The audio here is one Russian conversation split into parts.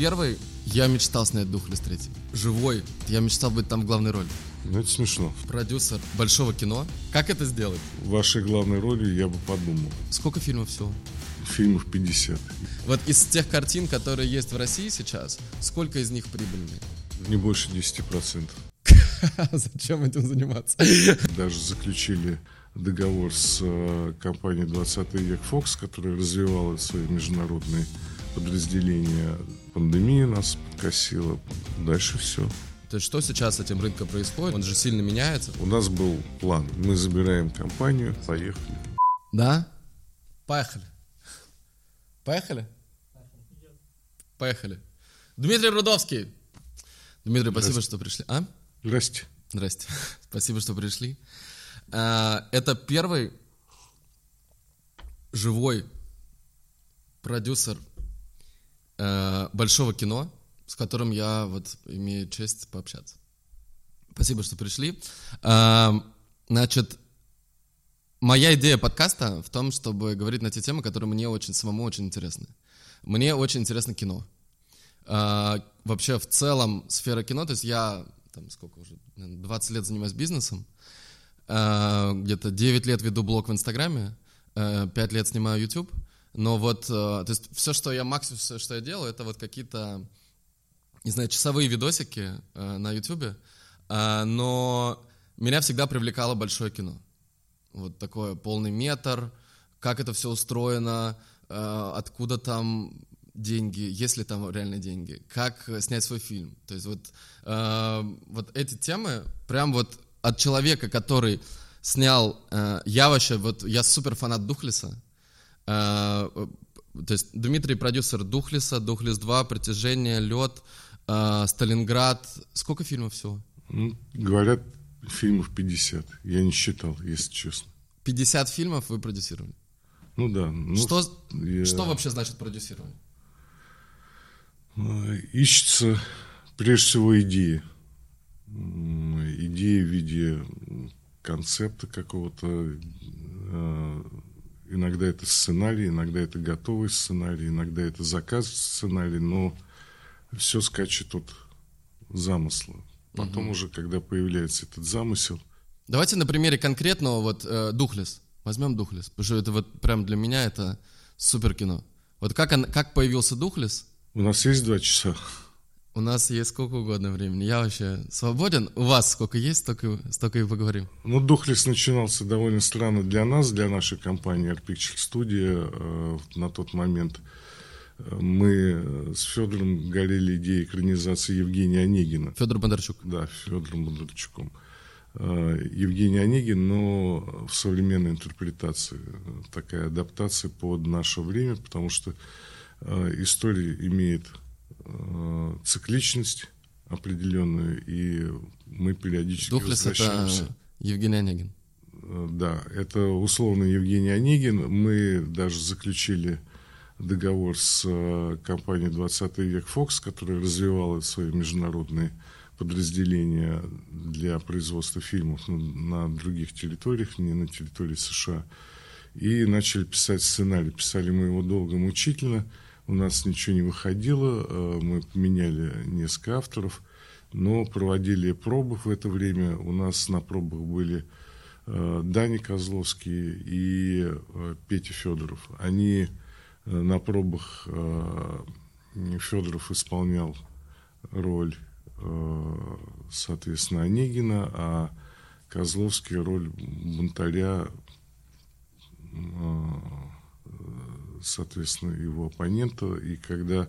первый, я мечтал снять Духлес третий. Живой. Я мечтал быть там в главной роли. Ну, это смешно. Продюсер большого кино. Как это сделать? Вашей главной роли я бы подумал. Сколько фильмов всего? Фильмов 50. Вот из тех картин, которые есть в России сейчас, сколько из них прибыльные? Не больше 10%. Зачем этим заниматься? Даже заключили договор с э, компанией 20 век Fox, которая развивала свои международные подразделения. Пандемия нас подкосила. Дальше все. То есть что сейчас с этим рынком происходит? Он же сильно меняется. У нас был план. Мы забираем компанию, поехали. Да? Поехали. Поехали? Поехали. Дмитрий Рудовский. Дмитрий, спасибо, что пришли. А? Здрасте. Здрасте. Спасибо, что пришли. А, Это первый живой продюсер э, большого кино, с которым я вот имею честь пообщаться. Спасибо, что пришли. А, Значит, моя идея подкаста в том, чтобы говорить на те темы, которые мне очень самому очень интересны. Мне очень интересно кино. А, Вообще, в целом, сфера кино, то есть я там сколько уже, наверное, 20 лет занимаюсь бизнесом, а, где-то 9 лет веду блог в Инстаграме, а, 5 лет снимаю YouTube, но вот, а, то есть все, что я, максимум, все, что я делаю, это вот какие-то, не знаю, часовые видосики а, на YouTube, а, но меня всегда привлекало большое кино. Вот такое полный метр, как это все устроено, откуда там деньги, есть ли там реально деньги, как э, снять свой фильм. То есть вот, э, вот эти темы, прям вот от человека, который снял, э, я вообще, вот я супер фанат Духлиса, э, то есть Дмитрий продюсер Духлиса, Духлис 2, Притяжение, Лед, э, Сталинград, сколько фильмов всего? Ну, говорят, фильмов 50. Я не считал, если честно. 50 фильмов вы продюсировали? Ну да. Ну, что, я- что вообще значит продюсирование? Э, Ищется прежде всего идеи. М, Идеи в виде концепта какого-то. Иногда это сценарий, иногда это готовый сценарий, иногда это заказ сценарий, но все скачет от замысла. Потом уже, когда появляется этот замысел, Давайте на примере конкретного вот э, Духлес. Возьмем Духлес, потому что это вот прям для меня это супер кино. Вот как, он, как появился Духлес, у нас есть два часа. У нас есть сколько угодно времени. Я вообще свободен. У вас сколько есть, столько, столько и поговорим. Ну, Духлес начинался довольно странно для нас, для нашей компании Art Picture Studio э, на тот момент. Э, Мы э, с Федором горели идеей экранизации Евгения Онегина. Федор Бондарчук. Да, Федором Бондарчуком. Э, Евгений Онегин, но в современной интерпретации. Э, Такая адаптация под наше время, потому что э, история имеет цикличность определенную, и мы периодически Духлес это возвращаемся. Евгений Онегин. Э, Да, это условно Евгений Онегин. Мы даже заключили договор с э, компанией 20 век Fox, которая развивала свои международные подразделения для производства фильмов на, на других территориях, не на территории США. И начали писать сценарий. Писали мы его долго, мучительно. У нас ничего не выходило. э, Мы поменяли несколько авторов, но проводили пробы в это время. У нас на пробах были э, Дани Козловский и э, Петя Федоров. Они на пробах Федоров исполнял роль, соответственно, Онегина, а Козловский роль бунтаря, соответственно, его оппонента. И когда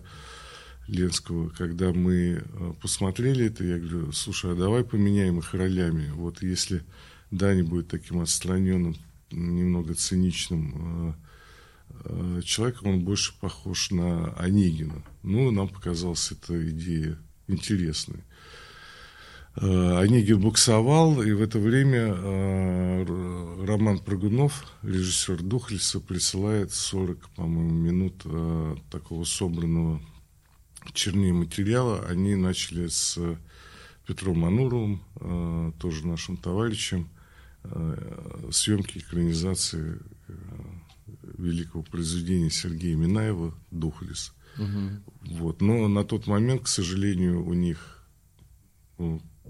Ленского, когда мы э, посмотрели это, я говорю, слушай, а давай поменяем их ролями. Вот если Дани будет таким отстраненным, немного циничным э, э, человеком, он больше похож на Онегина. Ну, нам показалась эта идея интересной. Э, Онегин буксовал, и в это время э, Роман Прыгунов, режиссер Духлиса, присылает 40, по-моему, минут э, такого собранного чернее материала. Они начали с Петром Мануровым, э, тоже нашим товарищем, съемки экранизации великого произведения Сергея Минаева «Духлес». Угу. Вот. Но на тот момент, к сожалению, у них,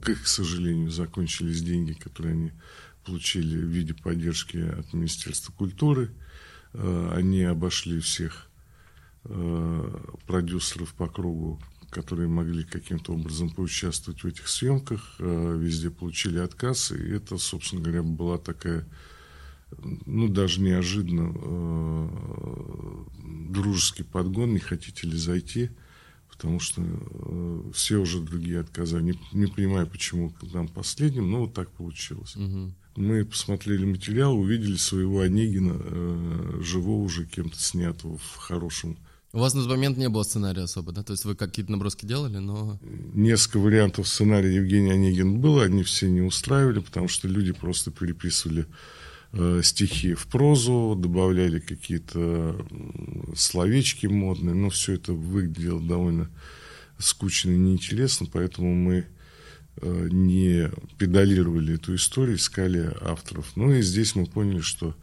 к сожалению, закончились деньги, которые они получили в виде поддержки от Министерства культуры. Э, они обошли всех э, продюсеров по кругу, которые могли каким-то образом поучаствовать в этих съемках, э, везде получили отказ, и это, собственно говоря, была такая, ну, даже неожиданно, дружеский подгон, не хотите ли зайти, потому что все уже другие отказали. Не, не понимаю, почему к нам последним, но вот так получилось. Угу мы посмотрели материал, увидели своего Онегина, э, живого уже кем-то снятого в хорошем. У вас на тот момент не было сценария особо, да? То есть вы какие-то наброски делали, но... Несколько вариантов сценария Евгения Онегин было, они все не устраивали, потому что люди просто переписывали э, стихи в прозу, добавляли какие-то словечки модные, но все это выглядело довольно скучно и неинтересно, поэтому мы Э, не педалировали эту историю, искали авторов. Ну и здесь мы поняли, что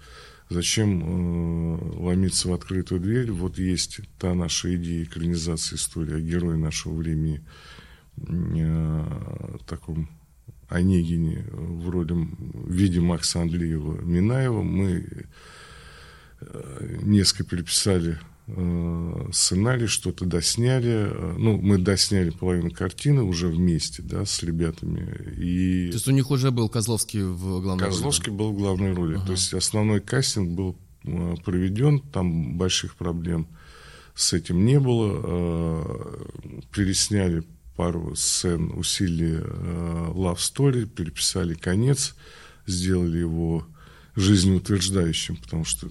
зачем э, ломиться в открытую дверь. Вот есть та наша идея экранизации истории о герое нашего времени, э, таком Онегине в роли в виде Макса Андреева Минаева. Мы э, несколько переписали Э, сценарий, что-то досняли. Э, ну, мы досняли половину картины уже вместе, да, с ребятами. И... То есть у них уже был Козловский в главной Козловский роли? был в главной роли. Ага. То есть основной кастинг был проведен, там больших проблем с этим не было. Пересняли пару сцен, усилили Love Story, переписали конец, сделали его жизнеутверждающим, потому что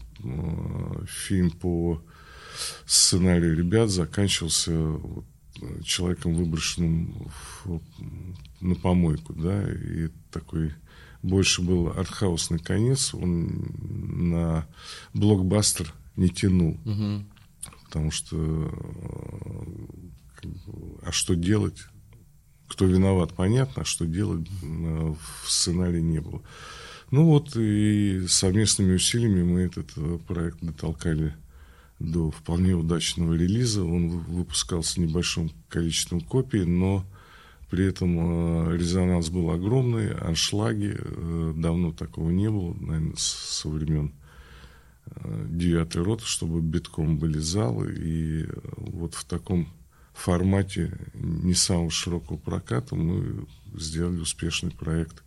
фильм по сценарий ребят заканчивался вот, человеком, выброшенным в, на помойку, да, и такой больше был артхаусный конец, он на блокбастер не тянул, угу. потому что а что делать? Кто виноват, понятно, а что делать в сценарии не было. Ну вот и совместными усилиями мы этот э, проект дотолкали до вполне удачного релиза. Он выпускался небольшим количеством копий, но при этом э, резонанс был огромный, аншлаги, э, давно такого не было, наверное, со времен э, девятой роты, чтобы битком были залы. И вот в таком формате не самого широкого проката мы сделали успешный проект,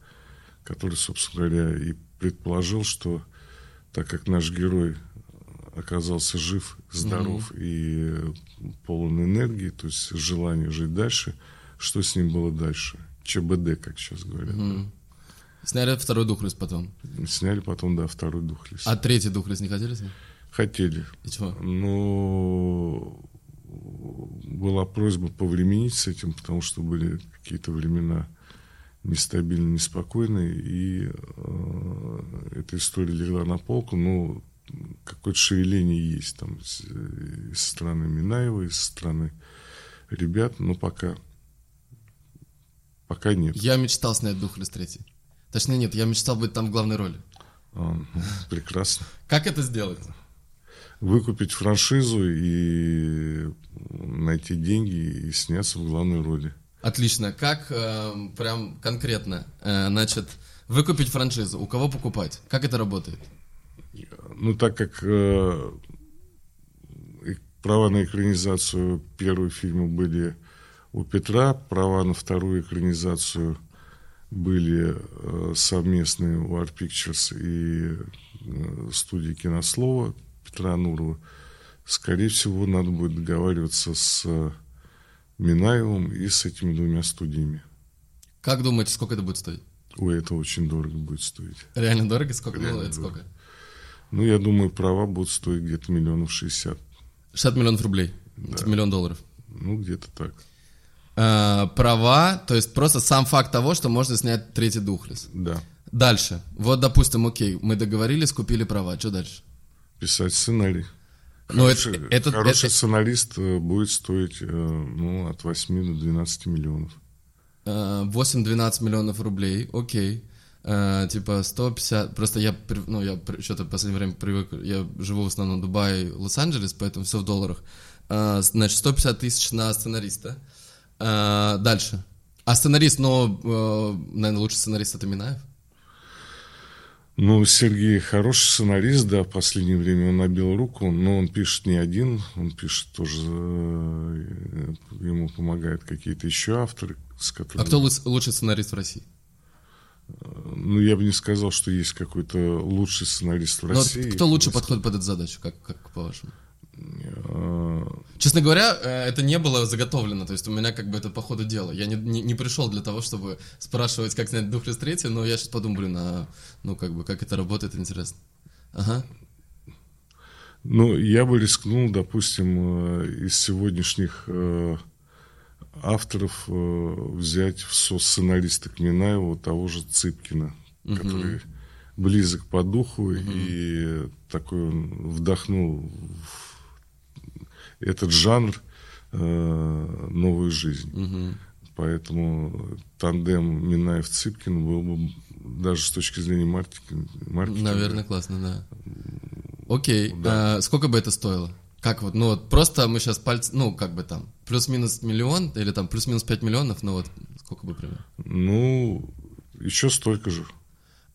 который, собственно говоря, и предположил, что так как наш герой оказался жив, здоров mm-hmm. и полон энергии, то есть желание жить дальше. Что с ним было дальше? ЧБД, как сейчас говорят. Mm-hmm. Сняли второй духлес потом? Сняли потом, да, второй духлес. А третий духлес не хотели снять? Хотели. И чего? Но была просьба повременить с этим, потому что были какие-то времена нестабильные, неспокойные, и э, эта история легла на полку, но какое-то шевеление есть там э, со стороны Минаева, со стороны ребят, но пока, пока нет. Я мечтал снять Духлес третий. Точнее, нет, я мечтал быть там в главной роли. А, ну, прекрасно. Как это сделать? Выкупить франшизу и найти деньги и сняться в главной роли. Отлично. Как э, прям конкретно? Э, значит, выкупить франшизу. У кого покупать? Как это работает? ну, так как э, права на экранизацию первого фильма были у Петра, права на вторую экранизацию были э, совместные у Art Pictures и э, студии Кинослова Петра Нурова. Скорее всего, надо будет договариваться с э, Минаевым и с этими двумя студиями. Как думаете, сколько это будет стоить? Ой, это очень дорого будет стоить. Реально дорого? Сколько? Реально это дорого. сколько? Ну, я думаю, права будут стоить где-то миллионов шестьдесят. 60 миллионов рублей? Да. Это миллион долларов? Ну, где-то так. А, права, то есть просто сам факт того, что можно снять третий Духлес. Да. Дальше. Вот, допустим, окей, мы договорились, купили права. Что дальше? Писать сценарий. Но хороший это, это, хороший это... сценарист э, будет стоить э, ну, от 8 до 12 миллионов. 8-12 э, миллионов рублей, окей. Uh, типа 150, просто я, ну, я что-то в последнее время привык, я живу в основном в Дубае, Лос-Анджелес, поэтому все в долларах. А, значит, 150 тысяч на сценариста. А, дальше. А сценарист, но, э, наверное, лучший сценарист это Минаев? Ну, Сергей хороший сценарист, да, в последнее время он набил руку, но он пишет не один, он пишет тоже, э, ему помогают какие-то еще авторы, с которыми... А кто лучший сценарист в России? Ну, я бы не сказал, что есть какой-то лучший сценарист в но России. Кто лучше подходит под эту задачу, как, как по-вашему? Честно говоря, э, это не было заготовлено, то есть у меня как бы это по ходу дела. Я не, не, не пришел для того, чтобы спрашивать, как снять Духлес третий, но я сейчас подумаю, блин, а, ну как бы, как это работает, интересно. Ага. Ну, я бы рискнул, допустим, э, из сегодняшних э, авторов взять в со-сценариста к Минаеву того же Цыпкина, угу. который близок по духу угу. и такой вдохнул в этот жанр э, новую жизнь. Угу. Поэтому тандем Минаев-Цыпкин был бы даже с точки зрения маркетинга. маркетинга Наверное, классно, да. Окей. Да. А, сколько бы это стоило? Как вот, ну вот просто мы сейчас пальцы, ну как бы там, плюс-минус миллион или там плюс-минус 5 миллионов, ну вот сколько бы примерно? Ну, еще столько же.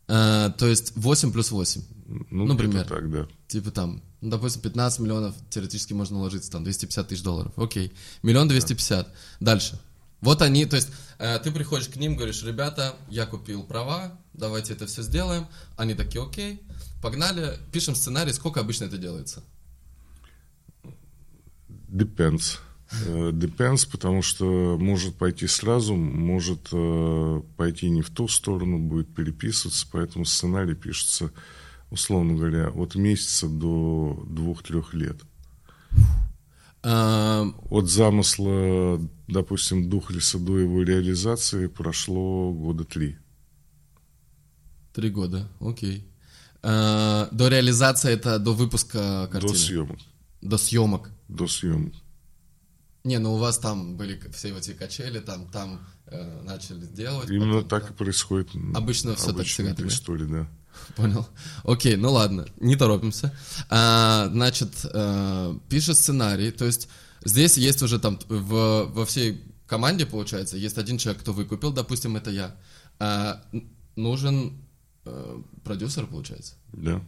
А, то есть 8 плюс 8. Ну, например. так, да. Типа там, ну, допустим, 15 миллионов теоретически можно уложиться, там, 250 тысяч долларов. Окей. Миллион 250. Да. Дальше. Вот они, то есть э, ты приходишь к ним, говоришь, ребята, я купил права, давайте это все сделаем. Они такие, окей, погнали, пишем сценарий, сколько обычно это делается? Depends. Э, depends, потому что может пойти сразу, может э, пойти не в ту сторону, будет переписываться, поэтому сценарий пишется условно говоря, от месяца до двух-трех лет. А... От замысла, допустим, Духлиса до его реализации прошло года три. Три года, окей. А, до реализации это до выпуска картины? До съемок. До съемок? До съемок. Не, ну у вас там были все эти качели, там, там э, начали делать. Именно потом, так да. и происходит. Обычно все так всегда. история, да. Понял. Окей, ну ладно, не торопимся. А, значит, а, пишет сценарий, то есть здесь есть уже там в, во всей команде, получается, есть один человек, кто выкупил, допустим, это я. А, нужен а, продюсер, получается? Да.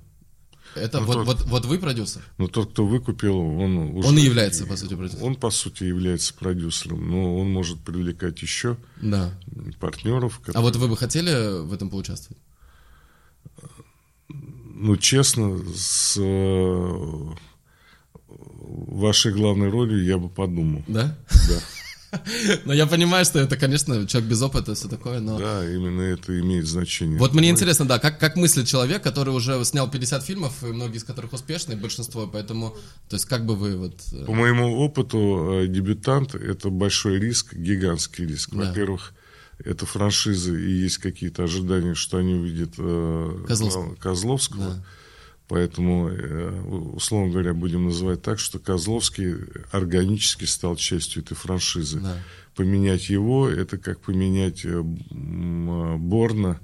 Это ну, вот, тот, вот, вот вы продюсер? Ну, тот, кто выкупил, он уже... Он и является, по сути, продюсером. Он, по сути, является продюсером, но он может привлекать еще да. партнеров. Которые... А вот вы бы хотели в этом поучаствовать? Ну, честно, с э, вашей главной ролью я бы подумал. Да? Да. Но я понимаю, что это, конечно, человек без опыта, все такое, но... Да, именно это имеет значение. Вот мне интересно, да, как, как мыслит человек, который уже снял 50 фильмов, и многие из которых успешные, большинство, поэтому, то есть как бы вы вот... Э, По моему опыту, э, дебютант — это большой риск, гигантский риск. Да. Во-первых, это франшизы и есть какие-то ожидания, что они увидят э, Козловского. Козловского. Да. Поэтому, э, условно говоря, будем называть так, что Козловский органически стал частью этой франшизы. Да. Поменять его, это как поменять э, Борна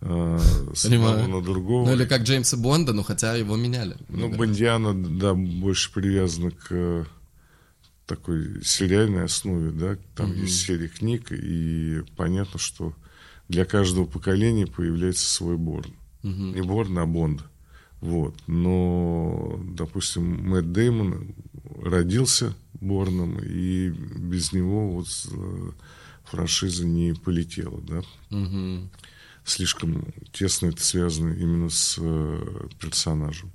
э, с одного на другого. Ну или как Джеймса Бонда, но хотя его меняли. Ну, Бондиана, да, больше привязана к такой сериальной основе, да, там mm-hmm. есть серия книг, и понятно, что для каждого поколения появляется свой Борн. Mm-hmm. Не Борн, а Бонд. Вот. Но, допустим, Мэтт Деймон родился Борном, и без него вот э, франшиза не полетела, да. Mm-hmm. Слишком тесно это связано именно с э, персонажем.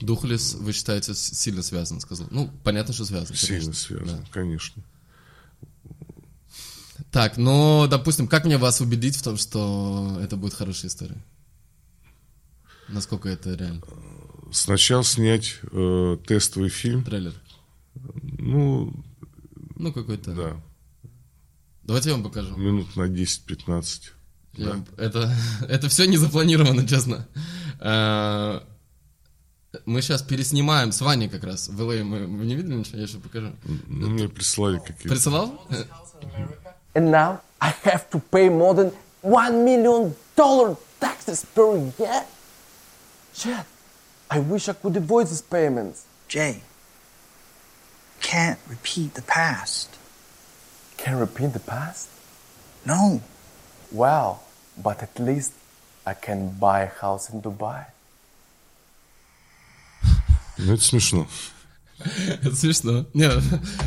Духлес, вы считаете, сильно связан, сказал? Ну, понятно, что связан. Сильно конечно. связан, да. конечно. Так, но, допустим, как мне вас убедить в том, что это будет хорошая история? Насколько это реально? Сначала снять э, тестовый фильм. Трейлер. Ну, ну какой-то. Да. Давайте я вам покажу. Минут на 10-15. Да. Это, это все не запланировано, честно. Э, мы сейчас переснимаем с Ваней как раз. В LA мы, вы не видели ничего? Я еще покажу. Ну, мне прислали какие-то. Присылал? And now I have to pay more than one million dollar taxes per year? Chad, I wish I could avoid these payments. Jay, can't repeat the past. Can repeat the past? No. Well, but at least I can buy a house in Dubai. Ну, это смешно. Это смешно. Не,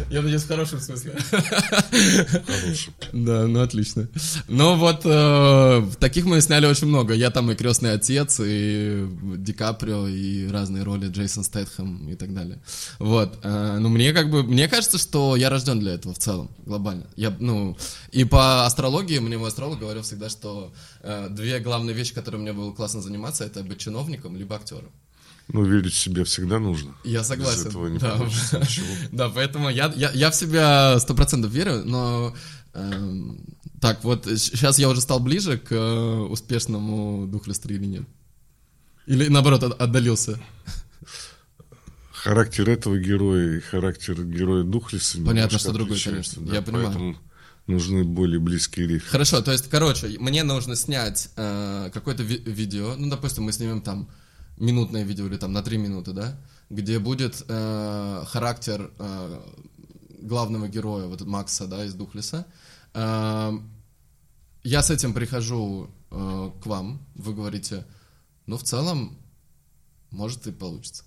я надеюсь, в хорошем смысле. Хороший. Да, ну отлично. Ну вот, э, таких мы сняли очень много. Я там и крестный отец, и Ди Каприо, и разные роли, Джейсон Стэтхэм и так далее. Вот. э, ну мне как бы, мне кажется, что я рожден для этого в целом, глобально. Я, ну, и по астрологии, мне мой астролог говорил всегда, что э, две главные вещи, которые мне было классно заниматься, это быть чиновником, либо актером. Ну, верить в себя всегда нужно. Я Без согласен. этого не да. получится ничего. Да, поэтому я, я, я в себя сто процентов верю, но эм, так вот сейчас я уже стал ближе к э, успешному духлестру или нет? Или наоборот от- отдалился? Характер этого героя и характер героя Духлиса Понятно, что другой, конечно. да, Я понимаю. Поэтому нужны более близкие рифы. Хорошо, то есть, короче, мне нужно снять э, какое-то ви- видео, ну, допустим, мы снимем там минутное видео или там на три минуты, да, где будет э, характер э, главного героя, вот Макса, да, из Духлиса. Э, я с этим прихожу э, к вам, вы говорите, ну, в целом, может и получится.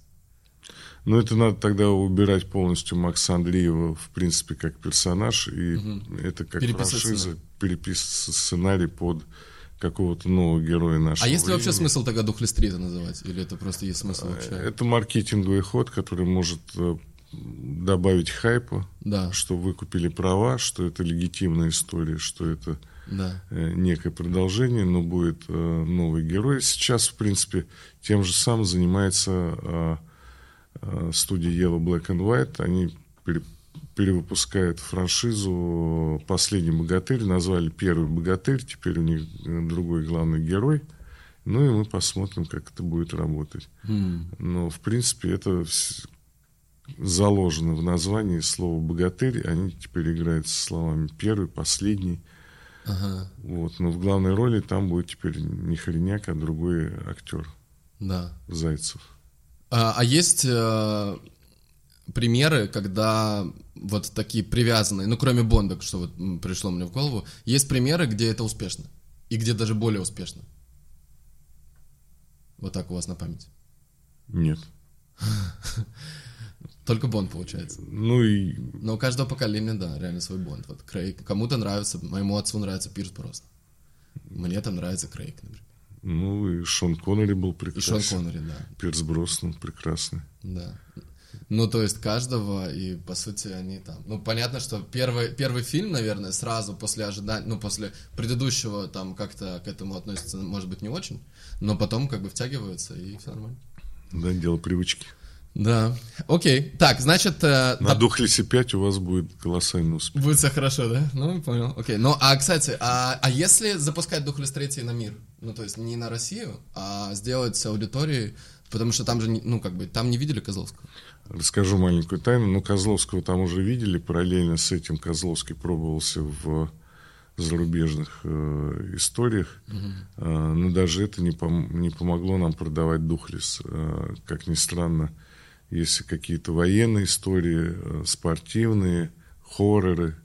Но это надо тогда убирать полностью Макса Андреева, в принципе, как персонаж, и это как Переписывать франшиза, переписывать сценарий под какого-то нового героя нашего А есть ли вообще времени. смысл тогда Духлес 3 это называть? Или это просто есть смысл вообще? Это маркетинговый ход, который может э, добавить хайпа, Да. что вы купили права, что это легитимная история, что это Да. э, некое продолжение, но будет э, новый герой. Сейчас, в принципе, тем же самым занимается э, э, студия Yellow Black and White. Они пере- перевыпускают франшизу «Последний богатырь». Назвали «Первый богатырь», теперь у них э, другой главный герой. Ну и мы посмотрим, как это будет работать. Но, в принципе, это заложено в названии слова «богатырь». Они теперь играют со словами «первый», «последний». Ага. Вот. Но в главной роли там будет теперь не Хореняк, а другой актер Да. Зайцев. А, а есть э, примеры, когда вот такие привязанные, ну кроме Бонда, что вот пришло мне в голову, есть примеры, где это успешно и где даже более успешно. Вот так у вас на память. Нет. Только Бонд получается. Ну и Но у каждого поколения, да, реально свой Бонд. Вот Крейг. Кому-то нравится, моему отцу нравится Пирс просто. Мне там нравится Крейг, например. ну и Шон Коннери был И прекрасен. Шон Коннери, да. Пирс Броснан прекрасный. Да. Ну, то есть каждого, и по сути они там. Ну, понятно, что первый, первый фильм, наверное, сразу после ожидания, ну, после предыдущего там как-то к этому относятся, может быть, не очень, но потом как бы втягиваются, и все нормально. Да, дело привычки. Да. Окей. Так, значит, э, На доп- Духлисе 5 у вас будет колоссальный успех. будет все хорошо, да? Ну, понял. Окей. Ну, а, кстати, а, а если запускать Духлес 3 на мир? Ну, то есть не на Россию, а сделать с аудиторией, потому что там же, ну, как бы, там не видели Козловского. Расскажу маленькую тайну. Ну, Козловского там уже видели. Параллельно с этим Козловский пробовался в зарубежных э, историях. Э, но даже это не, пом- не помогло нам продавать Духлес. Э, как ни странно, если какие-то военные истории, э, спортивные, хорроры,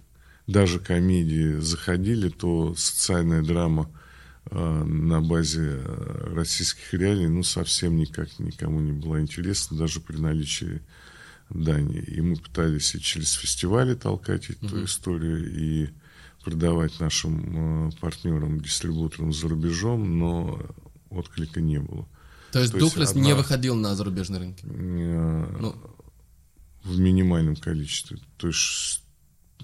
даже комедии заходили, то социальная драма на базе э, российских реалий, ну, совсем никак никому не была интересна, даже при наличии Дании. И мы пытались и через фестивали толкать эту историю, и продавать нашим э, партнерам, дистрибуторам за рубежом, но отклика не было. То есть То одна- не выходил на зарубежные рынки. Э, Ну, в минимальном количестве. То есть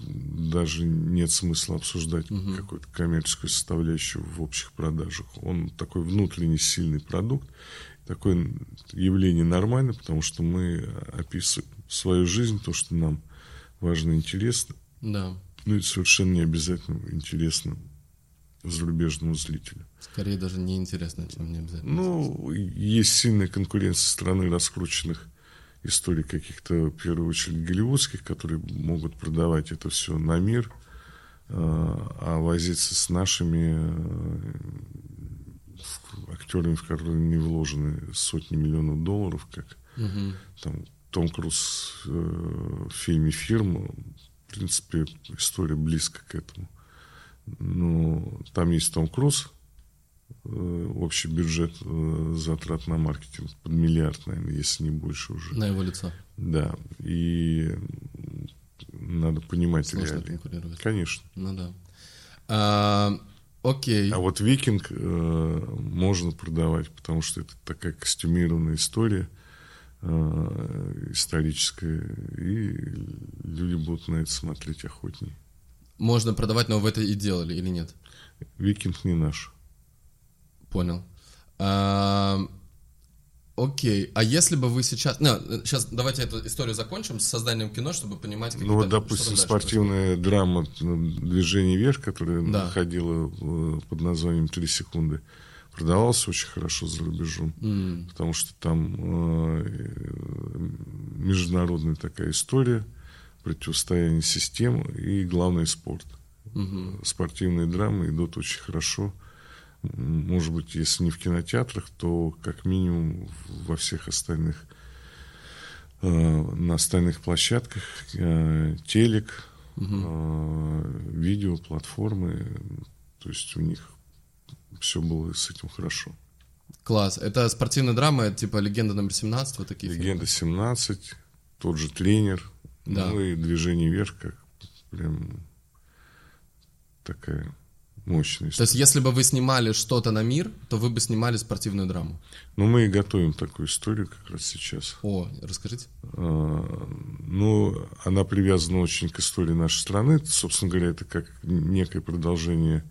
даже нет смысла обсуждать какую-то коммерческую составляющую в общих продажах. Он такой внутренний сильный продукт. Такое явление нормально, потому что мы описываем свою жизнь, то, что нам важно и интересно. да. Ну, это совершенно не обязательно интересно зарубежному зрителю. Скорее даже неинтересно, чем не обязательно. Ну, есть сильная конкуренция со стороны раскрученных историй каких-то, в первую очередь, голливудских, которые могут продавать это все на мир, а а возиться с нашими э, актерами, в которые не вложены сотни миллионов долларов, как там Том Круз э, в фильме «Фирма». В принципе, история близко к этому. Но там есть Том Круз, общий бюджет э, затрат на маркетинг под миллиард, наверное, если не больше уже. На его лицо. Да, и надо понимать Сложно реалии. конкурировать. Конечно. Ну да. А, окей. А вот викинг э, можно продавать, потому что это такая костюмированная история э, историческая, и люди будут на это смотреть охотнее. Можно продавать, но вы это и делали или нет? Викинг не наш. Понял. А, окей. А если бы вы сейчас... Ну, сейчас давайте эту историю закончим с созданием кино, чтобы понимать, Ну вот, допустим, спортивная драма ну, «Движение вверх», которая Да. находила э, под названием «Три секунды», продавалась очень хорошо за рубежом, потому что там э, международная такая история, противостояние систем и, главное, спорт. Спортивные драмы идут очень хорошо. Может быть, если не в кинотеатрах, то как минимум во всех остальных э, на остальных площадках э, телек, э, видео, платформы. То есть у них все было с этим хорошо. Класс. Это спортивная драма, это типа «Легенда номер 17», вот такие фильмы? Легенда 17, тот же тренер, Да. ну и движение вверх, как прям такая мощная То есть, если бы вы снимали что-то на мир, то вы бы снимали спортивную драму. Но мы и готовим такую историю как раз сейчас. О, расскажите. А, Ну, она привязана очень к истории нашей страны. Собственно говоря, это как некое продолжение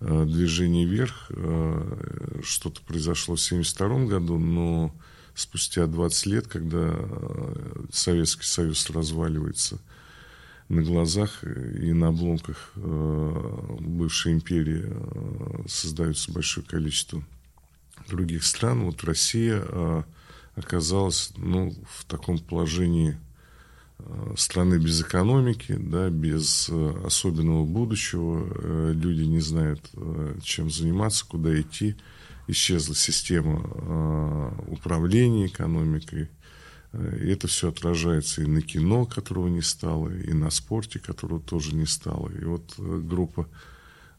э, движения вверх. Э, Что-то произошло в 1972 году, но спустя 20 лет, когда э, Советский Союз разваливается на глазах и на обломках э, бывшей империи э, создается большое количество других стран. Вот Россия э, оказалась ну, в таком положении э, страны без экономики, да, без э, особенного будущего. Э, Люди не знают, э, чем заниматься, куда идти. Исчезла система э, управления экономикой. Э, это все отражается и на кино, которого не стало, и на спорте, которого тоже не стало. И вот э, группа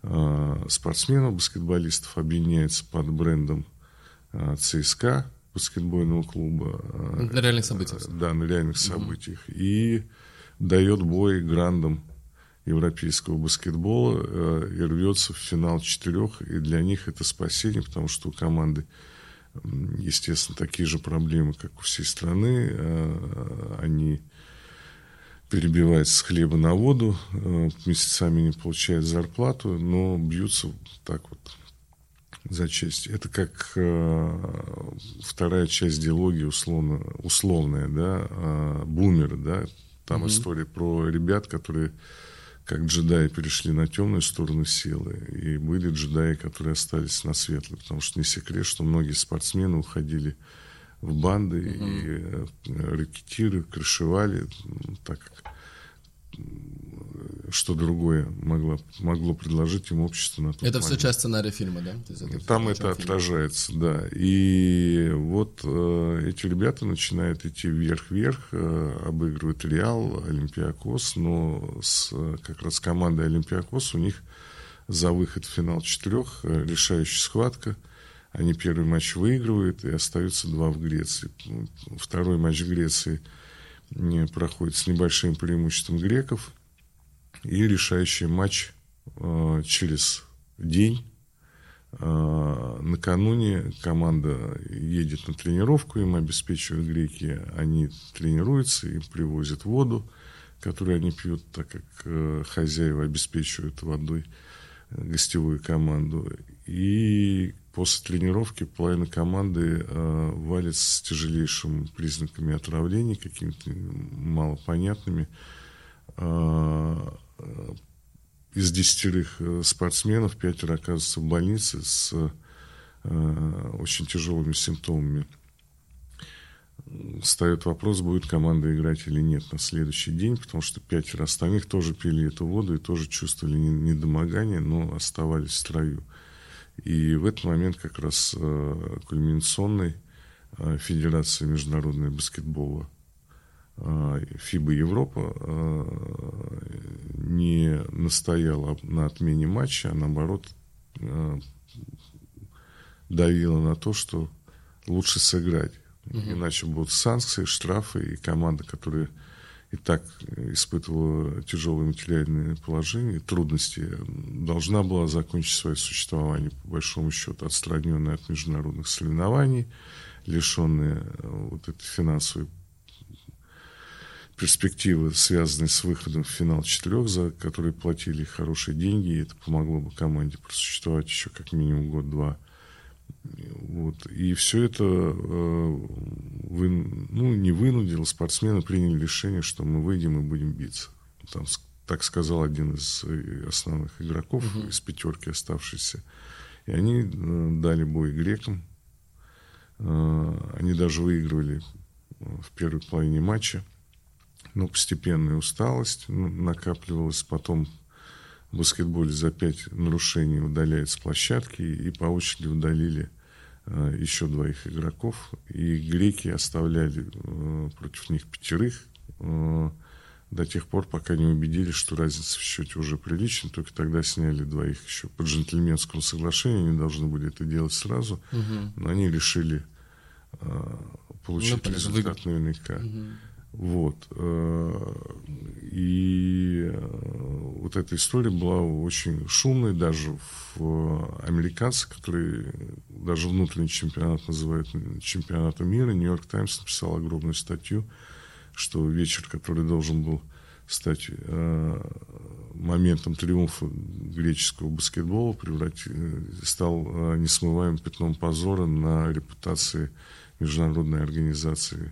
э, спортсменов, баскетболистов объединяется под брендом э, ЦСКА, баскетбольного клуба. э, На реальных событиях. Да, на реальных событиях. И дает бой грандам европейского баскетбола э, и рвется в финал четырех. И для них это спасение, потому что у команды, естественно, такие же проблемы, как у всей страны. Э, Они перебиваются с хлеба на воду, э, месяцами не получают зарплату, но бьются так вот за честь. Это как э, вторая часть диалогии условно, условная, да, э, бумер, да. Там история про ребят, которые как джедаи перешли на темную сторону силы, и были джедаи, которые остались на светлой, потому что не секрет, что многие спортсмены уходили в банды и э, рэкетиры крышевали, м, так как что другое могло, могло предложить им общество на тот Это все момент. часть сценария фильма, да? То есть это Там это отражается, да. И вот э, эти ребята начинают идти вверх-вверх, э, обыгрывают Реал, Олимпиакос, но с, как раз командой Олимпиакос у них за выход в финал четырех э, решающая схватка. Они первый матч выигрывают, и остаются два в Греции. Второй матч в Греции э, проходит с небольшим преимуществом греков. И решающий матч э, через день а, Накануне команда едет на тренировку, им обеспечивают греки, они тренируются, им привозят воду, которую они пьют, так как э, хозяева обеспечивают водой э, гостевую команду. И после тренировки половина команды э, валится с тяжелейшими признаками отравления, какими-то малопонятными. Э, из десятерых э, спортсменов пятеро оказываются в больнице с э, очень тяжелыми симптомами. Встает вопрос, будет команда играть или нет на следующий день, потому что пятеро остальных тоже пили эту воду и тоже чувствовали не- недомогание, но оставались в строю. И в этот момент как раз кульминационной Федерация международного баскетбола ФИБА Европа не настояла на отмене матча, а наоборот давила на то, что лучше сыграть. Угу. Иначе будут санкции, штрафы, и команда, которая и так испытывала тяжелое материальное положение, трудности, должна была закончить свое существование, по большому счету, отстраненная от международных соревнований, лишенная вот этой финансовой перспективы, связанные с выходом в финал четырех, за которые платили хорошие деньги, и это помогло бы команде просуществовать еще как минимум год-два. Вот. И все это э, вы, ну, не вынудило, спортсмены приняли решение, что мы выйдем и будем биться. Там, так сказал один из э, основных игроков uh-huh. из пятерки оставшихся. И они э, дали бой грекам. Они даже выигрывали в первой половине матча. Но постепенная усталость накапливалась. Потом в баскетболе за пять нарушений удаляют с площадки и по очереди удалили э, еще двоих игроков. И греки оставляли э, против них пятерых э, до тех пор, пока не убедились, что разница в счете уже прилична. Только тогда сняли двоих еще по джентльменскому соглашению. Они должны были это делать сразу. Угу. Но они решили получить ну, результат наверняка. Угу. Вот. Э, и э, вот эта история была очень шумной, даже в американцы, которые даже внутренний чемпионат называют чемпионатом мира, Нью-Йорк Таймс написал огромную статью, что вечер, который должен был стать э, моментом триумфа греческого баскетбола, стал несмываемым пятном позора на репутации международной организации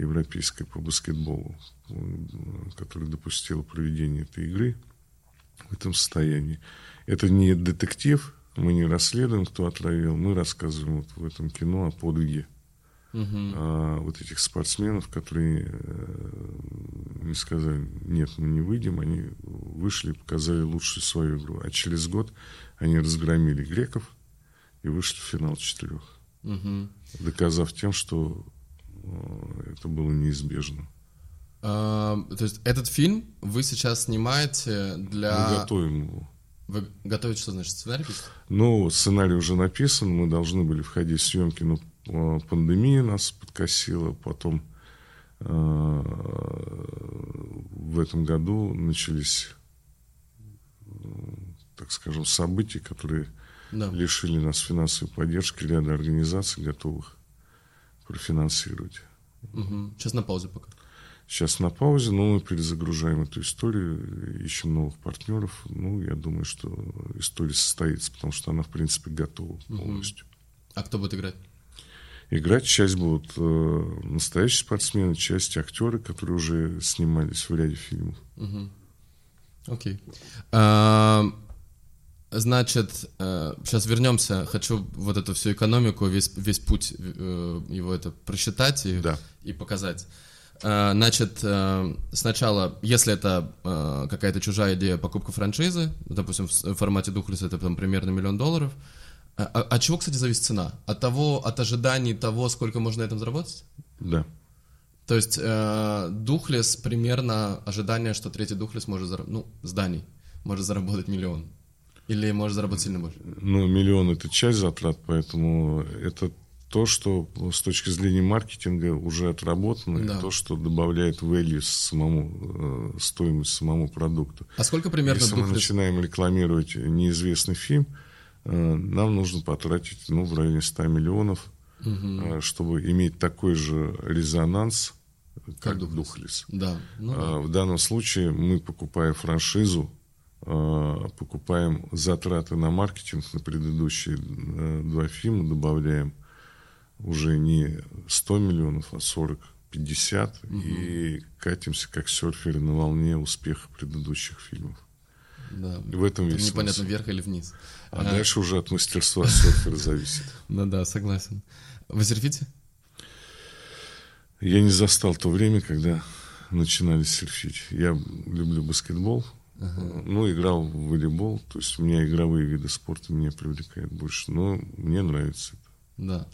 европейской по баскетболу, которая допустила проведение этой игры в этом состоянии. Это не детектив, мы не расследуем, кто отравил, мы рассказываем вот в этом кино о подвиге угу. а, вот этих спортсменов, которые э, не сказали, нет, мы не выйдем, они вышли и показали лучшую свою игру. А через год они разгромили греков и вышли в финал четырех, угу. доказав тем, что Э, это было неизбежно. А, то есть этот фильм вы сейчас снимаете для... Мы готовим его. Вы готовите, что значит, сценарий? Ну, сценарий уже написан, мы должны были входить в съемки, но э, пандемия нас подкосила, потом э, в этом году начались, так скажем, события, которые да. лишили нас финансовой поддержки ряда организаций, готовых профинансировать. Угу. Сейчас на паузе пока. Сейчас на паузе, но мы перезагружаем эту историю, ищем новых партнеров. Ну, я думаю, что история состоится, потому что она, в принципе, готова угу. полностью. А кто будет играть? Играть часть будут э, настоящие спортсмены, часть актеры, которые уже снимались в ряде фильмов. Угу. Окей. А, Значит, сейчас э, вернемся. Хочу вот эту всю экономику, весь, весь путь э, его это просчитать и, да. и показать. Э, значит, сначала, если это какая-то чужая идея покупка франшизы, допустим, в формате Духлиса это там примерно миллион долларов, а, а, от чего, кстати, зависит цена? От того, от ожиданий того, сколько можно на этом заработать? Да. То есть Духлес примерно ожидание, что третий Духлес может заработать, ну, зданий, может заработать миллион. Или может заработать сильно больше? Ну, миллион – это часть затрат, поэтому это то, что с точки зрения маркетинга уже отработано, да. и то, что добавляет value самому, э, стоимость самому продукту. А сколько примерно Если мы начинаем рекламировать неизвестный фильм, э, нам нужно потратить ну, в районе 100 миллионов, угу. чтобы иметь такой же резонанс, как, как Духлес. Да. Ну, да. В данном случае мы, покупая франшизу, покупаем затраты на маркетинг на предыдущие э, два фильма, добавляем уже не 100 миллионов, а 40, 50 угу. и катимся как серферы на волне успеха предыдущих фильмов. Да. В этом весь Непонятно, смысл. вверх или вниз. А, а дальше уже от мастерства серфера зависит. Ну да, согласен. Вы серфите? Я не застал то время, когда начинали серфить. Я люблю баскетбол, Ага. Ну, играл в волейбол, то есть у меня игровые виды спорта меня привлекают больше, но мне нравится это. Да.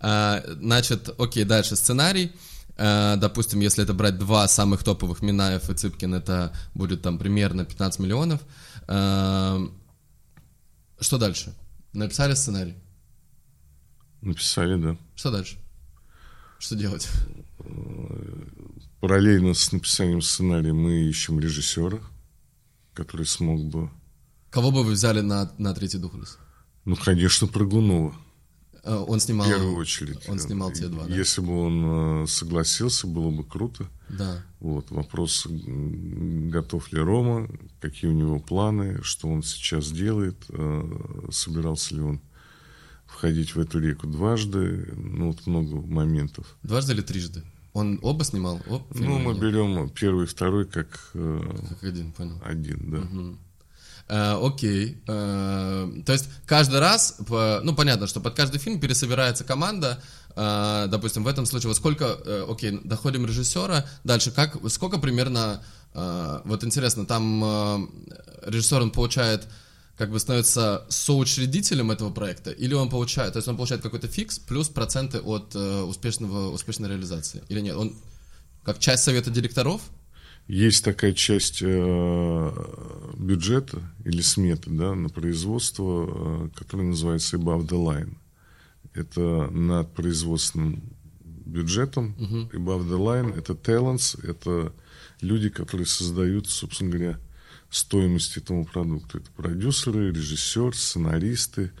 А, значит, окей, дальше сценарий. Э, допустим, если это брать два самых топовых Минаев и Цыпкин, это будет там примерно 15 миллионов. Э, что дальше? Написали сценарий? Написали, да. Что дальше? Что делать? Параллельно с написанием сценария мы ищем режиссера, который смог бы... Кого бы вы взяли на, на третий Духлес? Ну, конечно, Прыгунова. Э, Он снимал... В первую очередь. Он снимал те два, да? Если бы он э, согласился, было бы круто. Да. Вот, вопрос, готов ли Рома, какие у него планы, что он сейчас делает, э, собирался ли он входить в эту реку дважды, ну, вот много моментов. Дважды или трижды? Он оба снимал? Оба Ну, мы или- берем первый и второй как э, Как один, понял. один, да. Э, окей. Э, то есть каждый раз, по- ну понятно, что под каждый фильм пересобирается команда. Э, допустим, в этом случае, вот сколько, э, окей, доходим режиссера, дальше как, сколько примерно, э, вот интересно, там э, режиссер, он получает, как бы становится соучредителем этого проекта, или он получает, то есть он получает какой-то фикс плюс проценты от э, успешного, успешной реализации, или нет? Он как часть совета директоров? Есть такая часть э, бюджета или сметы да, на производство, э, которая называется above the line. Это над производственным бюджетом. Above the line это talents, это люди, которые создают, собственно говоря, стоимость этому продукту. Это продюсеры, режиссер, сценаристы,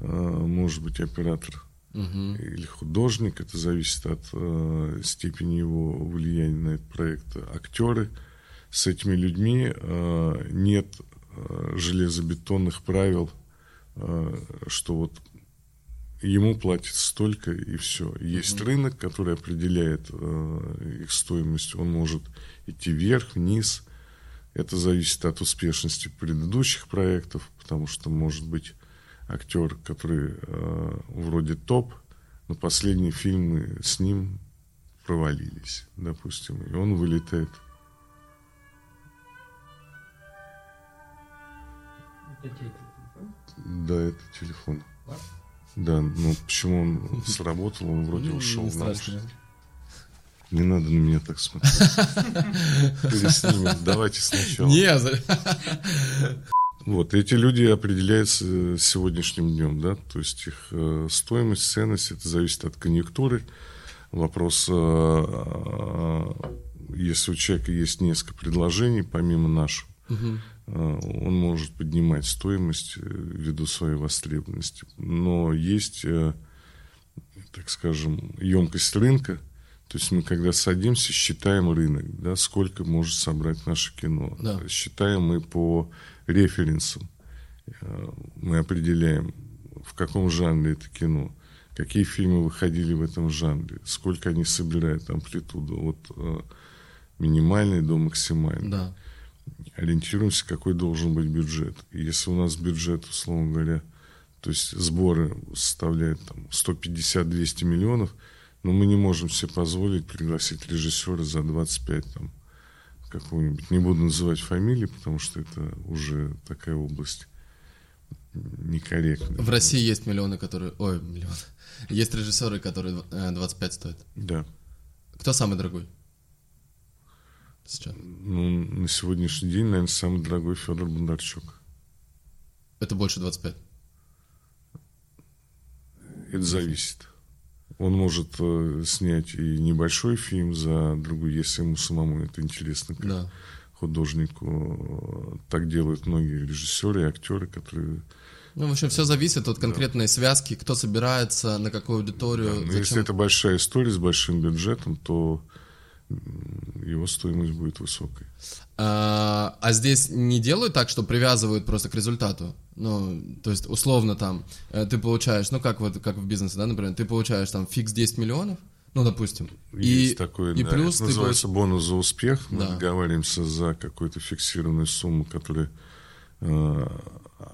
э, может быть, оператор или художник, это зависит от э, степени его влияния на этот проект. Актеры с этими людьми э, нет железобетонных правил, что вот ему платят столько и все. Есть рынок, который определяет э, их стоимость. Он может идти вверх, вниз. Это зависит от успешности предыдущих проектов, потому что может быть актер, который э, вроде топ, но последние фильмы с ним провалились, допустим, и он вылетает. Да, это телефон. Да, но почему он сработал, он вроде ушел. Не в страшно. Не надо на меня так смотреть. Переснимем. Давайте сначала. Не, Вот, эти люди определяются э, сегодняшним днем, да, то есть их э, стоимость, ценность, это зависит от конъюнктуры. Вопрос, э, если у человека есть несколько предложений, помимо нашего, он может поднимать стоимость ввиду своей востребованности. Но есть, так скажем, емкость рынка, то есть мы когда садимся, считаем рынок, да, сколько может собрать наше кино. Да. Считаем мы по референсам. Э, Мы определяем, в каком жанре это кино, какие фильмы выходили в этом жанре, сколько они собирают амплитуду от э, минимальной до максимальной. Да. Ориентируемся, какой должен быть бюджет. Если у нас бюджет, условно говоря, то есть сборы составляют там 150-200 миллионов, но мы не можем себе позволить пригласить режиссера за 25 там, какого-нибудь. Не буду называть фамилии, потому что это уже такая область некорректная. В России есть миллионы, которые... Ой, миллионы. Есть режиссеры, которые э, 25 стоят. Да. Кто самый дорогой? Сейчас. Ну, на сегодняшний день, наверное, самый дорогой Федор Бондарчук. Это больше 25. Это зависит. Он может э, снять и небольшой фильм за другую, если ему самому это интересно, как Да. художнику. Так делают многие режиссеры и актеры, которые... Ну, в общем, все зависит от конкретной связки, кто собирается, на какую аудиторию. Ну, зачем- Если это большая история с большим бюджетом, то его стоимость будет высокой. А, а здесь не делают так, что привязывают просто к результату. Ну, то есть, условно там, э, ты получаешь, ну, как вот, как в бизнесе, да, например, ты получаешь там фикс 10 миллионов, ну, допустим. Есть и, такое, и да. плюс это называется бонус за успех. Мы Да. договариваемся за какую-то фиксированную сумму, которая э,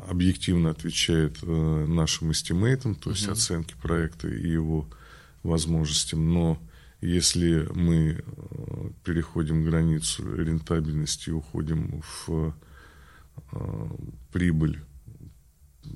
объективно отвечает э, нашим эстимейтам, то есть оценке проекта и его возможностям. Но если мы э, переходим границу рентабельности и уходим в э, прибыль,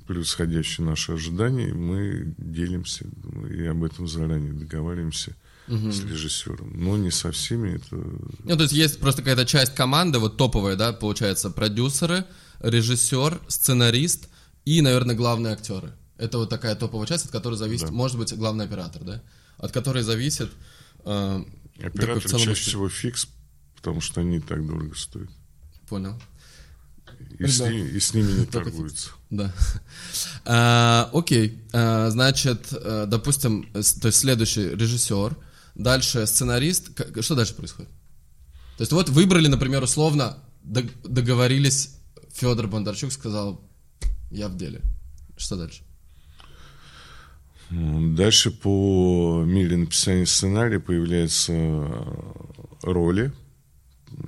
превосходящую наши ожидания, мы делимся и об этом заранее договариваемся с режиссером. Но не со всеми. Это... Ну, то есть есть просто какая-то часть команды, вот топовая, да, получается, продюсеры, режиссер, сценарист и, наверное, главные актеры. Это вот такая топовая часть, от которой зависит, Да. может быть, главный оператор, да? От которой зависит... э, такой Оператор в целом чаще всего фикс, потому что они так дорого стоят. Понял. И, с, ними, и с ними не торгуются. Да. А, окей. А, значит, э, допустим, то есть следующий режиссер, дальше сценарист. Что дальше происходит? То есть вот выбрали, например, условно, дог- договорились, Федор Бондарчук сказал, я в деле. Что дальше? Дальше по мере написания сценария появляются роли.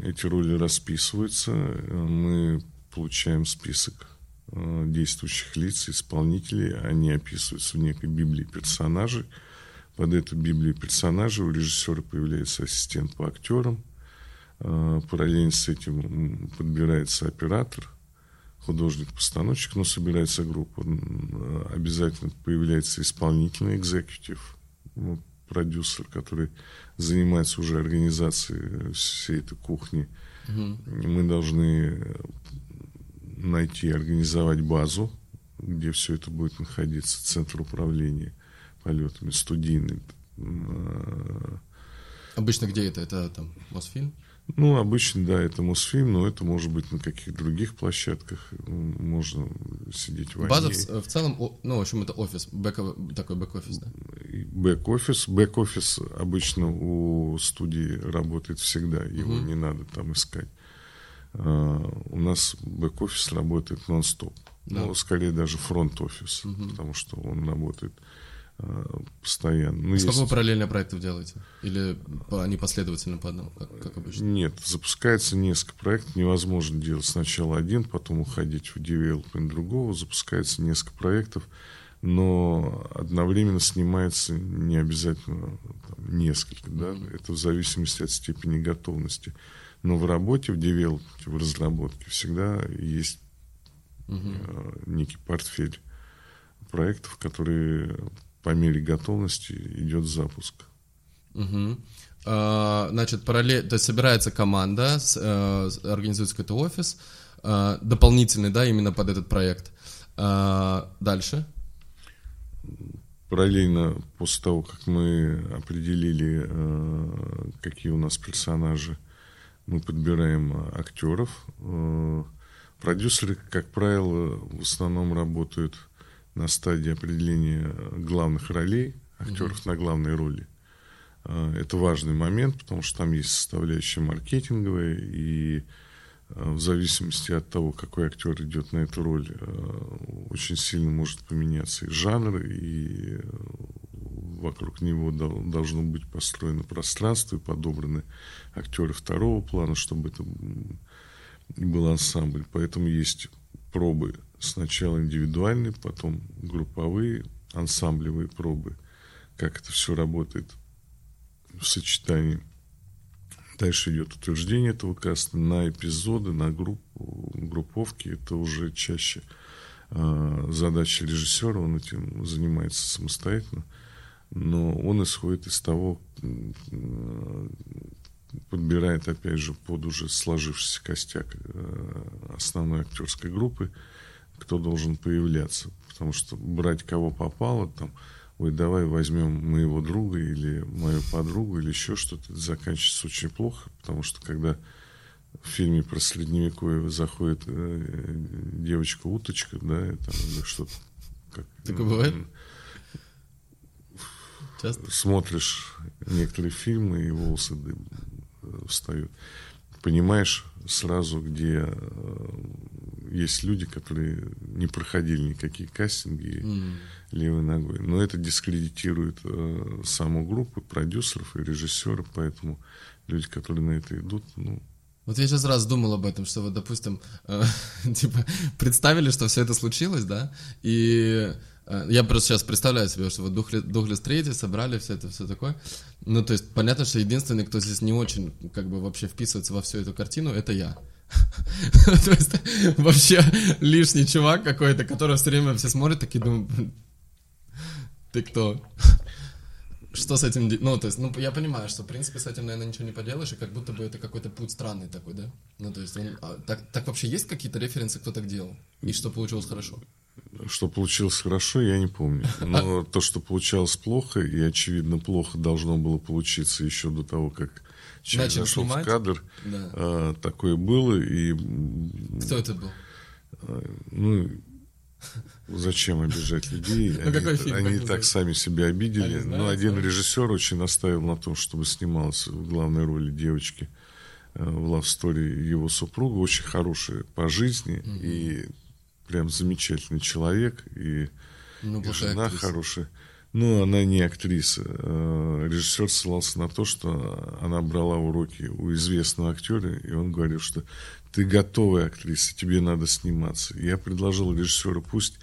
Эти роли расписываются. Мы получаем список э, действующих лиц, исполнителей. Они описываются в некой библии персонажей. Под эту библию персонажей у режиссера появляется ассистент по актерам. Э, Параллельно с этим подбирается оператор, художник-постановщик, но собирается группа. Э, Обязательно появляется исполнительный экзекутив, ну, продюсер, который занимается уже организацией всей этой кухни. Мы должны э, найти, организовать базу, где все это будет находиться, центр управления полетами, студийный. Обычно где это? Это там Мосфильм? Ну, обычно, да, это Мосфильм, но это может быть на каких-то других площадках. Можно сидеть в База в, в целом, ну, в общем, это офис, бэковый- такой бэк-офис, да? Бэк-офис. Бэк-офис обычно у студии работает всегда, его не надо там искать. А, у нас бэк-офис работает нон-стоп. Ну, скорее даже фронт-офис, потому что он работает постоянно. Ну, Сколько вы есть- параллельно проектов делаете? Или они последовательно по одному, как, как обычно? Нет, запускается несколько проектов. Невозможно делать сначала один, потом уходить в девелопмент другого. Запускается несколько проектов, но одновременно снимается не обязательно там, несколько. Да? Это в зависимости от степени готовности. Но в работе, в девелопменте, в разработке всегда есть э, некий портфель проектов, которые по мере готовности идет запуск. А, Значит, параллель, то есть собирается команда, с- э, организуется какой-то офис, э, дополнительный, да, именно под этот проект. А, Дальше. Параллельно после того, как мы определили, э, какие у нас персонажи, мы подбираем актеров. Продюсеры, как правило, в основном работают на стадии определения главных ролей, актеров на главной роли. Э, Это важный момент, потому что там есть составляющая маркетинговая, и э, в зависимости от того, какой актер идет на эту роль, э, очень сильно может поменяться и жанр, и вокруг него дол- должно быть построено пространство и подобраны актеры второго плана, чтобы это был ансамбль. Поэтому есть пробы сначала индивидуальные, потом групповые, ансамблевые пробы, как это все работает в сочетании. Дальше идет утверждение этого каста на эпизоды, на группу, групповки. Это уже чаще э, задача режиссера, он этим занимается самостоятельно. Но он исходит из того, э, подбирает, опять же, под уже сложившийся костяк э, основной актерской группы, кто должен появляться. Потому что брать кого попало, там, ой, давай возьмем моего друга или мою подругу или еще что-то, это заканчивается очень плохо, потому что когда в фильме про средневековье заходит э, девочка-уточка, да, и там, или что-то. Как, Такое бывает? Часто? смотришь некоторые фильмы, и волосы дыбом, э, встают. Понимаешь сразу, где э, есть люди, которые не проходили никакие кастинги левой ногой. Но это дискредитирует э, саму группу, продюсеров и режиссеров, поэтому люди, которые на это идут, ну, Вот я сейчас раз думал об этом, что вот, допустим, э, типа, представили, что все это случилось, да, и э, я просто сейчас представляю себе, что вот Духлес, Духлес третий собрали все это, все такое. Ну, то есть, понятно, что единственный, кто здесь не очень, как бы, вообще вписывается во всю эту картину, это я. То есть, вообще лишний чувак какой-то, который все время все смотрят, такие думают, «Блин, ты кто? что с этим... де- Ну, то есть, ну, я понимаю, что, в принципе, с этим, наверное, ничего не поделаешь, и как будто бы это какой-то путь странный такой, да? Ну, то есть, он... а так, так вообще есть какие-то референсы, кто так делал? И что получилось хорошо? Что получилось хорошо, я не помню. Но то, что получалось плохо, и, очевидно, плохо должно было получиться еще до того, как человек Начали зашел снимать? в кадр. Да. А, такое было, и Кто это был? ну, зачем обижать людей? Ну, какой фильм, они так называется? сами себя обидели. Они Но знают, один режиссер очень настаивал на том, чтобы снималась в главной роли девочки э, в Story его супруга, очень хорошая по жизни и прям замечательный человек, и, Ну, и жена актриса. хорошая. Но она не актриса. Э, Режиссер ссылался на то, что она брала уроки у известного актера, и он говорил, что ты готовая актриса, тебе надо сниматься. Я предложил режиссеру, пусть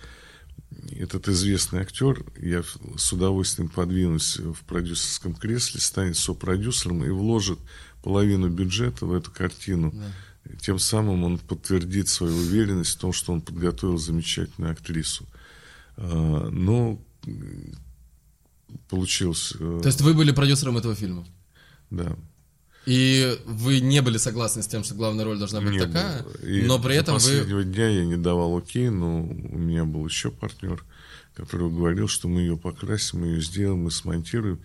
этот известный актер, я с удовольствием подвинусь в продюсерском кресле, станет сопродюсером и вложит половину бюджета в эту картину. Тем самым он подтвердит свою уверенность в том, что он подготовил замечательную актрису. А, Но э, То есть вы были продюсером этого фильма? да. И вы не были согласны с тем, что главная роль должна быть Не такая. И но при этом вы... последнего дня я не давал окей, но у меня был еще партнер, который говорил, что мы ее покрасим, мы ее сделаем, мы смонтируем.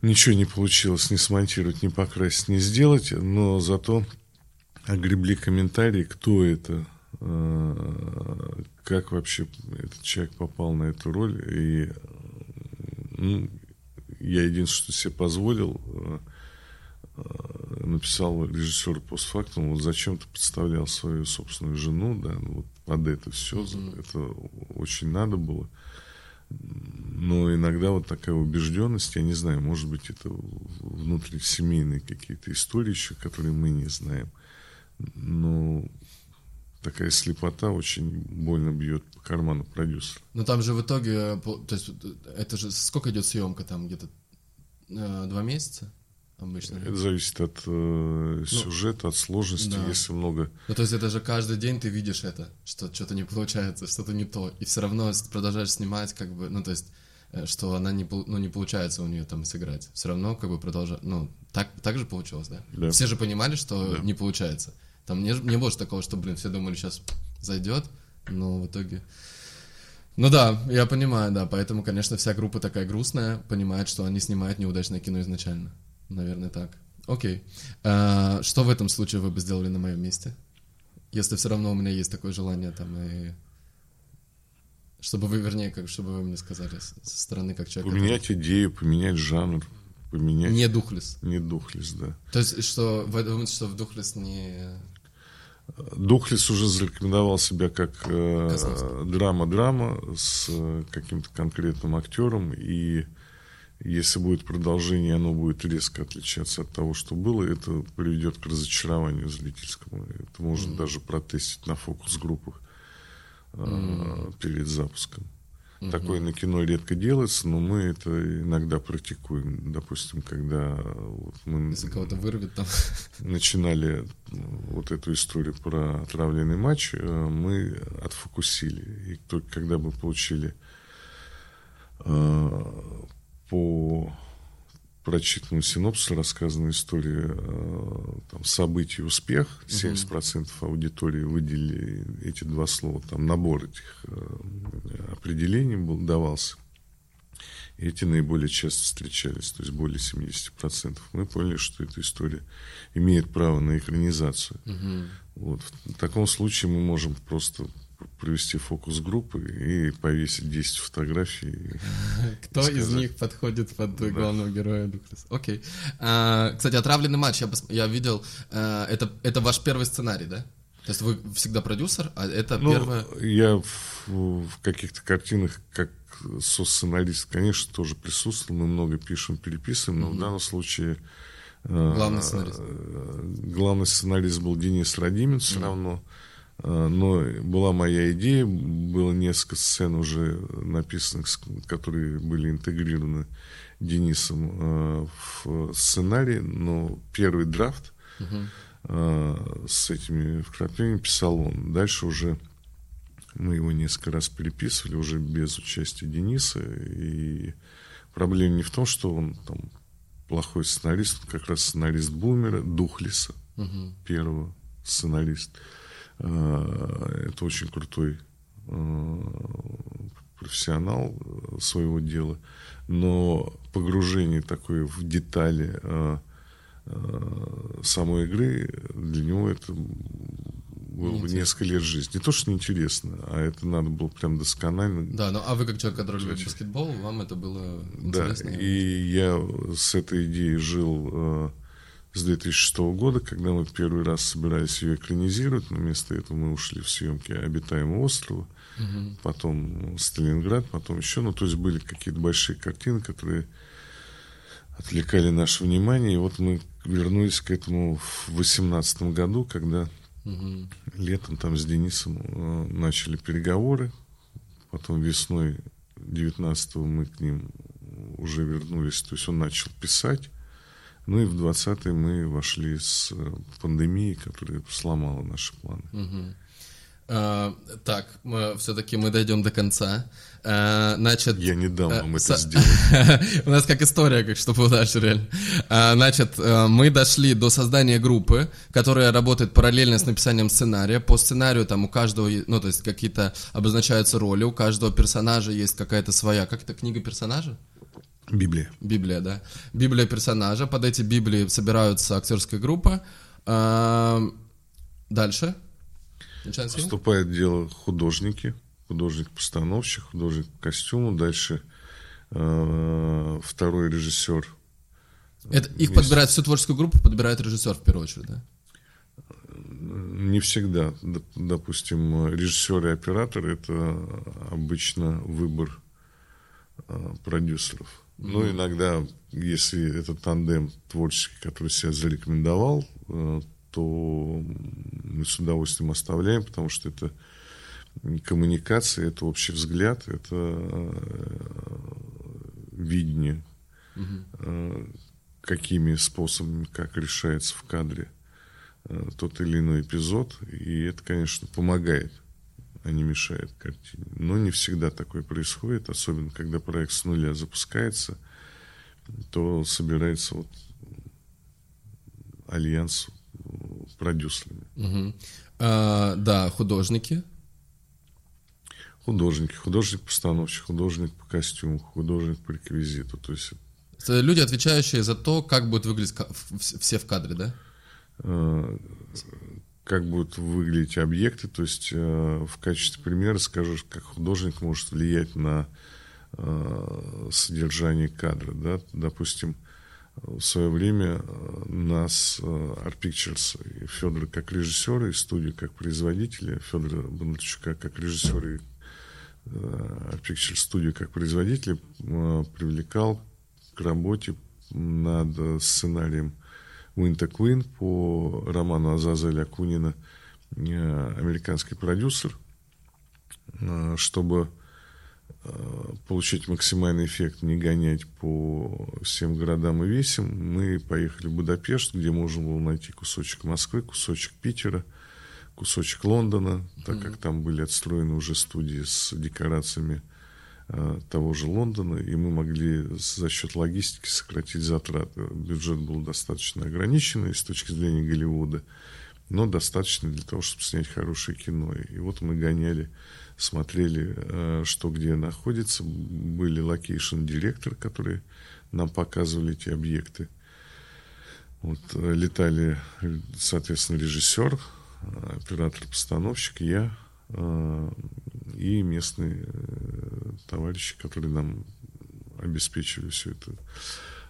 Ничего не получилось ни смонтировать, ни покрасить, ни сделать, но зато огребли комментарии, кто это, э, как вообще этот человек попал на эту роль. И ну, я единственное, что себе позволил, э, э, написал режиссеру постфактум, вот зачем ты подставлял свою собственную жену, да, ну, вот под это все, это очень надо было. Но иногда вот такая убежденность, я не знаю, может быть, это внутрисемейные какие-то истории еще, которые мы не знаем. Но такая слепота очень больно бьет по карману продюсера. Но там же в итоге, то есть э, это же сколько идет съемка там где-то э, два месяца обычно? Это зависит от э, сюжета, от сложности. да. Если много Ну то есть это же каждый день ты видишь это, что что-то не получается, что-то не то, и все равно продолжаешь снимать как бы, ну то есть э, что она не, ну, не получается у нее там сыграть. Все равно как бы продолжать, ну так, так же получилось, да? Да. Все же понимали, что не получается. Там не, не было же такого, что, блин, все думали, сейчас зайдет, но в итоге... Ну да, я понимаю, да, поэтому, конечно, вся группа такая грустная, понимает, что они снимают неудачное кино изначально. Наверное, так. Окей. А, что в этом случае вы бы сделали на моем месте? Если все равно у меня есть такое желание там и... Чтобы вы, вернее, как, чтобы вы мне сказали со стороны как человек... поменять идею, поменять жанр, поменять... Не духлес. Не духлес, да. То есть, что вы думаете, что в духлес не... Духлес уже зарекомендовал себя как э, драма-драма с э, каким-то конкретным актером, и если будет продолжение, оно будет резко отличаться от того, что было, это приведет к разочарованию зрительскому. Это можно даже протестить на фокус-группах э, перед запуском. Такое на кино редко делается, но мы это иногда практикуем. Допустим, когда вот мы Если кого-то вырвет там... начинали вот эту историю про отравленный матч, э, мы отфокусили. И только когда мы получили э, по прочитанному синопсису рассказанную историю э, там, событий успех, 70% аудитории выделили эти два слова, там набор этих э, определений был, давался. И эти наиболее часто встречались, то есть более 70%. Мы поняли, что эта история имеет право на экранизацию. Вот. В таком случае мы можем просто провести фокус группы и повесить 10 фотографий. Кто из них подходит под главного героя Духлес? Окей. А, кстати, отравленный матч я, пос- я видел. а, это, это ваш первый сценарий, да? То есть вы всегда продюсер, а это Ну, первое... я в, в каких-то картинах, как со-сценарист, конечно, тоже присутствовал. Мы много пишем, переписываем, но в данном случае... Главный сценарист. э, Главный сценарист был Денис Радимин все равно. Э, Но была моя идея, было несколько сцен уже написанных, которые были интегрированы Денисом э, в сценарий, но первый драфт э, с этими вкраплениями писал он. Дальше уже мы его несколько раз переписывали, уже без участия Дениса, и проблема не в том, что он там плохой сценарист, он как раз сценарист Бумера, Духлиса, первого сценарист. А, Это очень крутой а, профессионал э, своего дела, но погружение такое в детали самой игры для него это было бы несколько лет жизни. Не то, что неинтересно, а это надо было прям досконально Да, ну а вы как человек, который любит баскетбол, вам это было да, интересно? и я с этой идеей жил э, с 2006 года, когда мы первый раз собирались ее экранизировать, но вместо этого мы ушли в съемки «Обитаемого острова», потом «Сталинград», потом еще, ну, то есть были какие-то большие картины, которые отвлекали наше внимание, и вот мы вернулись к этому в 2018 году, когда летом там с Денисом э, начали переговоры, потом весной 19 мы к ним уже вернулись, то есть он начал писать, ну и в 20 мы вошли с э, пандемией, которая сломала наши планы. А, так, все-таки мы дойдем до конца. А, значит, Я не дам вам э, это со- сделать. У нас как история, как что было дальше реально. А, Значит, э, мы дошли до создания группы, которая работает параллельно с написанием сценария. По сценарию там у каждого, ну то есть какие-то обозначаются роли, у каждого персонажа есть какая-то своя, как это книга персонажа? Библия. Библия, да. Библия персонажа. Под эти Библии собираются актерская группа. А, Дальше. Вступает в дело художники, художник-постановщик, художник костюму, дальше э, второй режиссер Это, их подбирает, всю творческую группу подбирает режиссер в первую очередь, да? Не всегда. Допустим, режиссер и оператор это обычно выбор э, продюсеров. Но иногда, если это тандем творческий, который себя зарекомендовал, э, то мы с удовольствием оставляем, потому что это коммуникация, это общий взгляд, это э, видение, э, какими способами, как решается в кадре тот или иной эпизод, и это, конечно, помогает, а не мешает картине. Но не всегда такое происходит, особенно когда проект с нуля запускается, то собирается вот альянс продюсерами. Мгм. А, да, художники. Художники, художник-постановщик, художник по костюму, художник по реквизиту. То есть Это люди, отвечающие за то, как будут выглядеть все в кадре, да? Как будут выглядеть объекты. То есть э, в качестве примера скажу, как художник может влиять на э, содержание кадра. Да? Допустим, в свое время э, нас, Art Pictures, и Федора как режиссера, и студию как производителя, Федора Бондарчука как режиссера, и Art Pictures студию как производителя э, привлекал к работе над сценарием Уинта Куин по роману Азазеля Акунина э, американский продюсер, э, чтобы э, получить максимальный эффект, не гонять по всем городам и весям, мы поехали в Будапешт, где можно было найти кусочек Москвы, кусочек Питера, кусочек Лондона, так как там были отстроены уже студии с декорациями того же Лондона, и мы могли за счет логистики сократить затраты. Бюджет был достаточно ограниченный с точки зрения Голливуда, но достаточно для того, чтобы снять хорошее кино. И вот мы гоняли, смотрели, э, что где находится. Были location-директоры, которые нам показывали эти объекты. Вот, э, летали, э, соответственно, режиссер, э, оператор-постановщик, я э, и местные э, товарищи, которые нам обеспечивали все это.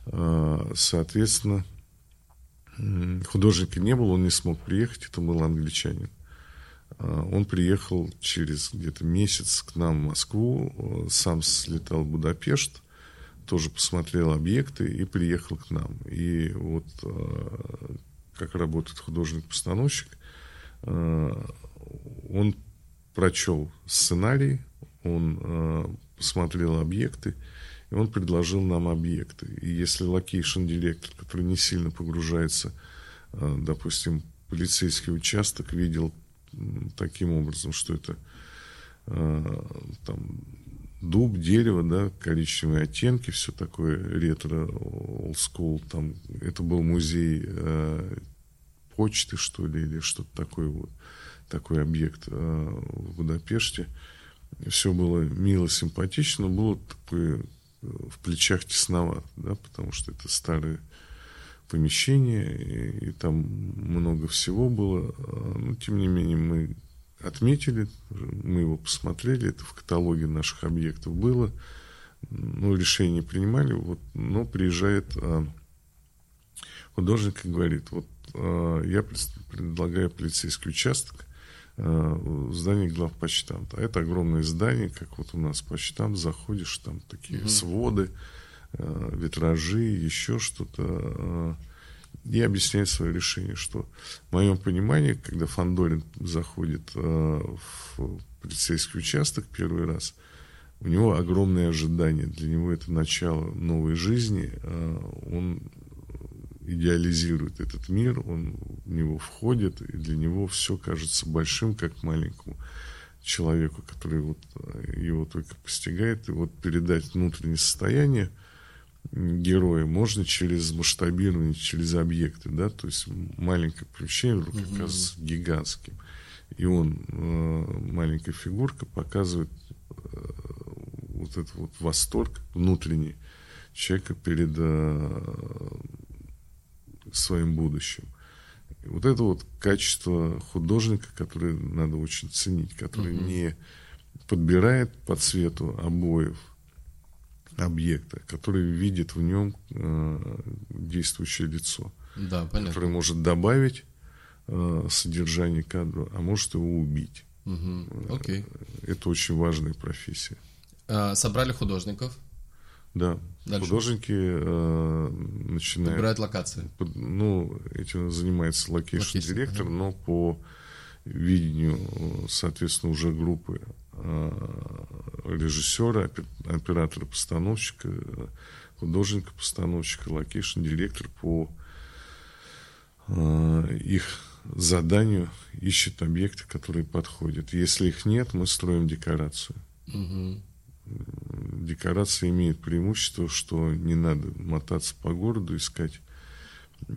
Э, Соответственно, художника не было, он не смог приехать, это был англичанин. А, Он приехал через где-то месяц к нам в Москву, э, сам слетал в Будапешт, тоже посмотрел объекты и приехал к нам. И вот э, как работает художник-постановщик, э, он прочел сценарий, он э, посмотрел объекты, и он предложил нам объекты. И если location-директор, который не сильно погружается, э, допустим, полицейский участок, видел м, таким образом, что это э, там дуб, дерево, да, коричневые оттенки, все такое ретро, school, там, это был музей э, почты, что ли, или что-то такое вот, такой объект э, в Будапеште. Все было мило, симпатично, было такое э, в плечах тесновато, да, потому что это старые помещения, и, и там много всего было. А, но, тем не менее, мы отметили, мы его посмотрели, это в каталоге наших объектов было. Ну, решение принимали, вот, но приезжает а, художник и говорит, вот а, я предлагаю полицейский участок в здании главпочтамта. А это огромное здание, как вот у нас почтамт, заходишь, там такие угу. своды, а, витражи, еще что-то. А, и объясняет свое решение, что в моем понимании, когда Фандорин заходит э, в полицейский участок первый раз, у него огромные ожидания. Для него это начало новой жизни. Э, он идеализирует этот мир, он в него входит, и для него все кажется большим, как маленькому человеку, который вот э, его только постигает. И вот передать внутреннее состояние – героя можно через масштабирование, через объекты, да, то есть маленькое помещение вдруг угу. оказывается гигантским. И он, э, маленькая фигурка, показывает э, вот этот вот восторг внутренний человека перед своим будущим. Вот это вот качество художника, которое надо очень ценить, который угу. не подбирает по цвету обоев, объекта, который видит в нем э, действующее лицо. Да, понятно. Который может добавить э, содержание кадра, а может его убить. Угу. Окей. Это очень важная профессия. А, собрали художников. Да. Дальше. Художники э, начинают... Выбирают локации. Под, ну, этим занимается location-директор, ага. но по видению, соответственно, уже группы Э, режиссера, оператора-постановщика, художника-постановщика, location-директор по э, их заданию ищет объекты, которые подходят. Если их нет, мы строим декорацию. Угу. Декорация имеет преимущество, что не надо мотаться по городу, искать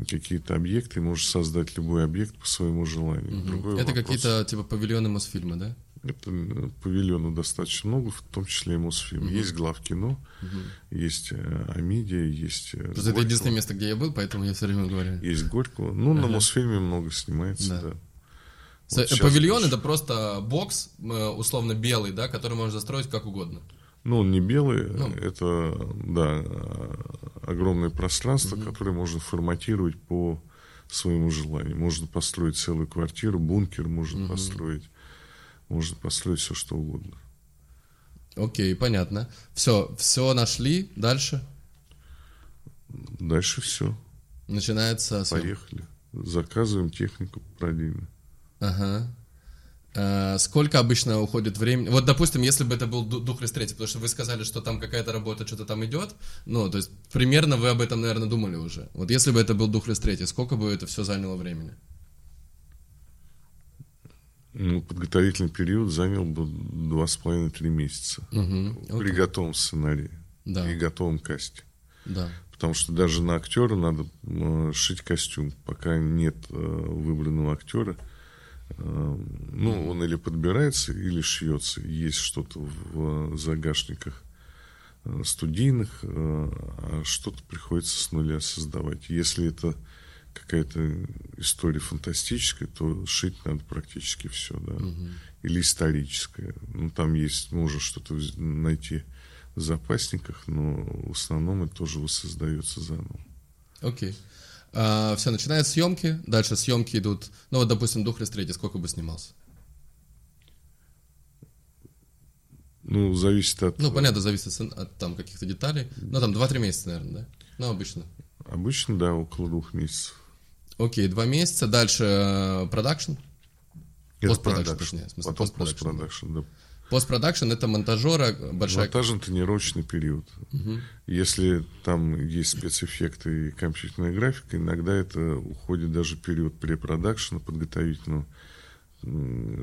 какие-то объекты, можешь создать любой объект по своему желанию. Угу. Это какие-то типа павильоны Мосфильма, да? Это э, павильонов достаточно много, в том числе и Мосфильм. Угу. Есть главкино, угу. есть э, Амидия, есть э, Просто это единственное место, где я был, поэтому я все время говорю. Есть Горького. Ну, ага. на Мосфильме много снимается, да. да. Вот Павильон это просто бокс, условно белый, да, который можно застроить как угодно. Ну, он не белый, ну. это, да, огромное пространство, угу. которое можно форматировать по своему желанию. Можно построить целую квартиру, бункер можно угу. построить можно построить все, что угодно. Окей, понятно. Все, все нашли. Дальше? Дальше все. Начинается... Поехали. Заказываем технику параллельно. Ага. А, сколько обычно уходит времени? Вот, допустим, если бы это был Духлес третий, потому что вы сказали, что там какая-то работа, что-то там идет, ну, то есть примерно вы об этом, наверное, думали уже. Вот если бы это был Духлес третий, сколько бы это все заняло времени? Ну, подготовительный период занял бы два с половиной-три месяца угу, при готовом сценарии да. и готовом касте. Да. Потому что даже на актера надо э, шить костюм. Пока нет э, выбранного актера, э, ну, он или подбирается, или шьется. Есть что-то в загашниках э, студийных, э, а что-то приходится с нуля создавать. Если это какая-то история фантастическая, то шить надо практически все, да. Угу. Или историческая. Ну, там есть, можно что-то найти в запасниках, но в основном это тоже воссоздается заново. Окей. А, все, начинают съемки, дальше съемки идут, ну вот, допустим, Духлес третий, сколько бы снимался? Ну, зависит от... Ну, понятно, зависит от, от там каких-то деталей. Ну, там 2-3 месяца, наверное, да? Ну, обычно. Обычно, да, около двух месяцев. Окей, два месяца. Дальше э, продакшн. Постпродакшн, точнее. В смысле, Потом постпродакшн, да. Постпродакшн это монтажера большая... Монтажно-тренировочный период. Угу. Если там есть спецэффекты и компьютерная графика, иногда это уходит даже период препродакшена подготовительного.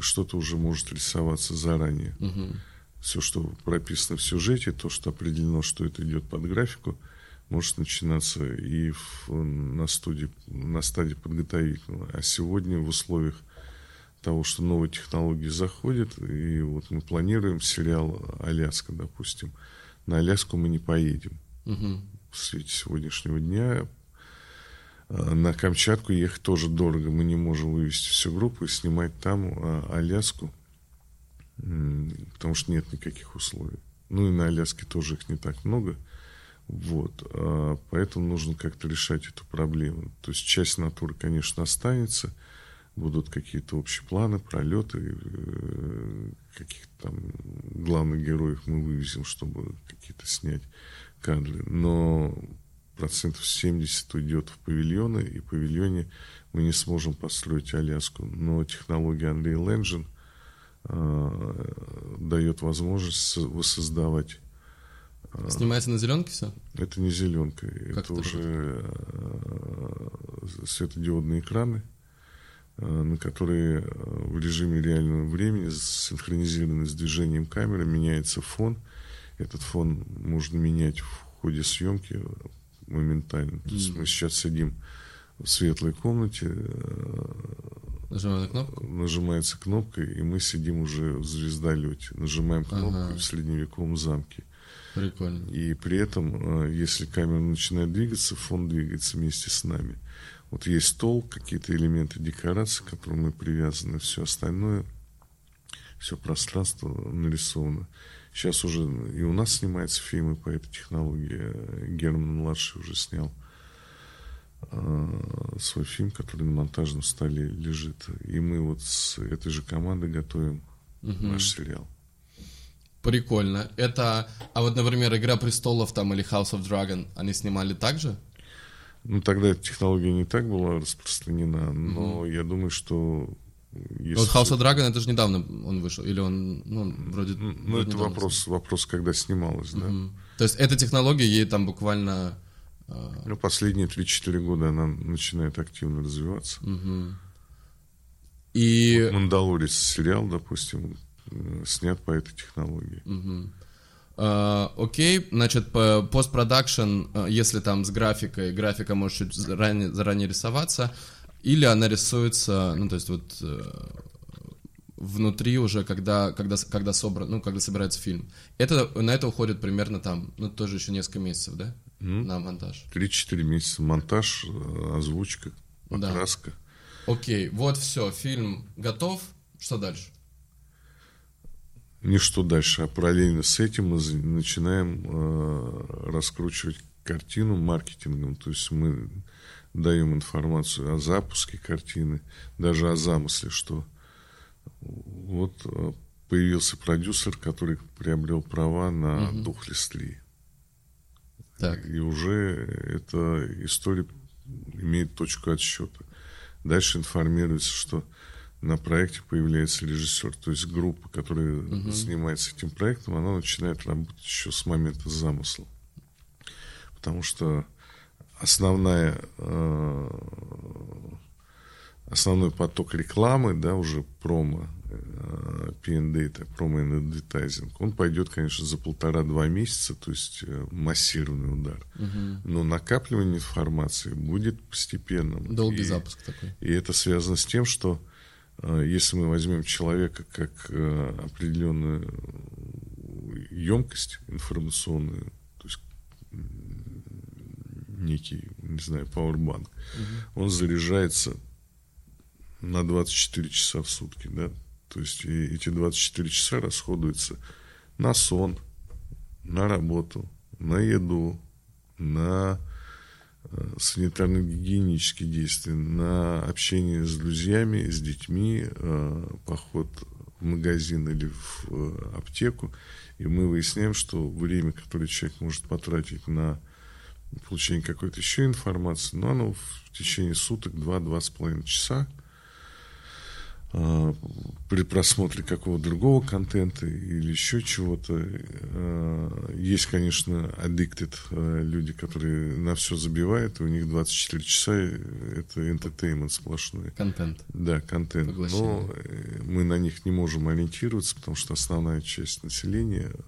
Что-то уже может рисоваться заранее. Угу. все, что прописано в сюжете, то, что определено, что это идет под графику, может начинаться и в, на, студии, на стадии подготовительного. А сегодня в условиях того, что новые технологии заходят, и вот мы планируем сериал «Аляска», допустим. На Аляску мы не поедем. Угу. В свете сегодняшнего дня а, на Камчатку ехать тоже дорого. Мы не можем вывести всю группу и снимать там а, Аляску, потому что нет никаких условий. Ну и на Аляске тоже их не так много. Вот. А, поэтому нужно как-то решать эту проблему. То есть часть натуры, конечно, останется. Будут какие-то общие планы, пролеты, э, каких-то там главных героев мы вывезем, чтобы какие-то снять кадры. Но процентов 70 уйдет в павильоны, и в павильоне мы не сможем построить Аляску. Но технология Unreal Engine э, дает возможность воссоздавать. Э, Снимается на зеленке все? Это не зеленка, как это уже э, светодиодные экраны, которые э, в режиме реального времени синхронизированы с движением камеры, меняется фон. Этот фон можно менять в ходе съемки моментально. То есть мы сейчас сидим в светлой комнате. Э, Нажимаем на кнопку? Нажимается кнопка, и мы сидим уже в звездолете. Нажимаем кнопку ага. в средневековом замке. Прикольно. И при этом, э, если камера начинает двигаться, фон двигается вместе с нами. Вот есть стол, какие-то элементы декорации, к которым мы привязаны, все остальное, все пространство нарисовано. Сейчас уже и у нас снимаются фильмы по этой технологии. Герман младший уже снял э, свой фильм, который на монтажном столе лежит. И мы вот с этой же командой готовим угу. наш сериал. Прикольно. Это, а вот, например, Игра престолов там или House of Dragon, они снимали так же? Ну, тогда эта технология не так была распространена, но угу. я думаю, что если... Вот House of Dragon, это же недавно он вышел, или он, ну, вроде... Ну, это вопрос, вопрос, когда снималось, да. Угу. То есть эта технология, ей там буквально... Э... Ну, последние 3-4 года она начинает активно развиваться. Угу. И... Вот «Мандалорец» сериал, допустим, э, снят по этой технологии. Угу. Uh, окей, значит, постпродакшн, uh, если там с графикой, графика может чуть заранее, заранее рисоваться, или она рисуется, ну, то есть вот э, внутри уже, когда, когда, когда собран, ну, когда собирается фильм. Это, на это уходит примерно там, ну, тоже еще несколько месяцев, да? Mm. На монтаж. 3-4 месяца. Монтаж, э, озвучка, покраска. Да. Окей, вот все, фильм готов. Что дальше? Не что дальше, а параллельно с этим мы начинаем э, раскручивать картину маркетингом. То есть мы даем информацию о запуске картины, даже о замысле, что вот э, появился продюсер, который приобрел права на угу. дух Листли. Так. И уже эта история имеет точку отсчета. Дальше информируется, что на проекте появляется режиссер. То есть группа, которая угу. занимается этим проектом, она начинает работать еще с момента замысла. Потому что основная, э, основной поток рекламы, да, уже промо, э, P&D, это промо адвертайзинг, он пойдет, конечно, за полтора-два месяца, то есть э, массированный удар. Угу. Но накапливание информации будет постепенным. Долгий и, запуск такой. И это связано с тем, что если мы возьмем человека как определенную емкость информационную, некий, не знаю, пауэрбанк, угу. он заряжается на 24 часа в сутки, да, то есть и эти 24 часа расходуются на сон, на работу, на еду, на э, санитарно-гигиенические действия, на общение с друзьями, с детьми, э, поход в магазин или в э, аптеку. И мы выясняем, что время, которое человек может потратить на получение какой-то еще информации, но оно в течение суток, два-два с половиной часа э, при просмотре какого-то другого контента или еще чего-то. Э, есть, конечно, addicted э, люди, которые на все забивают, и у них 24 часа э, это entertainment сплошной. Контент. Да, контент. Поглощение. Но э, мы на них не можем ориентироваться, потому что основная часть населения э,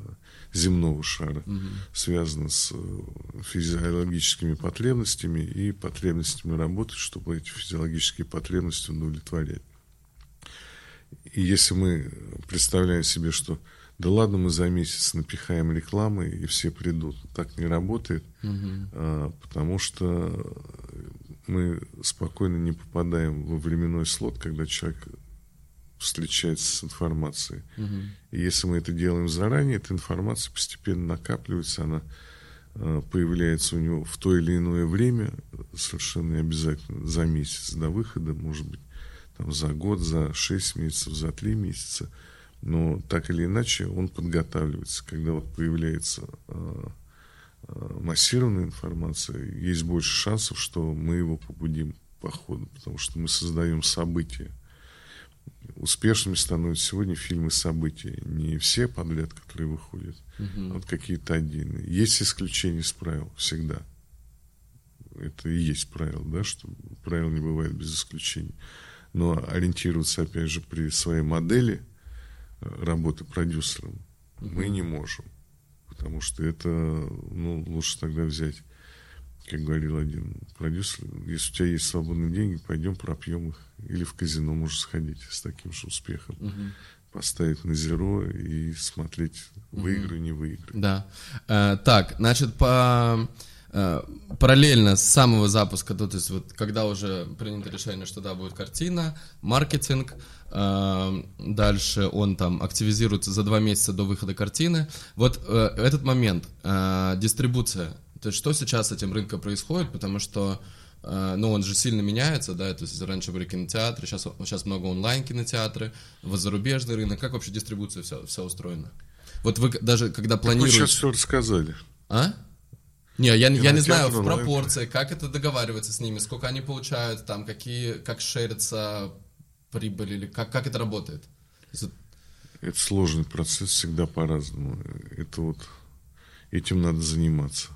земного шара связана с э, физиологическими потребностями и потребностями работы, чтобы эти физиологические потребности удовлетворять. И если мы представляем себе, что да ладно, мы за месяц напихаем рекламы, и все придут. Так не работает, а, потому что мы спокойно не попадаем во временной слот, когда человек встречается с информацией. И если мы это делаем заранее, эта информация постепенно накапливается, она э, появляется у него в то или иное время, совершенно не обязательно за месяц до выхода, может быть, там, за год, за 6 месяцев, за 3 месяца. Но так или иначе он подготавливается. Когда вот появляется э, э, массированная информация, есть больше шансов, что мы его побудим по ходу, потому что мы создаем события. Успешными становятся сегодня фильмы события. Не все подряд, которые выходят, а вот какие-то отдельные. Есть исключения из правил всегда. Это и есть правило, да, что правил не бывает без исключений. Но ориентироваться, опять же, при своей модели э, работы продюсером мы не можем. Потому что это, ну, лучше тогда взять, как говорил один продюсер, если у тебя есть свободные деньги, пойдем пропьем их. Или в казино можешь сходить с таким же успехом. Поставить на зеро и смотреть, выиграю, не выиграю. Да. Э, так, значит, по параллельно с самого запуска, то, то есть вот когда уже принято решение, что да, будет картина, маркетинг, э, дальше он там активизируется за два месяца до выхода картины. Вот э, этот момент, э, дистрибуция, то есть что сейчас с этим рынком происходит, потому что э, ну, он же сильно меняется, да, то есть раньше были кинотеатры, сейчас, сейчас много онлайн-кинотеатры, вот зарубежный рынок, как вообще дистрибуция вся, вся устроена? Вот вы даже когда Так вы планируете... сейчас все рассказали. А? Не, я, я не знаю в пропорции, как это договаривается с ними, сколько они получают, там, какие, как шерится прибыль, или как, как это работает? Это сложный процесс, всегда по-разному. Это вот этим надо заниматься.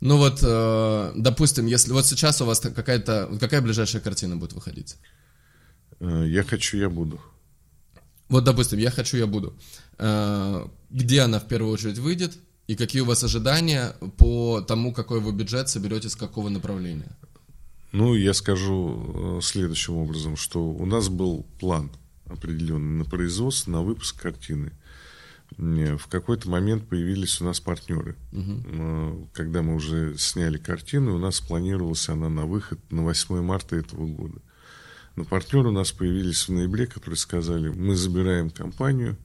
Ну вот, э, допустим, если вот сейчас у вас какая-то, какая ближайшая картина будет выходить? Э, Я хочу, я буду. Вот, допустим, я хочу, я буду. Э, Где она в первую очередь выйдет? И какие у вас ожидания по тому, какой вы бюджет соберете с какого направления? Ну, я скажу э, следующим образом, что у нас был план определенный на производство, на выпуск картины. Э, В какой-то момент появились у нас партнеры. Э, Когда мы уже сняли картину, у нас планировалась она на выход на 8 марта этого года. Но партнеры у нас появились в ноябре, которые сказали, мы забираем компанию,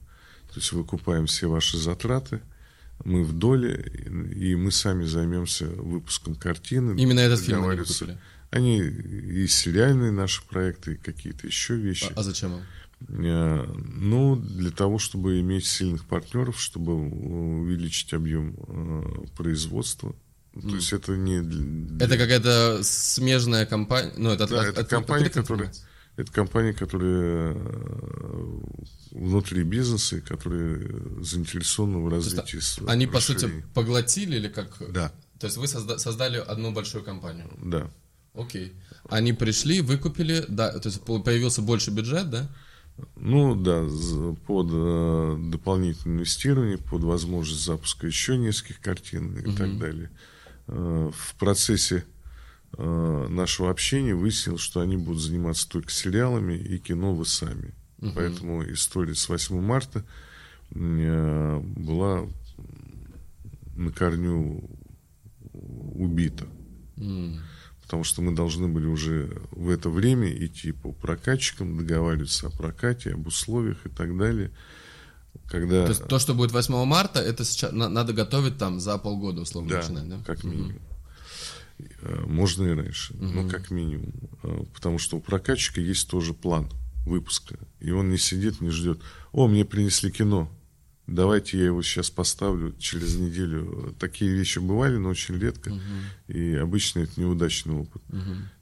то есть выкупаем все ваши затраты, мы в доле, и мы сами займемся выпуском картины. Именно этот фильм они выкупили? Они и сериальные наши проекты, и какие-то еще вещи. А, а зачем вам? Э, Ну, для того, чтобы иметь сильных партнеров, чтобы увеличить объем э, производства. То есть это не... для- Это какая-то смежная компания? Ну, это, Да, от- это от- компания, которая? Это компания, которая э, внутри бизнеса, и которая заинтересована в есть, развитии. с- Они, по сути, поглотили или как? Да. То есть вы созда- создали одну большую компанию? Да. Окей. Они пришли, выкупили, да, то есть по- появился больше бюджет, да? Ну да, под э, дополнительное инвестирование, под возможность запуска еще нескольких картин и так далее. Э, в процессе нашего общения выяснилось, что они будут заниматься только сериалами и кино вы сами. Поэтому история с 8 марта э, была на корню убита. Потому что мы должны были уже в это время идти по прокатчикам, договариваться о прокате, об условиях и так далее. Когда... То то, что будет 8 марта, это сейчас на- надо готовить там за полгода, условно Да, начинать, да? как минимум. Э, Можно и раньше, но как минимум. Э, Потому что у прокатчика есть тоже план выпуска. И он не сидит, не ждет. О, мне принесли кино. Давайте я его сейчас поставлю через неделю. Такие вещи бывали, но очень редко. И обычно это неудачный опыт.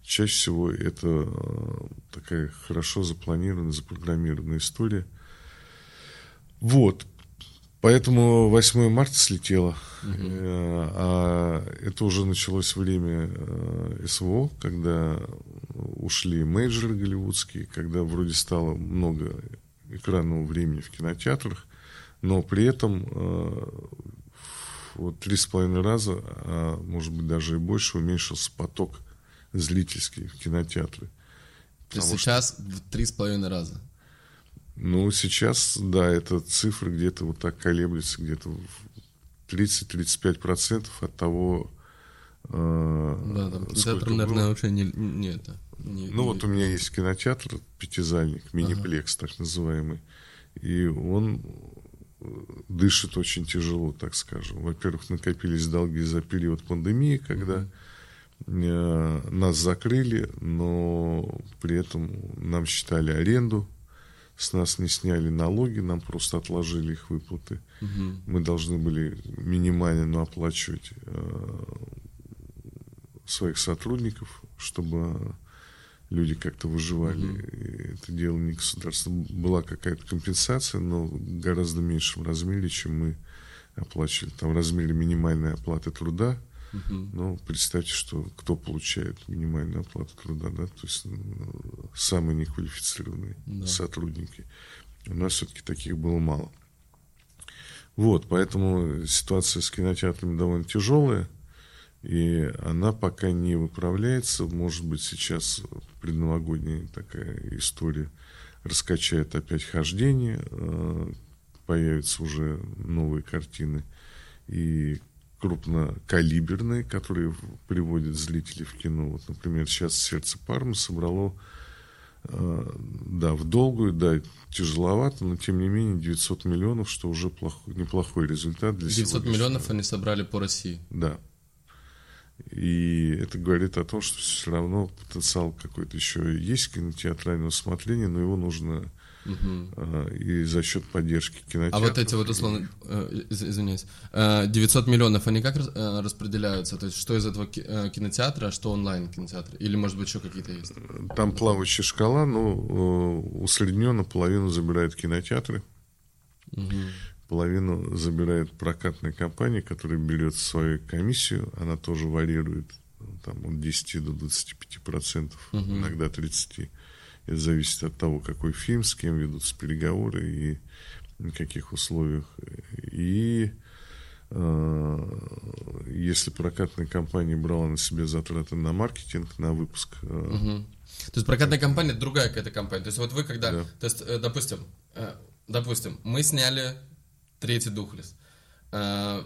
чаще всего это э, такая хорошо запланированная, запрограммированная история. Вот. Поэтому 8 марта слетело. Э, А это уже началось время э, СВО, когда ушли мейджоры голливудские, когда вроде стало много экранного времени в кинотеатрах, но при этом э, вот три с половиной раза, а может быть даже и больше, уменьшился поток зрительский в кинотеатры. То есть сейчас в три с половиной раза. Ну, сейчас, да, это цифры где-то вот так колеблется, где-то в 30-35% от того, э, Да, там кинотеатр, наверное, вообще не, не это. не- Ну, не- вот у меня есть кинотеатр, пятизальник, мини-плекс так называемый, и он э, дышит очень тяжело, так скажем. Во-первых, накопились долги за период пандемии, когда э, нас закрыли, но при этом нам считали аренду, с нас не сняли налоги, нам просто отложили их выплаты. Мы должны были минимально но оплачивать э, своих сотрудников, чтобы люди как-то выживали. И это дело не государство. Была какая-то компенсация, но гораздо меньшем размере, чем мы оплачивали. Там в размере минимальной оплаты труда. Ну, представьте, что кто получает минимальную оплату труда, да, то есть э, самые неквалифицированные сотрудники. У нас все-таки таких было мало. Вот, поэтому ситуация с кинотеатрами довольно тяжелая, и она пока не выправляется. Может быть, сейчас предновогодняя такая история раскачает опять хождение, э, появятся уже новые картины и крупнокалиберные, которые приводят зрителей в кино. Вот, например, сейчас «Сердце Пармы» собрало э, да, в долгую, да, тяжеловато, но тем не менее 900 миллионов, что уже плохой, неплохой результат для 900 сегодняшнего- миллионов они собрали по России. Да. И это говорит о том, что все равно потенциал какой-то еще есть кинотеатрального смотрения, но его нужно э, и за счет поддержки А кинотеатров. вот эти вот условно, э, из- извиняюсь, э, 900 миллионов, они как рас- э, распределяются? То есть что из этого ки- э, кинотеатра, а что онлайн кинотеатра? Или может быть еще какие-то есть? Там плавающая шкала, но э, усредненно половину забирают кинотеатры, половину забирает прокатная компания, которая берет свою комиссию, она тоже варьирует э, там, от 10 до 25 процентов, иногда 30. Это зависит от того, какой фильм, с кем ведутся переговоры и на каких условиях. И э, если прокатная компания брала на себя затраты на маркетинг, на выпуск э, То есть прокатная компания это другая какая-то компания. То есть вот вы когда, Да. то есть, э, допустим, допустим, мы сняли третий Духлес.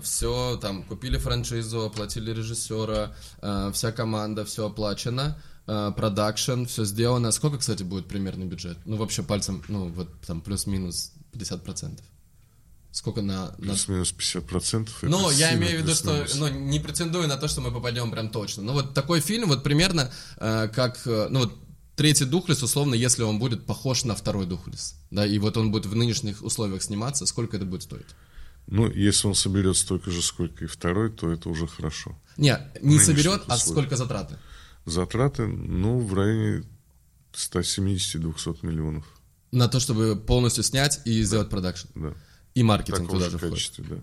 все там купили франшизу, оплатили режиссера, вся команда, все оплачено, продакшн, все сделано. Сколько, кстати, будет примерный бюджет? Ну, вообще пальцем, ну, вот там плюс-минус 50%. Сколько на... на... плюс-минус 50 процентов. Ну, я имею в виду, что ну, не претендую на то, что мы попадем прям точно. Ну, вот такой фильм, вот примерно э, как, э, ну, вот третий Духлес, условно, если он будет похож на второй Духлес, да, и вот он будет в нынешних условиях сниматься, сколько это будет стоить? Ну, если он соберет столько же, сколько и второй, то это уже хорошо. Не, не соберет, а условиях. сколько затраты? Затраты, ну, в районе 170-200 миллионов. На то, чтобы полностью снять и сделать продакшн. Да. И маркетинг таком туда же же входит. качестве, да.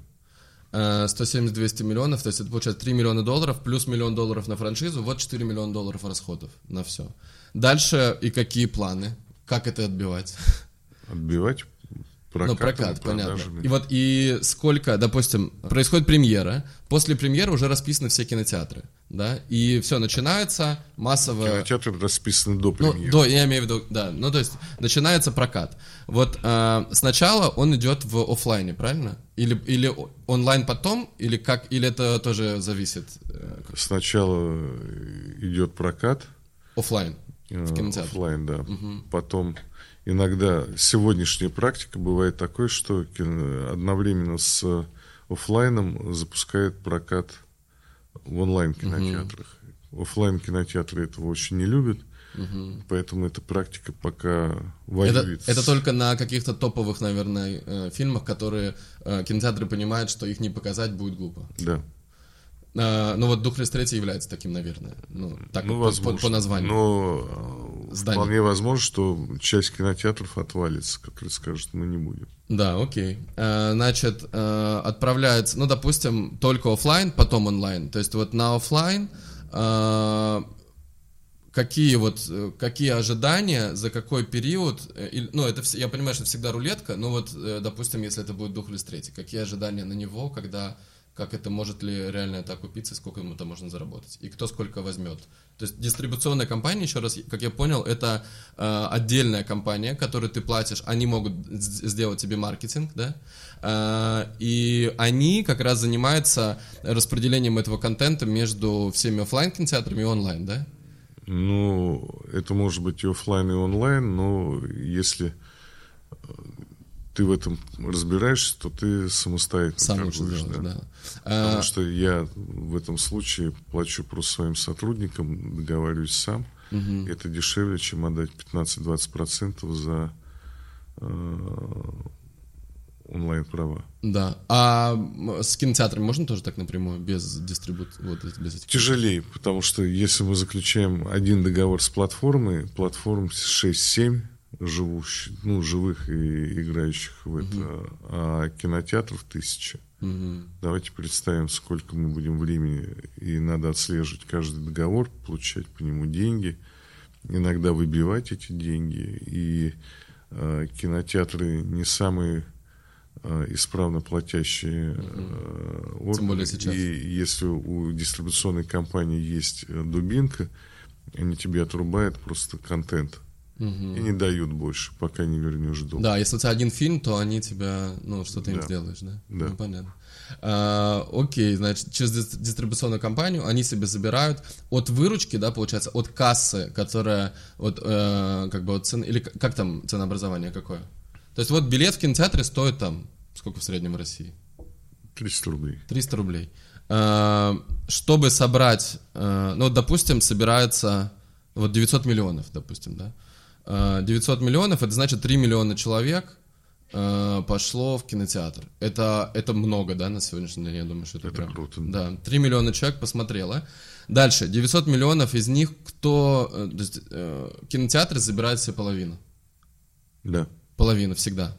Э, 170-200 миллионов, то есть это получается 3 миллиона долларов, плюс миллион долларов на франшизу, вот 4 миллиона долларов расходов на все. Дальше и какие планы? Как это отбивать? Отбивать ну, прокатом, прокат, понятно. И вот и сколько, допустим, происходит премьера, после премьеры уже расписаны все кинотеатры, да, и все начинается массово... Кинотеатр расписан до Ну, премьеры. до, я имею в виду, да, ну то есть начинается прокат. Вот э, сначала он идет в оффлайне, правильно? Или, или онлайн потом, или как, или это тоже зависит? э, Сначала идет прокат, Оффлайн э, в кинотеатре. оффлайн, да. Потом иногда сегодняшняя практика бывает такой, что кино- одновременно с оффлайном запускает прокат в онлайн кинотеатрах. Оффлайн кинотеатры этого очень не любят, поэтому эта практика пока Это, воюет. это с- только на каких-то топовых, наверное, э, фильмах, которые э, кинотеатры понимают, что их не показать будет глупо. Да. А, ну вот Духless 3 является таким, наверное. Ну, так Ну, по- по, возможно. по названию. Но э, Здание. вполне возможно, что часть кинотеатров отвалится, которые скажут, мы не будем. Да, окей. Э, Значит, э, отправляется, ну, допустим, только оффлайн, потом онлайн. То есть вот на оффлайн э, какие вот какие ожидания, за какой период, или- ну, это я понимаю, что всегда рулетка, но вот, допустим, если это будет Духлес 3, какие ожидания на него, когда как это может ли реально это окупиться, сколько ему там можно заработать, и кто сколько возьмет. То есть дистрибуционная компания, еще раз, как я понял, это э, отдельная компания, которой ты платишь, они могут сделать тебе маркетинг, да, Э, и они как раз занимаются распределением этого контента между всеми оффлайн кинотеатрами и онлайн, да? Ну, это может быть и оффлайн, и онлайн, но если ты в этом разбираешься, то ты самостоятельно Сам торгуешь, сделаешь, да. Потому А, что я в этом случае плачу просто своим сотрудникам, договариваюсь сам. Это дешевле, чем отдать 15-20% за э, онлайн-права. Да. А с кинотеатрами можно тоже так напрямую, без дистрибут... Вот, без этих... Тяжелее, потому что если мы заключаем один договор с платформой, платформ 6-7 живущих, ну, живых и играющих в это, а кинотеатров тысяча. Мгм. Давайте представим, сколько мы будем времени, и надо отслеживать каждый договор, получать по нему деньги, иногда выбивать эти деньги, и э, кинотеатры не самые э, исправно платящие э, органы. Тем более сейчас. И если у дистрибуционной компании есть э, дубинка, они тебе отрубают просто контент. И не дают больше, пока не вернешь долг. Да, если у тебя один фильм, то они тебя, ну, что ты им Да. сделаешь, да? Да. Ну, понятно. А, окей, значит, через дис- дистрибуционную компанию они себе забирают от выручки, да, получается, от кассы, которая, вот, э, как бы, от цены, или как там ценообразование какое? То есть вот билет в кинотеатре стоит там, сколько в среднем в России? 300 рублей. 300 рублей. Э, Чтобы собрать, э, ну, допустим, собирается вот 900 миллионов, допустим, да. Э, 900 миллионов, это значит 3 миллиона человек э, пошло в кинотеатр. Это, это много, да, на сегодняшний день, я думаю, что это, Это прям... круто, Да, 3 миллиона человек посмотрело. Дальше, 900 миллионов из них, кто... э, то есть, э, кинотеатры забирают себе половину. Да. Половину всегда.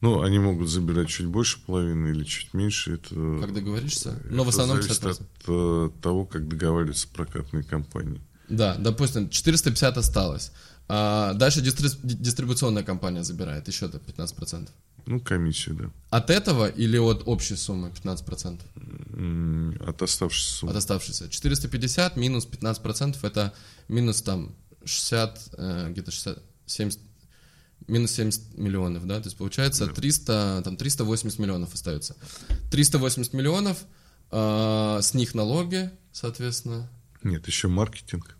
Ну, они могут забирать чуть больше половины или чуть меньше. Это, Как договоришься? Но в основном зависит 50%. от э, того, как договариваются прокатные компании. Да, допустим, 450 осталось. А дальше дистри- дистрибуционная компания забирает еще до 15%. Ну, комиссию, да. От этого или от общей суммы 15%? М, От оставшейся суммы. От оставшейся. 450 минус 15% это минус там 60, э, где-то 60, 70, минус 70 миллионов, да? То есть получается 300, там 380 миллионов остается. 380 миллионов, э, с них налоги, соответственно, Нет, еще маркетинг.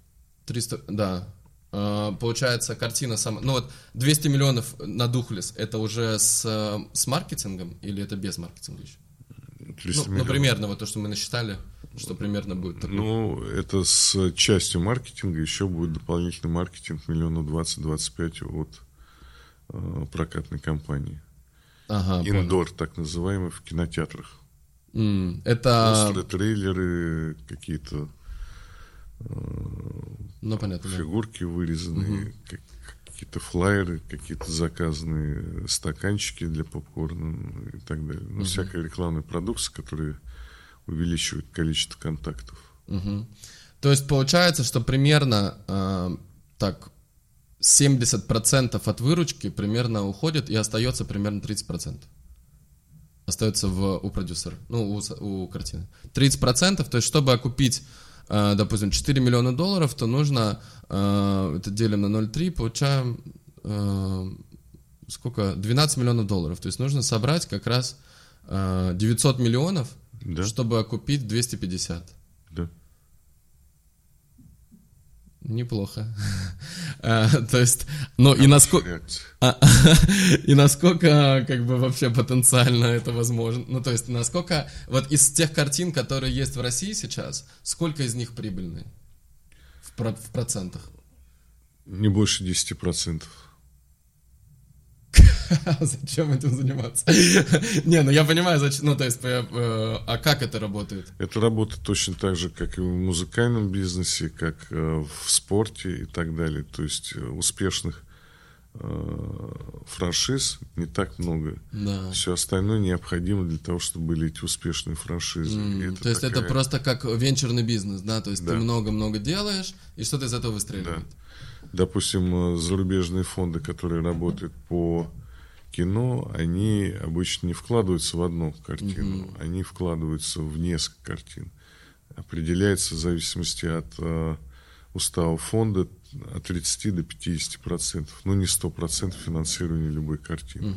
300, да. Э, Получается, картина сама... Ну вот, 200 миллионов на Духлес, это уже с, э, с маркетингом или это без маркетинга еще? 300 Ну, ну, примерно, вот то, что мы насчитали, что примерно будет такое. Ну, это с частью маркетинга. Еще будет дополнительный маркетинг миллионов 20-25 от э, прокатной компании. ага, понял. Индор, так называемый, в кинотеатрах. М, Это... Постеры, трейлеры, какие-то Ну, понятно, да. фигурки вырезанные, как- какие-то флайеры, какие-то заказанные стаканчики для попкорна и так далее. Ну, всякая рекламная продукция, которая увеличивает количество контактов. Мгм. То есть получается, что примерно э, так 70% от выручки примерно уходит и остается примерно 30%. Остается в, у продюсера, ну, у, у картины. 30%, то есть чтобы окупить, допустим, 4 миллиона долларов, то нужно, э, это делим на 0,3, получаем э, сколько? 12 миллионов долларов. То есть нужно собрать как раз э, 900 миллионов, Да. чтобы окупить 250. Да. Неплохо. А, То есть, ну и насколько... А, И насколько, как бы, вообще потенциально это возможно? Ну, то есть, насколько, вот из тех картин, которые есть в России сейчас, сколько из них прибыльные? В, про- в процентах? Не больше 10%. Зачем этим заниматься? Не, ну я понимаю, зачем. Ну, то есть, э, э, а как это работает? Это работает точно так же, как и в музыкальном бизнесе, как э, в спорте и так далее. То есть успешных франшиз не так много. Да. Все остальное необходимо для того, чтобы были эти успешные франшизы. И М, То есть это такая- просто как венчурный бизнес, да? То есть ты Да. много-много делаешь, и что-то из этого выстреливает. Допустим, э, зарубежные фонды, которые работают по кино, они обычно не вкладываются в одну картину, они вкладываются в несколько картин. Определяется в зависимости от э, устава фонда от 30 до 50 процентов. Ну, не 100 процентов финансирования любой картины.